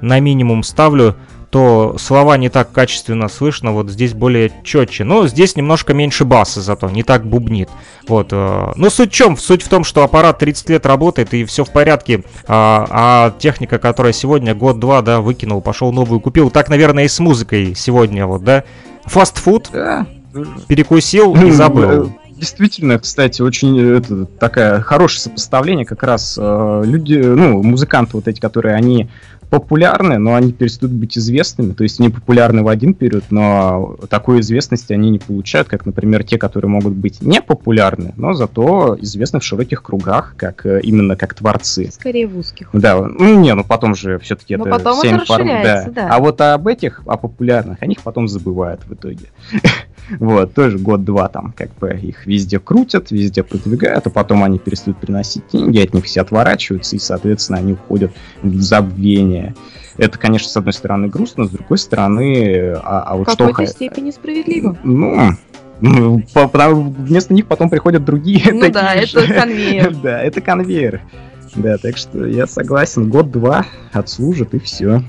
на минимум ставлю, то слова не так качественно слышно, вот здесь более четче. Но здесь немножко меньше баса зато, не так бубнит. Вот. э, Но суть в чем? Суть в том, что аппарат 30 лет работает и все в порядке, а, а техника, которая сегодня год-два, да, выкинул, пошел новую купил. Так, наверное, и с музыкой сегодня, вот, да. Фастфуд, Да. перекусил и забыл. Э, Действительно, кстати, очень э, это, такая хорошее сопоставление, как раз э, люди, ну, музыканты вот эти, которые, они популярны, но они перестают быть известными, то есть они популярны в один период, но такой известности они не получают, как, например, те, которые могут быть не популярны, но зато известны в широких кругах, как э, именно как творцы. Скорее в узких. Да, ну не, ну потом же все-таки это потом вся это информ- расширяется, да. А вот об этих, о популярных, они их потом забывают в итоге. Вот, тоже год-два там как бы их везде крутят, везде продвигают, а потом они перестают приносить деньги, от них все отворачиваются, и, соответственно, они уходят в забвение. Это, конечно, с одной стороны грустно, с другой стороны, а, а В вот что... какой-то ха- степени справедливо. Ну, ну, по- потому- вместо них потом приходят другие Ну да, же. это конвейер. Да, это конвейер. Да, так что я согласен, год-два отслужит и все.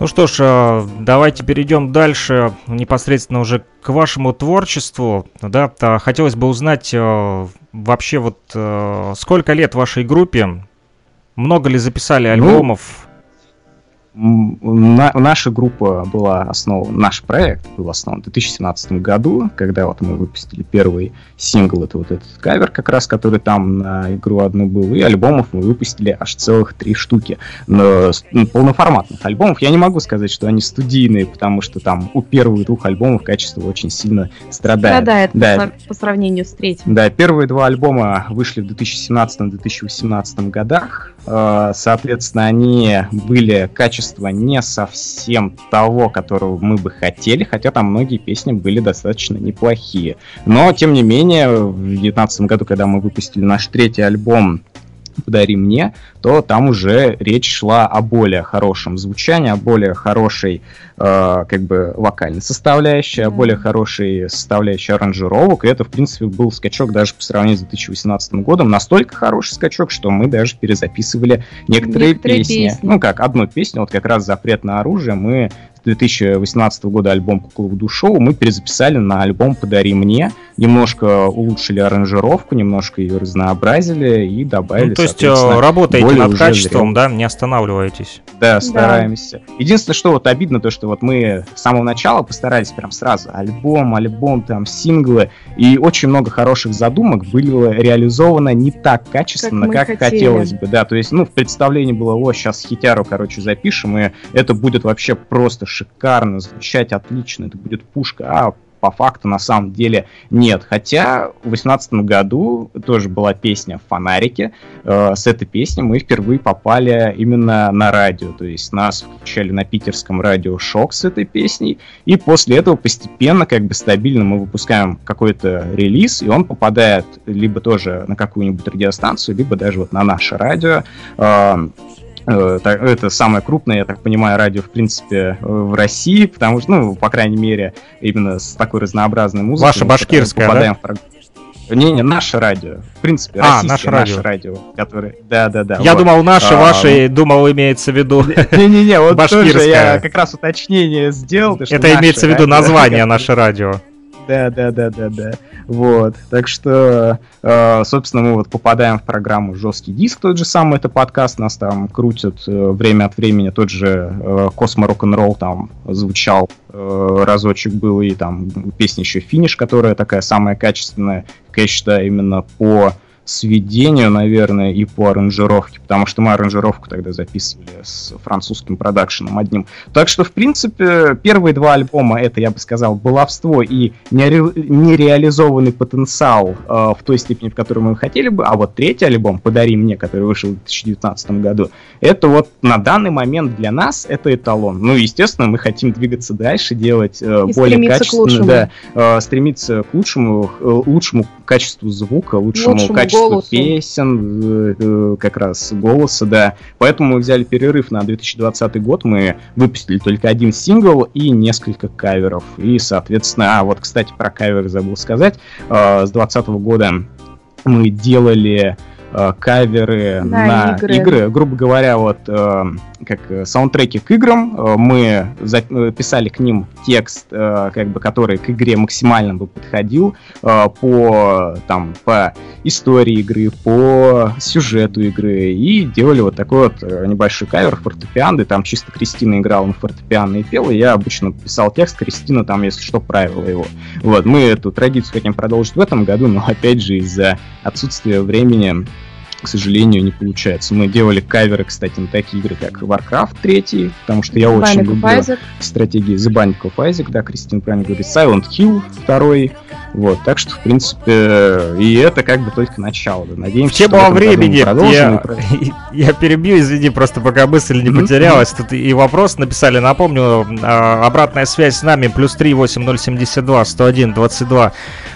Ну что ж, э, давайте перейдем дальше непосредственно уже к вашему творчеству. Да, хотелось бы узнать э, вообще вот э, сколько лет вашей группе, много ли записали Ну, альбомов? На- наша группа была основана, наш проект был основан в 2017 году, когда вот мы выпустили первый сингл, это вот этот кавер как раз, который там на игру одну был, и альбомов мы выпустили аж целых три штуки. Но, ну, полноформатных альбомов. Я не могу сказать, что они студийные, потому что там у первых двух альбомов качество очень сильно страдает. Страдает по Да, сра- по сравнению с третьим. да, первые два альбома вышли в 2017-2018 годах. Э, Соответственно, они были качество не совсем того, которого мы бы хотели, хотя там многие песни были достаточно неплохие. Но, тем не менее, в 2019 году, когда мы выпустили наш третий альбом «Подари мне», то там уже речь шла о более хорошем звучании, о более хорошей э, как бы вокальной составляющей, о Да. более хорошей составляющей аранжировок. И это, в принципе, был скачок даже по сравнению с 2018 годом. Настолько хороший скачок, что мы даже перезаписывали некоторые, Некоторые песни. песни. Ну как, одну песню, вот как раз «Запрет на оружие» мы 2018 года альбом «Кукла в душу» мы перезаписали на альбом «Подари мне». Немножко улучшили аранжировку, немножко ее разнообразили и добавили, Ну, то есть э, работаете более над качеством, зрелый. да, не останавливаетесь. Да, стараемся. Единственное, что вот обидно, то, что вот мы с самого начала постарались прям сразу альбом, альбом, там, синглы, и очень много хороших задумок было реализовано не так качественно, как, хотели. хотелось бы, да, то есть, ну, в представлении было, о, сейчас хитяру, короче, запишем, и это будет вообще просто шикарно, звучать отлично, это будет пушка, а по факту на самом деле нет. Хотя в 2018 году тоже была песня «Фонарики», Э, с этой песней мы впервые попали именно на радио. То есть нас включали на питерском радио «Шок» с этой песней. И после этого постепенно, как бы стабильно мы выпускаем какой-то релиз, и он попадает либо тоже на какую-нибудь радиостанцию, либо даже вот на наше радио. Э, Это самое крупное, я так понимаю, радио, в принципе, э, в России, потому что, ну, по крайней мере, именно с такой разнообразной музыкой. Ваше мы башкирское, попадаем в прог- Не-не, наше радио. В принципе, А, наше наше радио. которое... Да-да-да. Я вот. думал, наши, А, ваши, думал, имеется в виду. Не-не-не, вот тоже я как раз уточнение сделал. Это наше имеется в виду радио, название наше радио. Да, да, да, да, да. Вот. Так что, э, собственно, мы вот попадаем в программу Жесткий диск, тот же самый, это подкаст, нас там крутят э, время от времени, тот же э, Космо Рок-н-ролл там звучал э, разочек был, и там песня еще Финиш, которая такая самая качественная, как я считаю, именно по сведению, наверное, и по аранжировке, потому что мы аранжировку тогда записывали с французским продакшеном одним. Так что, в принципе, первые два альбома это, я бы сказал, баловство и нере- нереализованный потенциал э, в той степени, в которой мы хотели бы. А вот третий альбом «Подари мне», который вышел в 2019 году, это вот на данный момент для нас это эталон. Ну, естественно, мы хотим двигаться дальше, делать э, И более качественно, да, э, стремиться к лучшему, э, лучшему качеству звука, лучшему, Лучшему качеству голосу. песен, э, э, как раз голоса, да. Поэтому мы взяли перерыв на 2020 год, мы выпустили только один сингл и несколько каверов. И, соответственно, а вот, кстати, про каверы забыл сказать, э, с 2020 года мы делали э, каверы На на, игры. игры. Грубо говоря, вот э, как э, саундтреки к играм, э, мы за- э, писали к ним текст, э, как бы, который к игре максимально бы подходил э, по там по истории игры, по сюжету игры и делали вот такой вот небольшой кавер фортепиано, и там чисто Кристина играла на фортепиано и пела, я обычно писал текст, Кристина там, если что, правила его. Вот, мы эту традицию хотим продолжить в этом году, но опять же из-за отсутствия времени к сожалению, не получается. Мы делали каверы, кстати, на такие игры, как Warcraft 3, потому что я очень Bionic of люблю Isaac. стратегии The Binding of Isaac, да, Кристина правильно говорит, Silent Hill 2, вот, так что, в принципе, и это как бы только начало, да, надеемся, Тема что в о этом году мы времени. Я, я перебью, извини, просто пока мысль не Мгм. потерялась. Тут и вопрос написали. Напомню, а, обратная связь с нами. Плюс 3 8072 101 22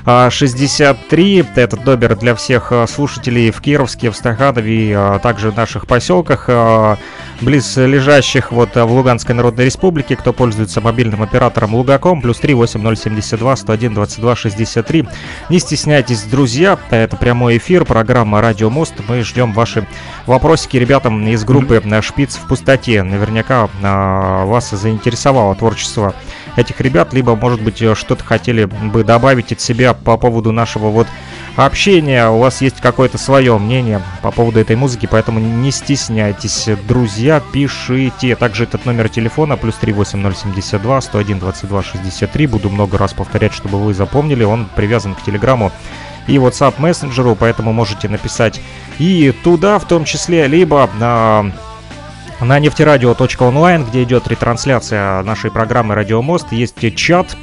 а, 63. Этот номер для всех а, слушателей в Кировске, в Стаханове и а, также в наших поселках. а, Близ лежащих вот а, в Луганской Народной Республике, кто пользуется мобильным оператором Лугаком, плюс 3 8072 101 22 63. Не стесняйтесь, друзья, это прямой эфир, программа Радио Мост. Мы ждем ваши вопросики ребятам из группы Шпиц в пустоте. Наверняка а, вас заинтересовало творчество этих ребят, либо, может быть, э, что-то хотели бы добавить от себя по поводу нашего вот общения. У вас есть какое-то свое мнение по поводу этой музыки, поэтому не стесняйтесь, друзья, пишите. Также этот номер телефона плюс 38072 101 22 63. Буду много раз повторять, чтобы вы запомнили. Он привязан к телеграмму и WhatsApp мессенджеру, поэтому можете написать и туда в том числе, либо на на нефтерадио.онлайн, где идет ретрансляция нашей программы «Радио Мост», есть чат,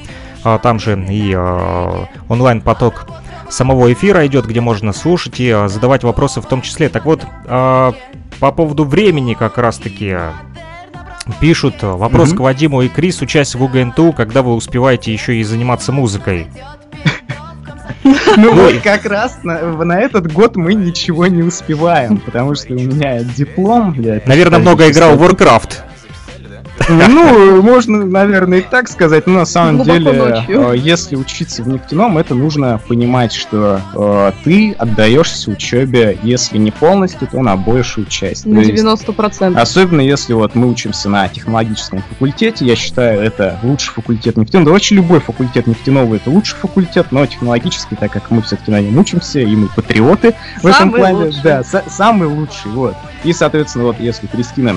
а там же и э, онлайн-поток самого эфира идет, где можно слушать и э, задавать вопросы в том числе. Так вот, по поводу времени как раз-таки пишут вопрос mm-hmm. к Вадиму и Крису, часть в УГНТУ, когда вы успеваете еще и заниматься музыкой? Ну вот как раз на, на этот год мы ничего не успеваем, потому что у меня диплом. Наверное, много играл в Warcraft. Ну, можно, наверное, и так сказать, но на самом деле, э, если учиться в нефтяном, это нужно понимать, что э, ты отдаешься учебе, если не полностью, то на большую часть. На 90%. Особенно если вот мы учимся на технологическом факультете, я считаю, это лучший факультет нефтяного. Да вообще любой факультет нефтяного это лучший факультет, но технологический, так как мы все-таки на нем учимся, и мы патриоты в самый этом плане. Лучший. Да, самый лучший, вот. И, соответственно, вот если Кристина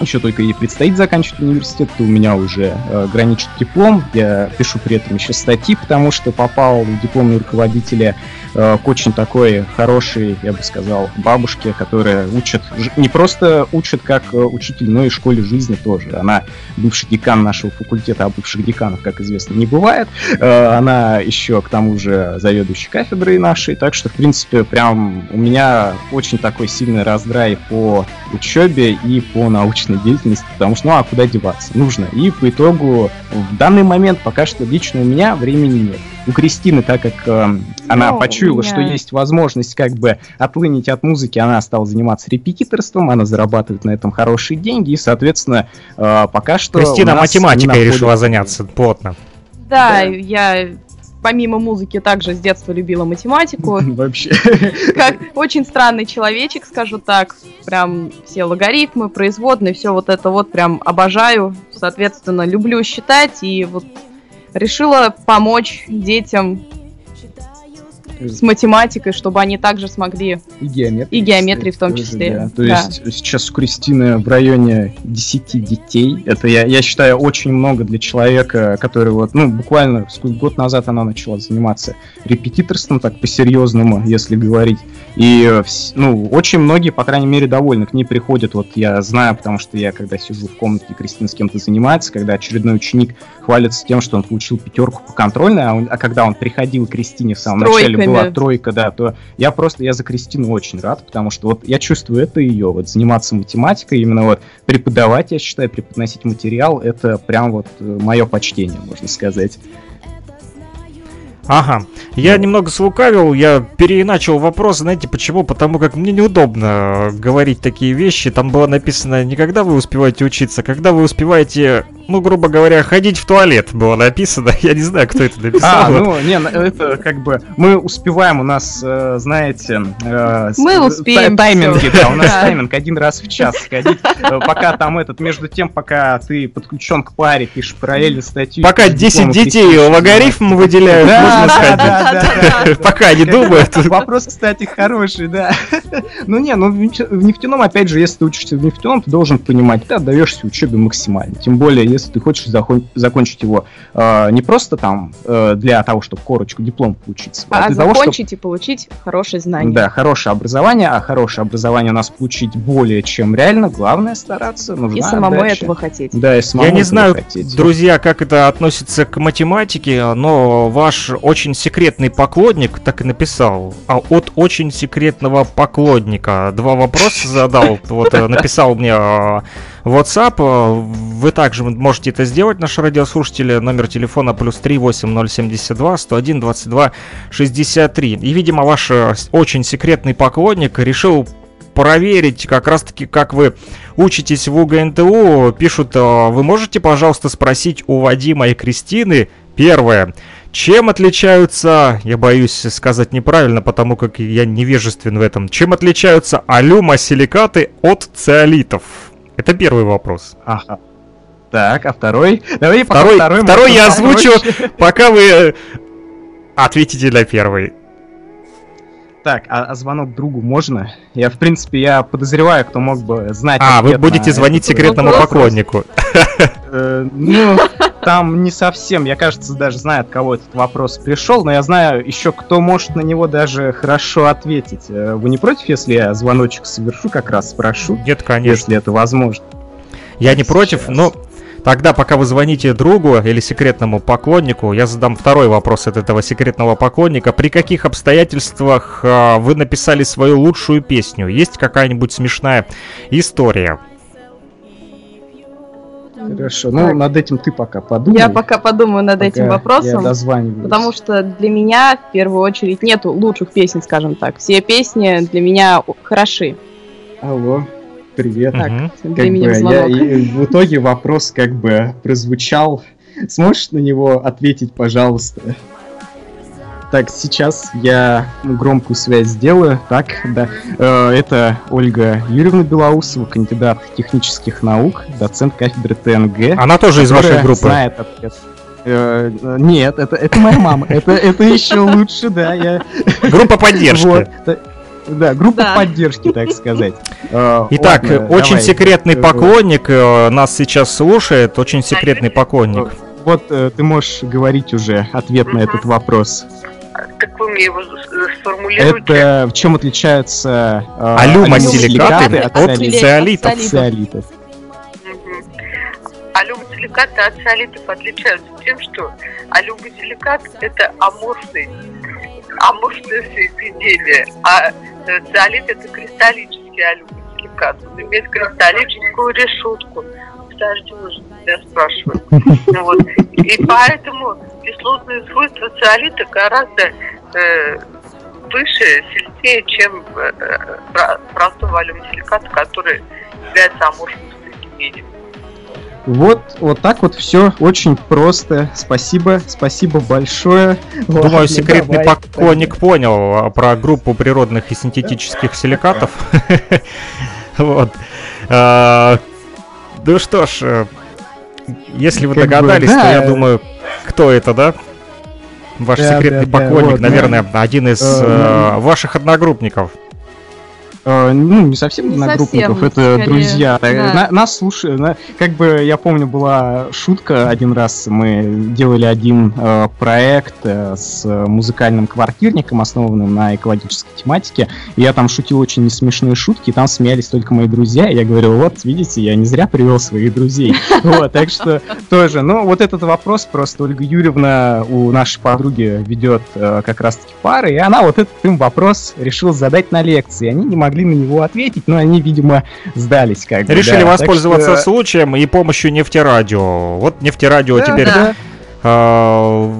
еще только ей предстоит заканчивать университет, у меня уже э, граничит диплом. Я пишу при этом еще статьи, потому что попал в дипломные руководителя э, к очень такой хорошей, я бы сказал, бабушке, которая учит, не просто учит как э, учитель, но и в школе жизни тоже. Она бывший декан нашего факультета, а бывших деканов, как известно, не бывает. Э, она еще, к тому же, заведующей кафедрой нашей, так что, в принципе, прям у меня очень такой сильный раздрай по учебе и по научной деятельности, потому что, ну, а куда деваться? Нужно. И по итогу, в данный момент, пока что лично у меня времени нет у Кристины, так как э, она О, почуяла, меня... что есть возможность как бы отлынить от музыки, она стала заниматься репетиторством, она зарабатывает на этом хорошие деньги, и, соответственно, э, пока что... Кристина математикой решила заняться плотно. Да, я помимо музыки также с детства любила математику. Вообще. Как очень странный человечек, скажу так. Прям все логарифмы, производные, все вот это вот прям обожаю. Соответственно, люблю считать и вот решила помочь детям с математикой, чтобы они также смогли... И геометрии. И геометрии в том числе. Да. То да. есть сейчас у Кристины в районе 10 детей. Это, я, я считаю, очень много для человека, который вот, ну, буквально год назад она начала заниматься репетиторством, так по-серьезному, если говорить. И, ну, очень многие, по крайней мере, довольны. К ней приходят, вот я знаю, потому что я, когда сижу в комнате, Кристина с кем-то занимается, когда очередной ученик хвалится тем, что он получил пятерку по контрольной, а, он, а когда он приходил к Кристине в самом начале была тройка, да, то я просто, я за Кристину очень рад, потому что вот я чувствую это ее, вот заниматься математикой, именно вот преподавать, я считаю, преподносить материал, это прям вот э, мое почтение, можно сказать. Ага. Я немного слукавил, я переиначил вопрос, знаете почему? Потому как мне неудобно говорить такие вещи. Там было написано не когда вы успеваете учиться, а когда вы успеваете ну, грубо говоря, ходить в туалет было написано. Я не знаю, кто это написал. А, ну, не, это как бы мы успеваем, у нас, э, знаете... Э, мы успеем. Тайминги, да, у нас тайминг один раз в час сходить. Э, пока там этот, между тем, пока ты подключен к паре, пишешь параллельно статью. Пока 10 детей логарифм выделяют, можно сходить. Пока не думают. Вопрос, кстати, хороший, да. Ну не, ну в нефтяном, опять же, если ты учишься в нефтяном, ты должен понимать, ты отдаешься учебе максимально. Тем более, если ты хочешь закон- закончить его э, не просто там э, для того, чтобы корочку, диплом получить, а, а для закончить того, чтобы... и получить хорошее знание. Да, хорошее образование, а хорошее образование у нас получить более чем реально, главное стараться, нужна И самому отдача. этого хотеть. Да, и самому Я не знаю, хотеть. друзья, как это относится к математике, но ваш очень секретный поклонник так и написал, а от очень секретного поклонника два вопроса задал, вот э, написал мне а, WhatsApp. Э, вы также можете это сделать, наши радиослушатели. Номер телефона плюс 38072 101 22 63. И, видимо, ваш э, очень секретный поклонник решил проверить как раз-таки, как вы учитесь в УГНТУ. Пишут, э, вы можете, пожалуйста, спросить у Вадима и Кристины Первое. Чем отличаются, я боюсь сказать неправильно, потому как я невежествен в этом, чем отличаются алюмосиликаты от циолитов? Это первый вопрос. Ага. Так, а второй? Давай пока Второй, второй, второй я озвучу, пока вы ответите на первый. Так, а, а звонок другу можно? Я, в принципе, я подозреваю, кто мог бы знать. А, вы будете звонить этот секретному вопрос. поклоннику. Э, ну, там не совсем. Я, кажется, даже знаю, от кого этот вопрос пришел, но я знаю еще, кто может на него даже хорошо ответить. Э, Вы не против, если я звоночек совершу, как раз спрошу, Нет, конечно. если это возможно? Я не против, Сейчас. но тогда, пока вы звоните другу или секретному поклоннику, я задам второй вопрос от этого секретного поклонника. При каких обстоятельствах а, вы написали свою лучшую песню? Есть какая-нибудь смешная история? Хорошо, ну, над этим ты пока подумай. Я пока подумаю над пока этим вопросом. Потому что для меня в первую очередь нету лучших песен, скажем так. Все песни для меня хороши. Алло, привет. Так, Как бы я, и в итоге вопрос как бы прозвучал. Сможешь на него ответить, пожалуйста? Так, сейчас я громкую связь сделаю. Так, да. Э, Это Ольга Юрьевна Белоусова, кандидат технических наук, доцент кафедры ТНГ. Она тоже из вашей группы. Знает ответ. Э, Нет, это, это моя мама. Это, это еще лучше, да. Я, Группа поддержки. вот, да, группа Да. поддержки, так сказать. Э, Итак, ладно, очень давай. секретный Э, поклонник э, нас сейчас слушает. Очень секретный поклонник. Вот э, ты можешь говорить уже ответ на этот вопрос. Так вы мне его с- сформулируйте. Это в чем отличаются э, Алюмосиликаты от от циолитов? циолитов. От Циолитов. Алюмосиликаты от циолитов отличаются тем, что алюмосиликат – это аморфный, аморфное соединение, а циолит – это кристаллический алюмосиликат. Он имеет кристаллическую решетку. Подожди, спрашивают. Ну вот. И поэтому кислотные свойства циолита гораздо э, выше, сильнее, чем э, э, про- простого алюмосиликата, который является аморфным соединением. Вот, вот так вот все очень просто. Спасибо, спасибо большое. Думаю, Ладно, секретный давай, поклонник понял а, про группу природных и синтетических силикатов. Вот. Ну что ж, э, если вы догадались, то я думаю, кто это, да? Ваш секретный поклонник, наверное, один из Э, э, ваших одногруппников. Э, ну, не совсем Не одногруппников, совсем, это скорее, друзья. Так, да. на- нас слушают. на- как бы я помню, была шутка один раз. Мы делали один э, проект э, с музыкальным квартирником, основанным на экологической тематике. И я там шутил очень несмешные шутки, и там смеялись только мои друзья. И я говорил, вот, видите, я не зря привел своих друзей. Вот, так что тоже. Ну, вот этот вопрос просто Ольга Юрьевна у нашей подруги ведет э, как раз-таки пары, и она вот этот им вопрос решила задать на лекции. Они не могли на него ответить, но они, видимо, сдались как бы. Решили да. Так воспользоваться что- случаем и помощью нефтерадио. Вот нефтерадио Да, теперь да. э,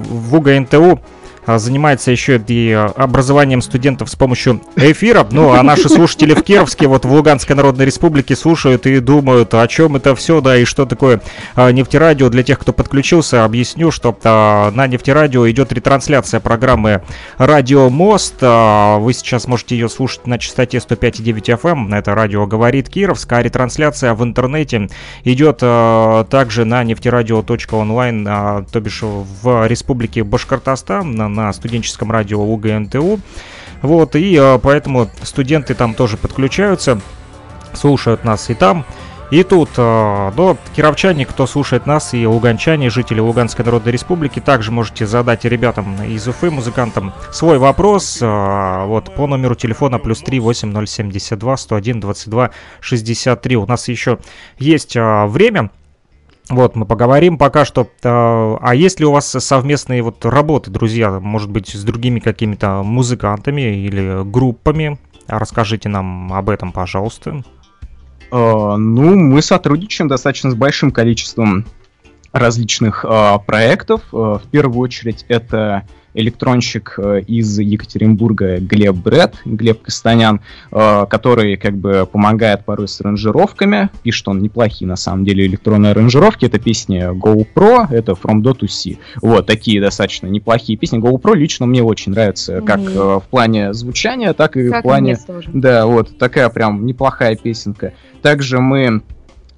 в УГНТУ занимается еще и э, образованием студентов с помощью эфира. Ну, а наши слушатели в Кировске, вот в Луганской Народной Республике слушают и думают, о чем это все, да, и что такое а, нефтерадио. Для тех, кто подключился, объясню, что а, на нефтерадио идет ретрансляция программы Радио Мост. А, Вы сейчас можете ее слушать на частоте 105,9 FM. Это радио говорит Кировск, а ретрансляция в интернете идет а, также на нефтерадио.онлайн, а, то бишь в республике Башкортостан, на, студенческом радио УГНТУ. Вот, и а, поэтому студенты там тоже подключаются, слушают нас и там, и тут. Но кировчане, кто слушает нас, и луганчане, жители Луганской Народной Республики, также можете задать ребятам из Уфы, музыкантам, свой вопрос. а, Вот, по номеру телефона плюс 3 8072 101 22 63. У нас еще есть время. Вот, мы поговорим пока что. А а есть ли у вас совместные вот работы, друзья? Может быть, с другими какими-то музыкантами или группами? Расскажите нам об этом, пожалуйста. Э, Ну, мы сотрудничаем достаточно с большим количеством различных э, проектов. В первую очередь это электронщик э, из Екатеринбурга Глеб Бред, Глеб Костанян, э, который как бы помогает порой с аранжировками, пишет он неплохие на самом деле электронные аранжировки, это песни GoPro, это From Do to See, вот такие достаточно неплохие песни. GoPro лично мне очень нравится, как э, в плане звучания, так и Как в плане да, вот такая прям неплохая песенка. Также мы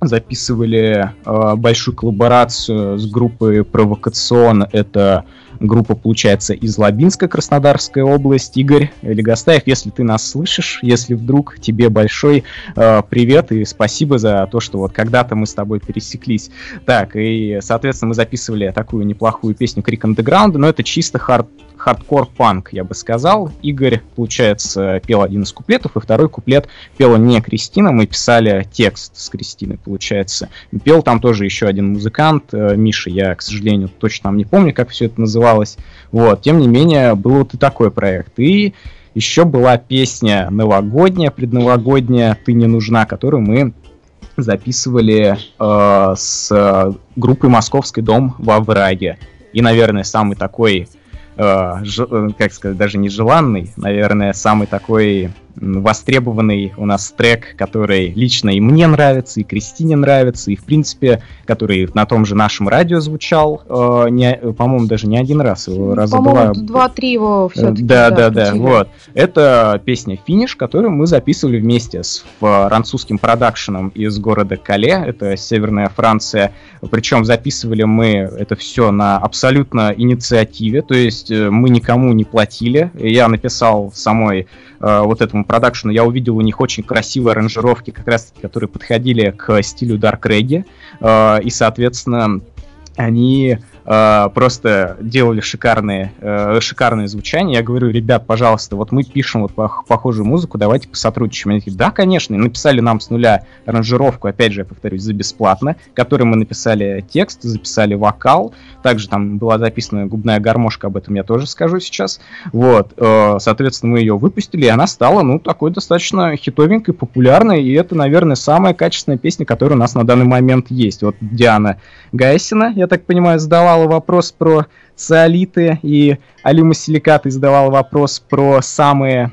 записывали э, большую коллаборацию с группой Провокацион. Это группа, получается, из Лабинска, Краснодарская область. Игорь Легостаев, если ты нас слышишь, если вдруг, тебе большой э, привет и спасибо за то, что вот когда-то мы с тобой пересеклись. Так, и, соответственно, мы записывали такую неплохую песню Крик Underground, но это чисто хард хардкор-панк, я бы сказал. Игорь, получается, пел один из куплетов, и второй куплет пела не Кристина, мы писали текст с Кристиной, получается. Пел там тоже еще один музыкант, э, Миша, я, к сожалению, точно там не помню, как все это называлось. Вот, тем не менее, был вот и такой проект. И еще была песня новогодняя, предновогодняя «Ты не нужна», которую мы записывали э, с группой «Московский дом» во Враге. И, наверное, самый такой Э, э, как сказать, даже не желанный, наверное, самый такой востребованный у нас трек, который лично и мне нравится, и Кристине нравится, и, в принципе, который на том же нашем радио звучал, э, не, по-моему, даже не один раз, его раза два... Два-три его все-таки. Да, да, да, да, вот. Это песня «Финиш», которую мы записывали вместе с французским продакшеном из города Кале, это северная Франция, причем записывали мы это все на абсолютно инициативе, то есть э, мы никому не платили, я написал самой э, вот этому продакшену, я увидел у них очень красивые аранжировки, как раз таки, которые подходили к стилю Dark Reggae, э, и, соответственно, они э, просто делали шикарные, э, шикарные звучания. Я говорю, ребят, пожалуйста, вот мы пишем вот похожую музыку, давайте посотрудничаем. Они такие, да, конечно. И написали нам с нуля аранжировку, опять же, я повторюсь, за бесплатно, которой мы написали текст, записали вокал. Также там была записана губная гармошка, об этом я тоже скажу сейчас. Вот, э, соответственно, мы ее выпустили, и она стала, ну, такой достаточно хитовенькой, популярной, и это, наверное, самая качественная песня, которая у нас на данный момент есть. Вот Диана Гайсина, я так понимаю, задавала вопрос про циолиты, и Алима Силикаты задавала вопрос про самые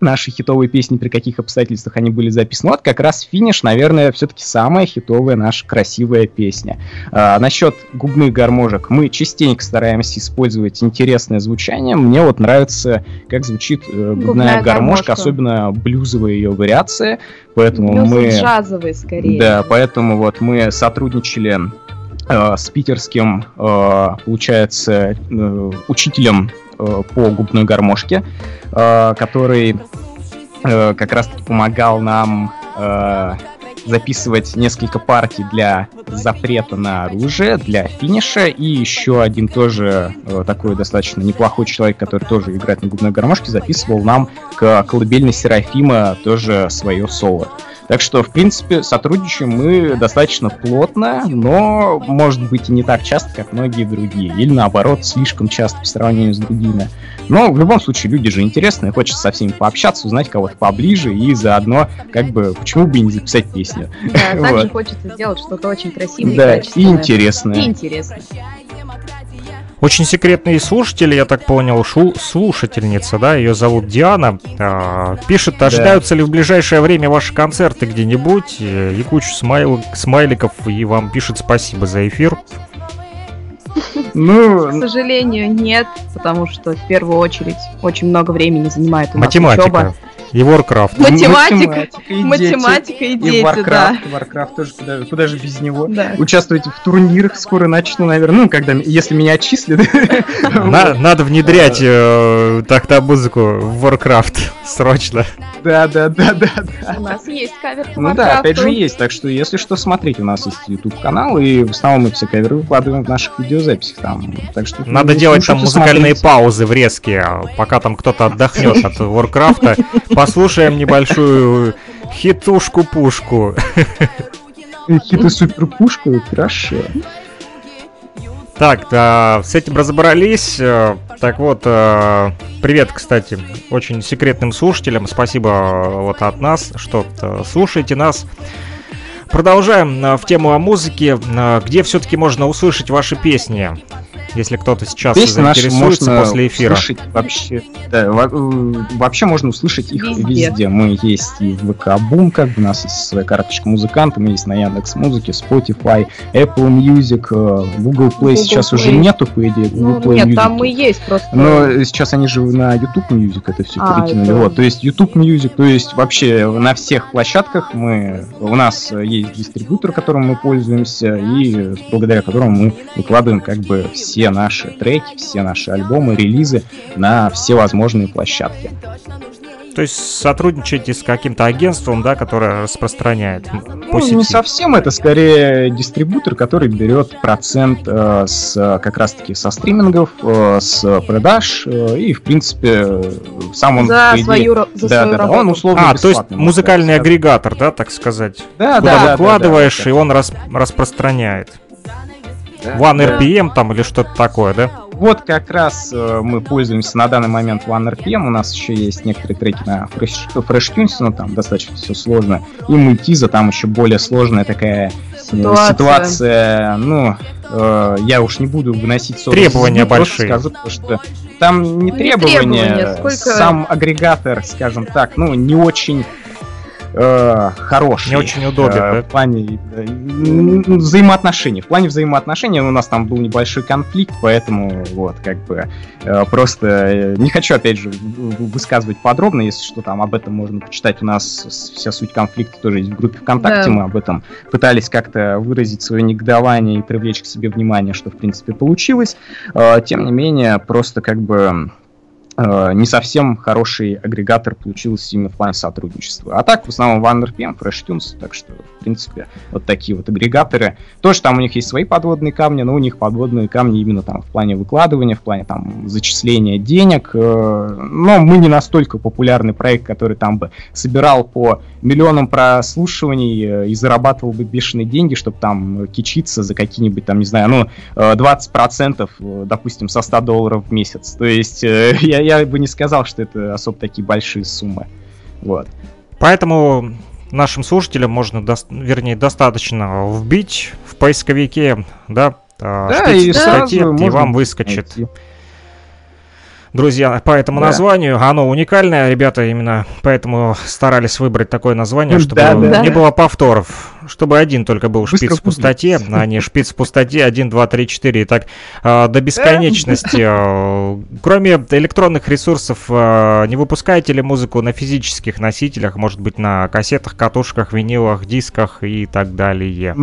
наши хитовые песни, при каких обстоятельствах они были записаны. Вот как раз финиш, наверное, все-таки самая хитовая наша красивая песня. А, насчет губных гармошек. Мы частенько стараемся использовать интересное звучание. Мне вот нравится, как звучит э, губная, губная гармошка, гармошка, особенно блюзовая ее вариация. Поэтому Блюз мы... джазовый скорее. Да, поэтому вот мы сотрудничали Э, с питерским, э, получается, э, учителем по губной гармошке, который как раз помогал нам записывать несколько партий для запрета на оружие, для финиша, и еще один тоже такой достаточно неплохой человек, который тоже играет на губной гармошке, записывал нам к колыбельной Серафима тоже свое соло. Так что, в принципе, сотрудничаем мы достаточно плотно, но, может быть, и не так часто, как многие другие. Или, наоборот, слишком часто по сравнению с другими. Но, в любом случае, люди же интересные, хочется со всеми пообщаться, узнать кого-то поближе, и заодно, как бы, почему бы и не записать песню. Да, также хочется сделать что-то очень красивое да, и, и интересное. И интересное. Очень секретный слушатель, я так понял, шу слушательница, да, ее зовут Диана. Э, пишет, ожидаются да. ли в ближайшее время ваши концерты где-нибудь? И кучу смайл смайликов, и вам пишет спасибо за эфир. Ну, к сожалению, нет, потому что в первую очередь очень много времени занимает у нас Математика. учеба. И Warcraft. Математика, математика и дети, и Warcraft, да. Warcraft тоже, куда, куда же без него. Да. Участвуйте в турнирах, скоро начну, наверное, ну, когда, если меня отчислят. Надо внедрять э, так-то музыку в Warcraft срочно. Да, да, да, да, да. У нас есть кавер Ну да, опять же есть, так что если что, смотрите, у нас есть YouTube канал, и в основном мы все каверы выкладываем в наших видеозаписях там. Так что надо делать там музыкальные паузы врезки, пока там кто-то отдохнет от Warcraft. Послушаем небольшую хитушку-пушку. Хиты-супер-пушку, хорошо. Так, да, с этим разобрались. Э, так вот, э, привет, кстати, очень секретным слушателям. Спасибо э, вот от нас, что слушаете нас. Продолжаем в тему о музыке. Где все-таки можно услышать ваши песни? Если кто-то сейчас Песни заинтересуется можно после эфира. вообще, да, э, вообще можно услышать их Везде. везде. Мы есть и в ВК Бум, как бы у нас есть своя карточка музыканта, мы есть на Яндекс Музыке, Spotify, Apple Music, э, Google Play Google сейчас уже Play. нету, по идее, Google Ну, Play нет, Music. там мы есть просто. Но сейчас они же на YouTube Music это все А, перекинули. это- Вот, то есть YouTube Music, то есть вообще на всех площадках мы у нас э, есть дистрибьютор, которым мы пользуемся, и благодаря которому мы выкладываем как бы все наши треки, все наши альбомы, релизы на все возможные площадки. То есть сотрудничаете с каким-то агентством, да, которое распространяет по Ну, не сети. совсем, это скорее дистрибьютор, который берет процент э, с э, как раз-таки со стримингов, э, с продаж, э, и в принципе сам он за идее, свою, ра- за да, свою да, да, работу. он условно А, то есть музыкальный сказать. агрегатор, да, так сказать. Да, Куда да, да, выкладываешь, да, да, и он рас- распространяет. One Да. RPM там или что-то такое, да? Вот как раз э, мы пользуемся на данный момент One RPM. У нас еще есть некоторые треки на Fresh, Fresh Tunes, но там достаточно все сложно. И мультиза там еще более сложная такая э, Ситуация. ситуация. Ну, э, я уж не буду выносить ссоры Требования просто большие. Скажу, то, что там не Ну, не требования, требования, сколько- сам агрегатор, скажем так, ну, не очень э, хороший. Не очень удобен, э, да? В плане э, взаимоотношений. В плане взаимоотношений у нас там был небольшой конфликт, поэтому вот, как бы, э, просто э, не хочу, опять же, высказывать подробно, если что, там об этом можно почитать. У нас вся суть конфликта тоже есть в группе ВКонтакте, Да. мы об этом пытались как-то выразить свое негодование и привлечь к себе внимание, что, в принципе, получилось. Э, Тем не менее, просто как бы не совсем хороший агрегатор получился именно в плане сотрудничества. А так, в основном, OneRPM, FreshTunes, так что, принципе, вот такие вот агрегаторы. Тоже там у них есть свои подводные камни, но у них подводные камни именно там в плане выкладывания, в плане там зачисления денег. э, Но мы не настолько популярный проект, который там бы собирал по миллионам прослушиваний э, и зарабатывал бы бешеные деньги, чтобы там кичиться за какие-нибудь там, не знаю, ну, э, 20%, э, допустим, со 100 долларов в месяц. То есть я, я бы не сказал, что это особо такие большие суммы. Вот. Поэтому нашим слушателям можно, дос- вернее, достаточно вбить в поисковике, да, а, Да, шпиц и статьи, и вам выскочит. найти. Друзья, по этому Да. названию, оно уникальное, ребята, именно поэтому старались выбрать такое название, чтобы Да, да. не было повторов, чтобы один только был Быстро шпиц в пустоте, а не шпиц в пустоте 1, 2, 3, 4 и так до бесконечности. А, Кроме электронных ресурсов, а, не выпускаете ли музыку на физических носителях, может быть, на кассетах, катушках, винилах, дисках и так далее?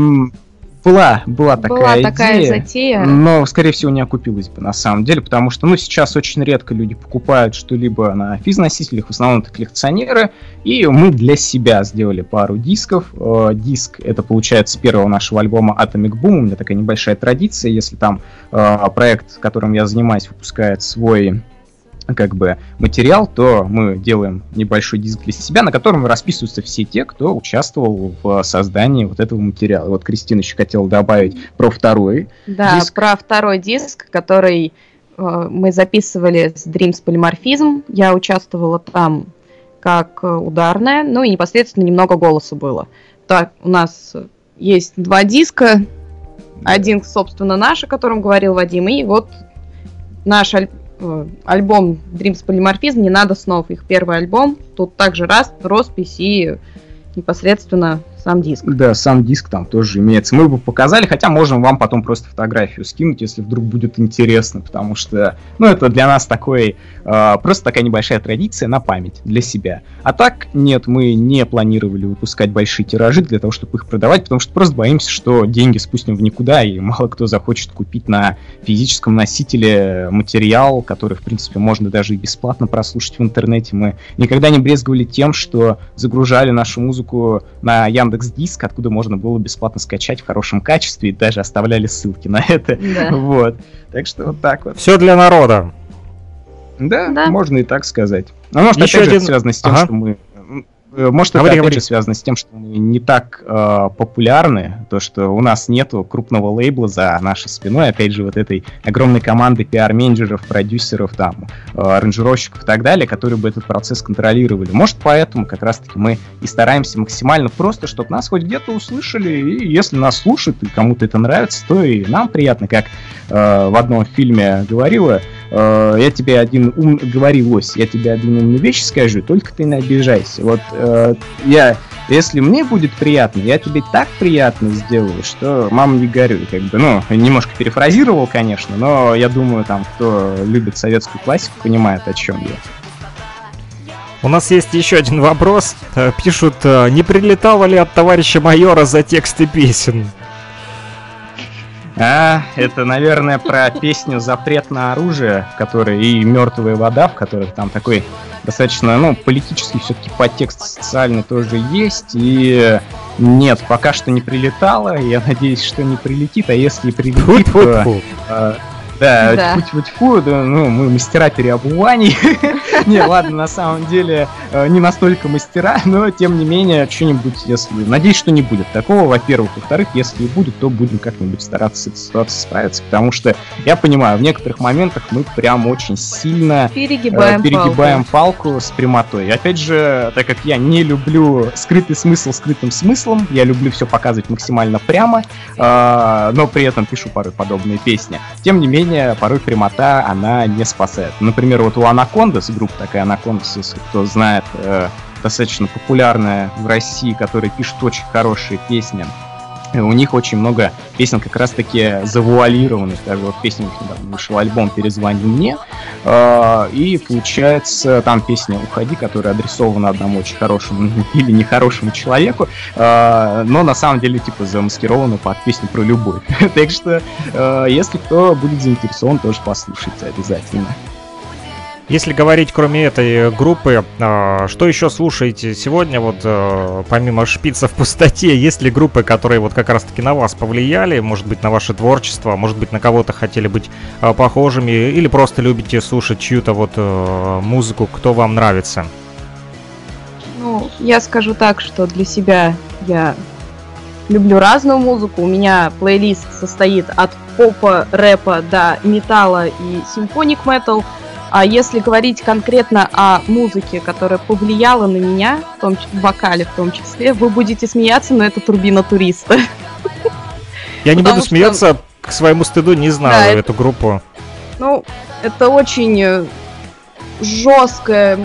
Была, была такая Была идея. такая затея. Но, скорее всего, не окупилась бы на самом деле, потому что, ну, сейчас очень редко люди покупают что-либо на физносителях, в основном это коллекционеры, и мы для себя сделали пару дисков. Э, Диск, это, получается, первого нашего альбома Atomic Boom, у меня такая небольшая традиция, если там э, проект, которым я занимаюсь, выпускает свой как бы материал, то мы делаем небольшой диск для себя, на котором расписываются все те, кто участвовал в создании вот этого материала. Вот Кристина еще хотела добавить про второй Да, диск. про второй диск, который э, мы записывали с Dreams Polymorphism. Я участвовала там как э, ударная, ну и непосредственно немного голоса было. Так, у нас есть два диска. Один, собственно, наш, о котором говорил Вадим, и вот наш аль- э, альбом Dreams Polymorphism «Не надо снов». Их первый альбом. Тут также раз, роспись и непосредственно сам диск. Да, сам диск там тоже имеется. Мы бы показали, хотя можем вам потом просто фотографию скинуть, если вдруг будет интересно, потому что, ну, это для нас такой, э, просто такая небольшая традиция на память для себя. А так, нет, мы не планировали выпускать большие тиражи для того, чтобы их продавать, потому что просто боимся, что деньги спустим в никуда, и мало кто захочет купить на физическом носителе материал, который, в принципе, можно даже и бесплатно прослушать в интернете. Мы никогда не брезговали тем, что загружали нашу музыку на Яндекс Диск, откуда можно было бесплатно скачать в хорошем качестве, и даже оставляли ссылки на это. Да. Вот. Так что вот так вот. Все для народа. Да, Да. можно и так сказать. Но может, Еще опять же, один- это связано с тем, Ага. что мы Может, Говори, это говори. же связано с тем, что мы не так э, популярны, то, что у нас нету крупного лейбла за нашей спиной, опять же, вот этой огромной команды пиар-менеджеров, продюсеров, там, э, аранжировщиков и так далее, которые бы этот процесс контролировали. Может, поэтому как раз-таки мы и стараемся максимально просто, чтобы нас хоть где-то услышали, и если нас слушают, и кому-то это нравится, то и нам приятно, как э, в одном фильме говорила, э, я тебе один ум говорилось, я тебе один умную вещь скажу, только ты не обижайся. Вот э, я, если мне будет приятно, я тебе так приятно сделаю, что мама не горюй, как бы, ну, немножко перефразировал, конечно, но я думаю, там, кто любит советскую классику, понимает, о чем я. У нас есть еще один вопрос. Э, Пишут, э, не прилетало ли от товарища майора за тексты песен? А, это, наверное, про песню «Запрет на оружие», в которой и «Мертвая вода», в которых там такой достаточно, ну, политический все-таки подтекст социальный тоже есть. И нет, пока что не прилетало. Я надеюсь, что не прилетит. А если и прилетит, то... Да, Да. тьфу-тьфу-тьфу, да, ну, мы мастера переобуваний. Не, ладно, на самом деле, э, не настолько мастера, но, тем не менее, что-нибудь, если... Надеюсь, что не будет такого, во-первых. Во-вторых, если и будет, то будем как-нибудь стараться с этой ситуацией справиться, потому что, я понимаю, в некоторых моментах мы прям очень сильно э, Перегибаем, перегибаем палку с прямотой. И опять же, так как я не люблю скрытый смысл скрытым смыслом, я люблю все показывать максимально прямо, э, но при этом пишу порой подобные песни. Тем не менее, порой прямота, она не спасает. Например, вот у Анакондас, группа такая Анакондас, если кто знает, э, достаточно популярная в России, которая пишет очень хорошие песни. У них очень много песен как раз-таки завуалированных. Даже вот песня недавно вышел альбом «Перезвони мне». Э, И получается там песня «Уходи», которая адресована одному очень хорошему или нехорошему человеку, э, но на самом деле типа замаскирована под песню про любовь. Так что, э, если кто будет заинтересован, тоже послушайте обязательно. Если говорить кроме этой группы, а, что еще слушаете сегодня, вот э, помимо шпица в пустоте, есть ли группы, которые вот как раз-таки на вас повлияли, может быть, на ваше творчество, может быть, на кого-то хотели быть а, похожими, или просто любите слушать чью-то вот э, музыку, кто вам нравится? Ну, я скажу так, что для себя я люблю разную музыку. У меня плейлист состоит от попа, рэпа до металла и симфоник метал. А если говорить конкретно о музыке, которая повлияла на меня, в том числе в вокале в том числе, вы будете смеяться, но это турбина туриста. Я не Потому буду что- смеяться, к своему стыду не Да, это- эту группу. Ну, это очень жесткая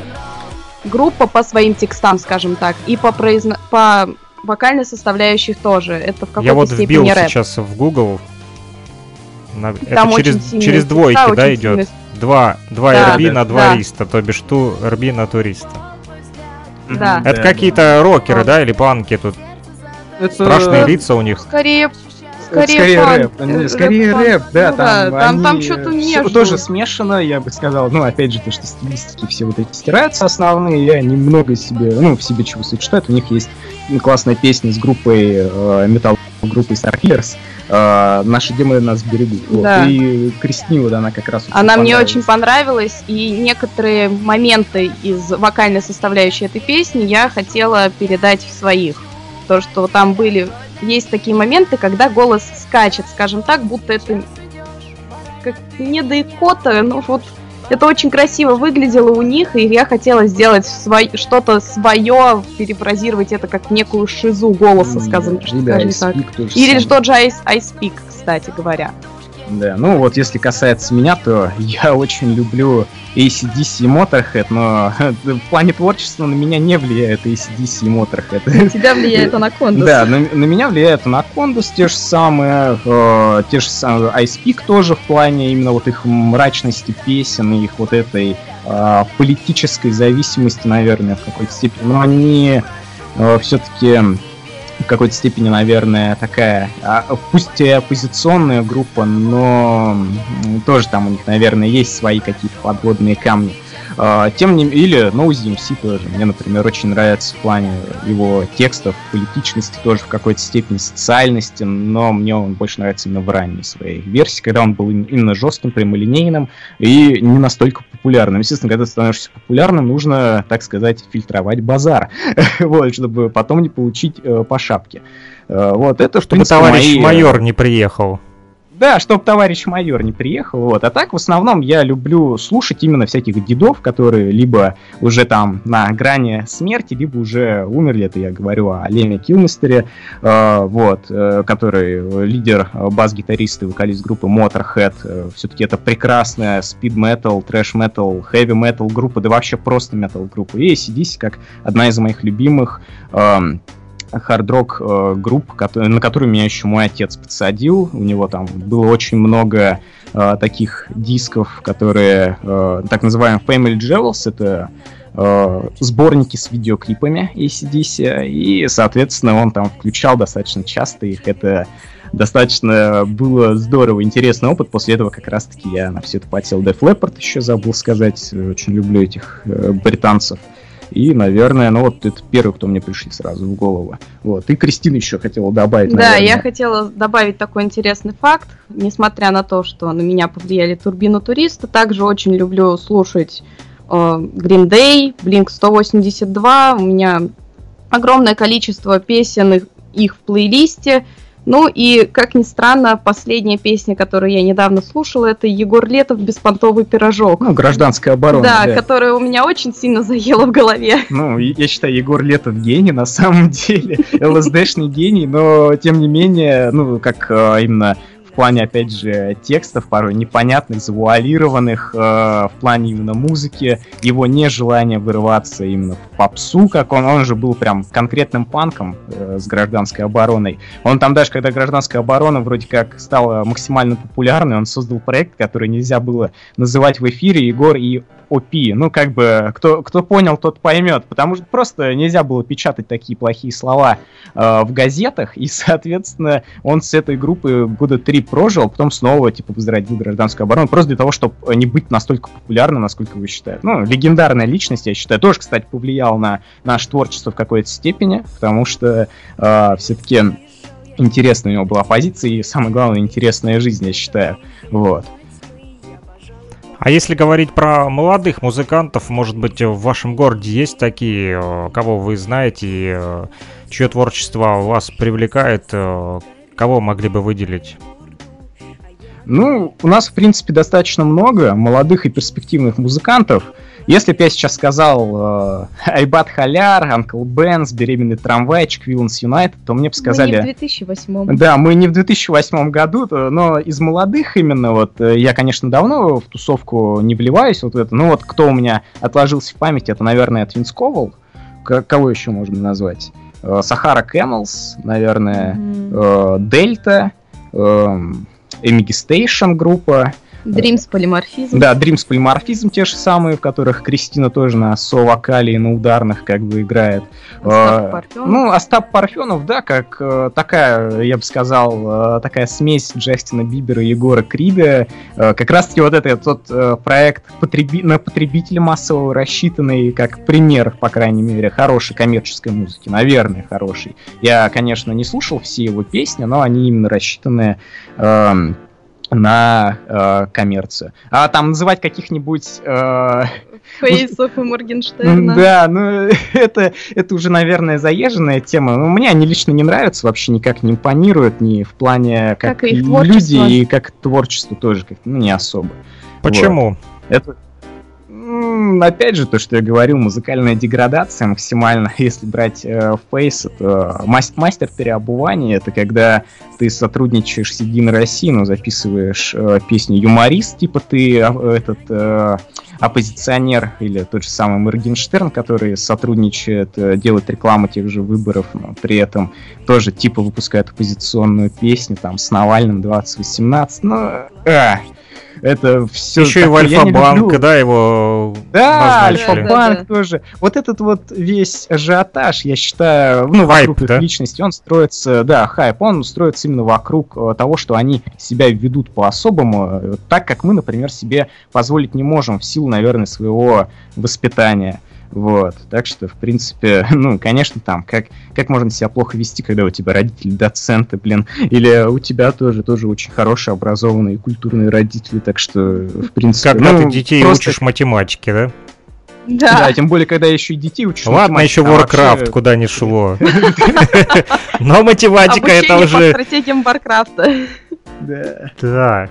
группа по своим текстам, скажем так, и по, произно... по вокальной составляющей тоже. Это в какой-то Я вот вбил рэп. сейчас в Google. На- Это Там через, сильные через текста, двойки, да, идет? сильные- Два, два Да, RB да, на два да. риста, то бишь ту RB на туриста. Да. Это какие-то рокеры, да, или панки тут? Это- Страшные Э, лица у них. Скорее, скорее, скорее панк, рэп, э, не, скорее рэп-панк. рэп, да, Ну там, там, там они, что-то э, всё между. тоже смешано, я бы сказал, ну, опять же, то, что стилистики все вот эти стираются основные, я немного себе, ну, в себе чего сочетают, у них есть классная песня с группой, э, металл группой Starkillers, э, «Наши демоны нас берегут», Вот. Да. и Кристине вот она как раз очень Она мне очень понравилась, и некоторые моменты из вокальной составляющей этой песни я хотела передать в своих. То, что там были... Есть такие моменты, когда голос скачет, скажем так, будто это как не до икота, но вот это очень красиво выглядело у них, и я хотела сделать свой- что-то свое, перефразировать это как некую шизу голоса, скажем, Или скажем так. Или что же Ice, Ice Peak, кстати говоря. Да, ну вот если касается меня, то я очень люблю ACDC и Motorhead, но в плане творчества на меня не влияет ACDC и Motorhead. Тебя влияет Анакондас. Да, на, на меня влияет Анакондас те же самые, э, те же самые Ice Peak тоже в плане именно вот их мрачности песен, и их вот этой э, политической зависимости, наверное, в какой-то степени. Но они все-таки в какой-то степени, наверное, такая, а, пусть и оппозиционная группа, но тоже там у них, наверное, есть свои какие-то подводные камни. А, тем не или Ноузи MC тоже. Мне, например, очень нравится в плане его текстов, политичности, тоже в какой-то степени социальности, но мне он больше нравится именно в ранней своей версии, когда он был именно жестким, прямолинейным и не настолько популярным. Естественно, когда ты становишься популярным, нужно, так сказать, фильтровать базар, вот, чтобы потом не получить э, по шапке. Э, вот это, чтобы товарищ мои... майор не приехал. Да, чтобы товарищ майор не приехал, вот. А так, в основном, я люблю слушать именно всяких дедов, которые либо уже там на грани смерти, либо уже умерли, это я говорю о Леме Килмистере, э, вот, э, который лидер, э, бас-гитарист и вокалист группы Motorhead. Э, все-таки это прекрасная speed-metal, трэш-metal, heavy-metal группа, да вообще просто metal группа. И ACDC как одна из моих любимых э, хард-рок э, групп, на которую меня еще мой отец подсадил. У него там было очень много э, таких дисков, которые э, так называемые Family Jewels, это сборники с видеоклипами ACDC, и, соответственно, он там включал достаточно часто их. Это достаточно было здорово, интересный опыт. После этого как раз-таки я на все это потел Def Leppard, еще забыл сказать. Очень люблю этих британцев. И, наверное, ну вот это первый, кто мне пришли сразу в голову. Вот. И Кристина еще хотела добавить. Да, наверное. я хотела добавить такой интересный факт. Несмотря на то, что на меня повлияли турбину туриста, также очень люблю слушать э, Green Day, Blink 182. У меня огромное количество песен их в плейлисте. Ну и, как ни странно, последняя песня, которую я недавно слушала, это Егор Летов «Беспонтовый пирожок». Ну, гражданская оборона. Да, да, которая у меня очень сильно заела в голове. Ну, я считаю, Егор Летов гений на самом деле. ЛСДшный гений, но, тем не менее, ну, как э, именно плане, опять же, текстов, порой непонятных, завуалированных, э, в плане именно музыки, его нежелание вырываться именно в попсу, как он, он же был прям конкретным панком э, с гражданской обороной. Он там даже, когда гражданская оборона вроде как стала максимально популярной, он создал проект, который нельзя было называть в эфире Егор и OP. Ну, как бы, кто, кто понял, тот поймет. Потому что просто нельзя было печатать такие плохие слова э, в газетах. И, соответственно, он с этой группы года три прожил, а потом снова, типа, возродил гражданскую оборону. Просто для того, чтобы не быть настолько популярным, насколько вы считаете. Ну, легендарная личность, я считаю, тоже, кстати, повлиял на наше творчество в какой-то степени. Потому что э, все-таки интересная у него была позиция и, самое главное, интересная жизнь, я считаю. Вот. А если говорить про молодых музыкантов, может быть, в вашем городе есть такие, э, кого вы знаете, э, чье творчество вас привлекает, э, кого могли бы выделить? Ну, у нас, в принципе, достаточно много молодых и перспективных музыкантов – если бы я сейчас сказал э, Айбат Халяр, Анкл Бенс, Беременный трамвайчик, Вилланс Юнайтед, то мне бы сказали... Мы не в 2008 Да, мы не в 2008 году, но из молодых именно, вот, э, я, конечно, давно в тусовку не вливаюсь, вот это, ну вот, кто у меня отложился в памяти, это, наверное, Твинс Ковал, кого еще можно назвать? Э, Сахара Кэмелс, наверное, Дельта, Эмиги Стейшн группа, Dreams полиморфизм. Да, Dreams полиморфизм те же самые, в которых Кристина тоже на со-вокале и на ударных как бы играет. Остап а, Парфенов. Ну, Остап Парфенов, да, как э, такая, я бы сказал, э, такая смесь Джастина Бибера и Егора Крида. Э, как раз-таки вот это тот проект потреби на потребителя массового рассчитанный как пример, по крайней мере, хорошей коммерческой музыки. Наверное, хороший. Я, конечно, не слушал все его песни, но они именно рассчитаны эм, на э, коммерцию. А там называть каких-нибудь... Э, Фейсов и Моргенштерна. Да, ну это, это уже, наверное, заезженная тема. Но мне они лично не нравятся, вообще никак не импонируют, ни в плане как, как и люди, и как творчество тоже как ну, не особо. Почему? Вот. Это, опять же, то, что я говорил, музыкальная деградация максимально, если брать э, Face, это мастер переобувания, это когда ты сотрудничаешь с Единой Россией, но записываешь э, песни юморист, типа ты э, этот э, оппозиционер или тот же самый Моргенштерн, который сотрудничает, э, делает рекламу тех же выборов, но при этом тоже типа выпускает оппозиционную песню там с Навальным 2018, ну, э, это все... Еще и в Альфа-банк, да, его Да. Альфа-банк тоже. Вот этот вот весь ажиотаж, я считаю, ну, Хайп, вокруг их личности, он строится, да, хайп, он строится именно вокруг э, того, что они себя ведут по-особому, э, так как мы, например, себе позволить не можем в силу, наверное, своего воспитания. Вот, так что, в принципе, ну, конечно, там, как, как можно себя плохо вести, когда у тебя родители доценты, блин, или у тебя тоже, тоже очень хорошие, образованные и культурные родители, так что, в принципе, Когда ну, ты детей просто- учишь математике, да? Да. Да. тем более, когда еще и детей учишь. Ладно, еще а Warcraft вообще- куда не шло. Но математика это Обучение по уже... стратегиям Варкрафта. Да. Да.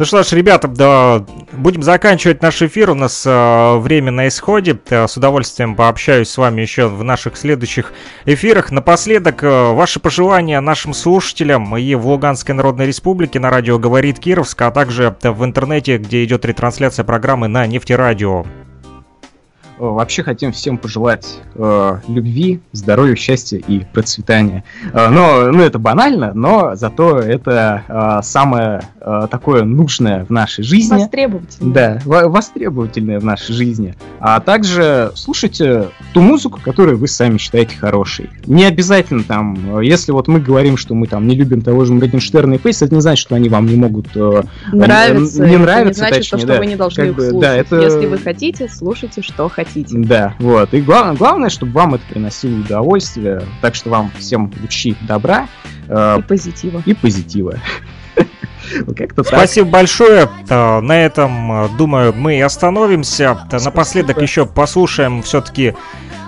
Ну что ж, ребята, да, будем заканчивать наш эфир. У нас э, время на исходе. Э, С удовольствием пообщаюсь с вами еще в наших следующих эфирах. Напоследок, э, ваши пожелания нашим слушателям и в Луганской Народной Республике на радио «Говорит Кировск», а также в интернете, где идет ретрансляция программы на нефтерадио. Э, Вообще хотим всем пожелать э, любви, здоровья, счастья и процветания. Э, но, ну, это банально, но зато это э, самое э, такое нужное в нашей жизни. Востребовательно. Да, во- востребовательное в нашей жизни. А также слушайте ту музыку, которую вы сами считаете хорошей. Не обязательно там, э, если вот мы говорим, что мы там не любим того же Моргенштерна и Фейс, это не значит, что они вам не могут э, Нравится. Не это нравится, не значит, точнее, то, да. что вы не должны Как их слушать. да, это- Если вы хотите, слушайте, что хотите. Да, вот. И главное, главное, чтобы вам это приносило удовольствие. Так что вам всем лучи добра э, И позитива. и позитива. Как-то так. Спасибо большое. Э, На этом, э, думаю, мы и остановимся. Э, Напоследок еще послушаем все-таки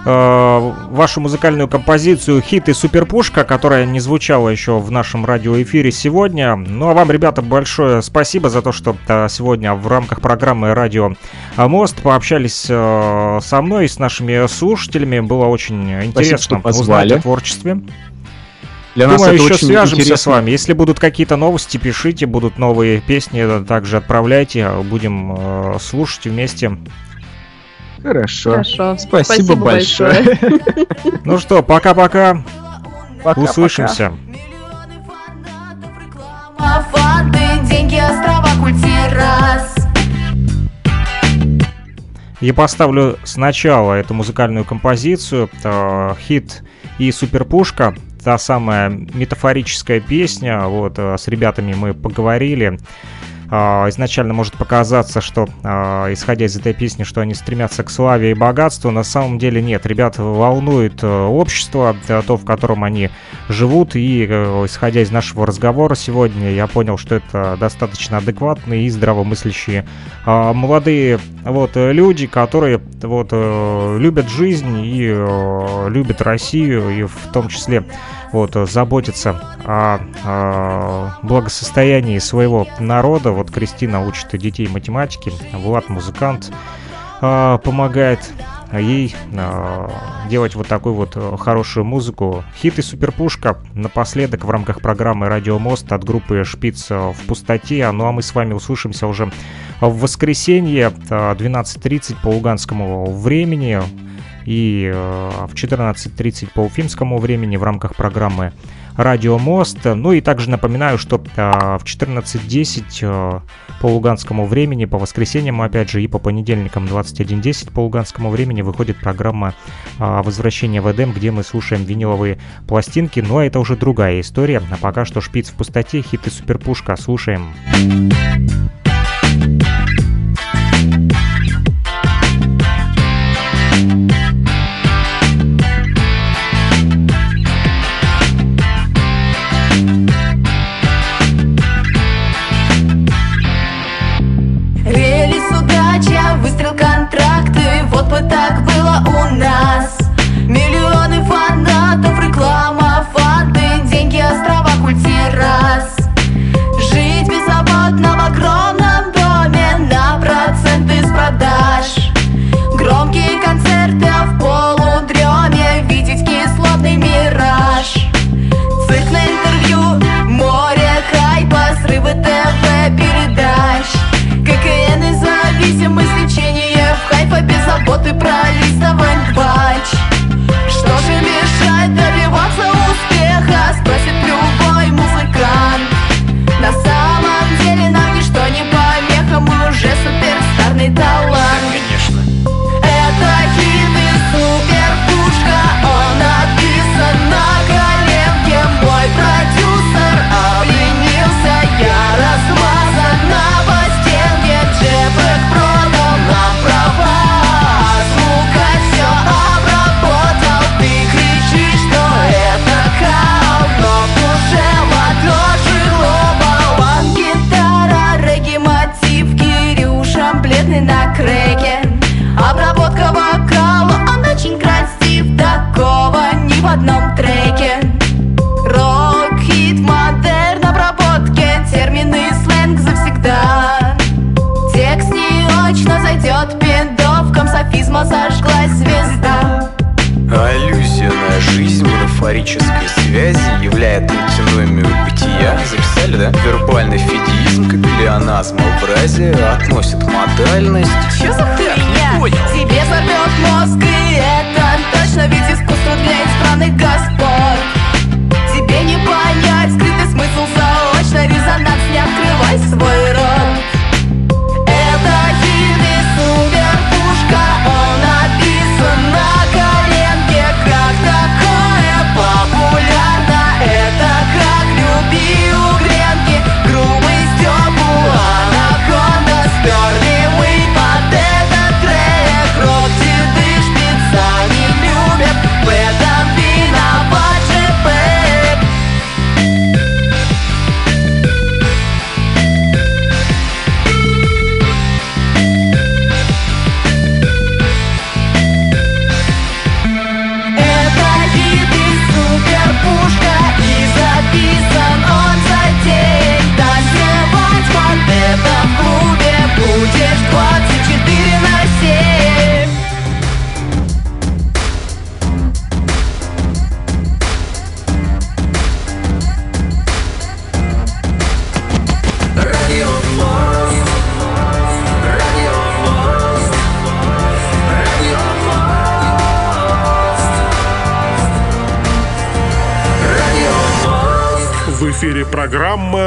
вашу музыкальную композицию «Хит и суперпушка», которая не звучала еще в нашем радиоэфире сегодня. Ну а вам, ребята, большое спасибо за то, что э, сегодня в рамках программы «Радио Мост» пообщались э, со мной и с нашими слушателями. Было очень интересно что узнать о творчестве. Для нас Думаю, это еще очень свяжемся с интересно. вами. Если будут какие-то новости, пишите, будут новые песни, также отправляйте, будем э, слушать вместе. Хорошо. Хорошо. Спасибо, большое. Ну что, пока-пока, услышимся. Я поставлю сначала эту музыкальную композицию, это хит и суперпушка, та самая метафорическая песня, вот, э, с ребятами мы поговорили. А, Изначально может показаться, что, а, исходя из этой песни, что они стремятся к славе и богатству, на самом деле нет. Ребят волнует э, общество, то, в котором они живут, и, э, исходя из нашего разговора сегодня, я понял, что это достаточно адекватные и здравомыслящие а, молодые вот э, люди, которые вот э, любят жизнь и э, любят Россию и в том числе вот заботятся о, э, благосостоянии своего народа. Вот Кристина учит детей математике, Влад музыкант помогает ей делать вот такую вот хорошую музыку. Хит и суперпушка напоследок в рамках программы «Радио Мост» от группы «Шпиц в пустоте». Ну а мы с вами услышимся уже в воскресенье э, 12.30 по луганскому времени и э, в 14.30 по уфимскому времени в рамках программы «Радио Мост». Ну и также напоминаю, что э, в 14.10 э, по луганскому времени, по воскресеньям, опять же, и по понедельникам 21.10 по луганскому времени выходит программа «Возвращение в Эдем», где мы слушаем виниловые пластинки. Но это уже другая история. А пока что «Шпиц в пустоте», хит и суперпушка. Слушаем. Релиз да? Вербальный фидеизм, как плеоназм, образие относит модальность. Чё за хуйня? Тебе взорвет мозг, и это точно ведь искусство для избранных господ. Тебе не понять скрытый смысл заочно, резонанс, не открывай свой программа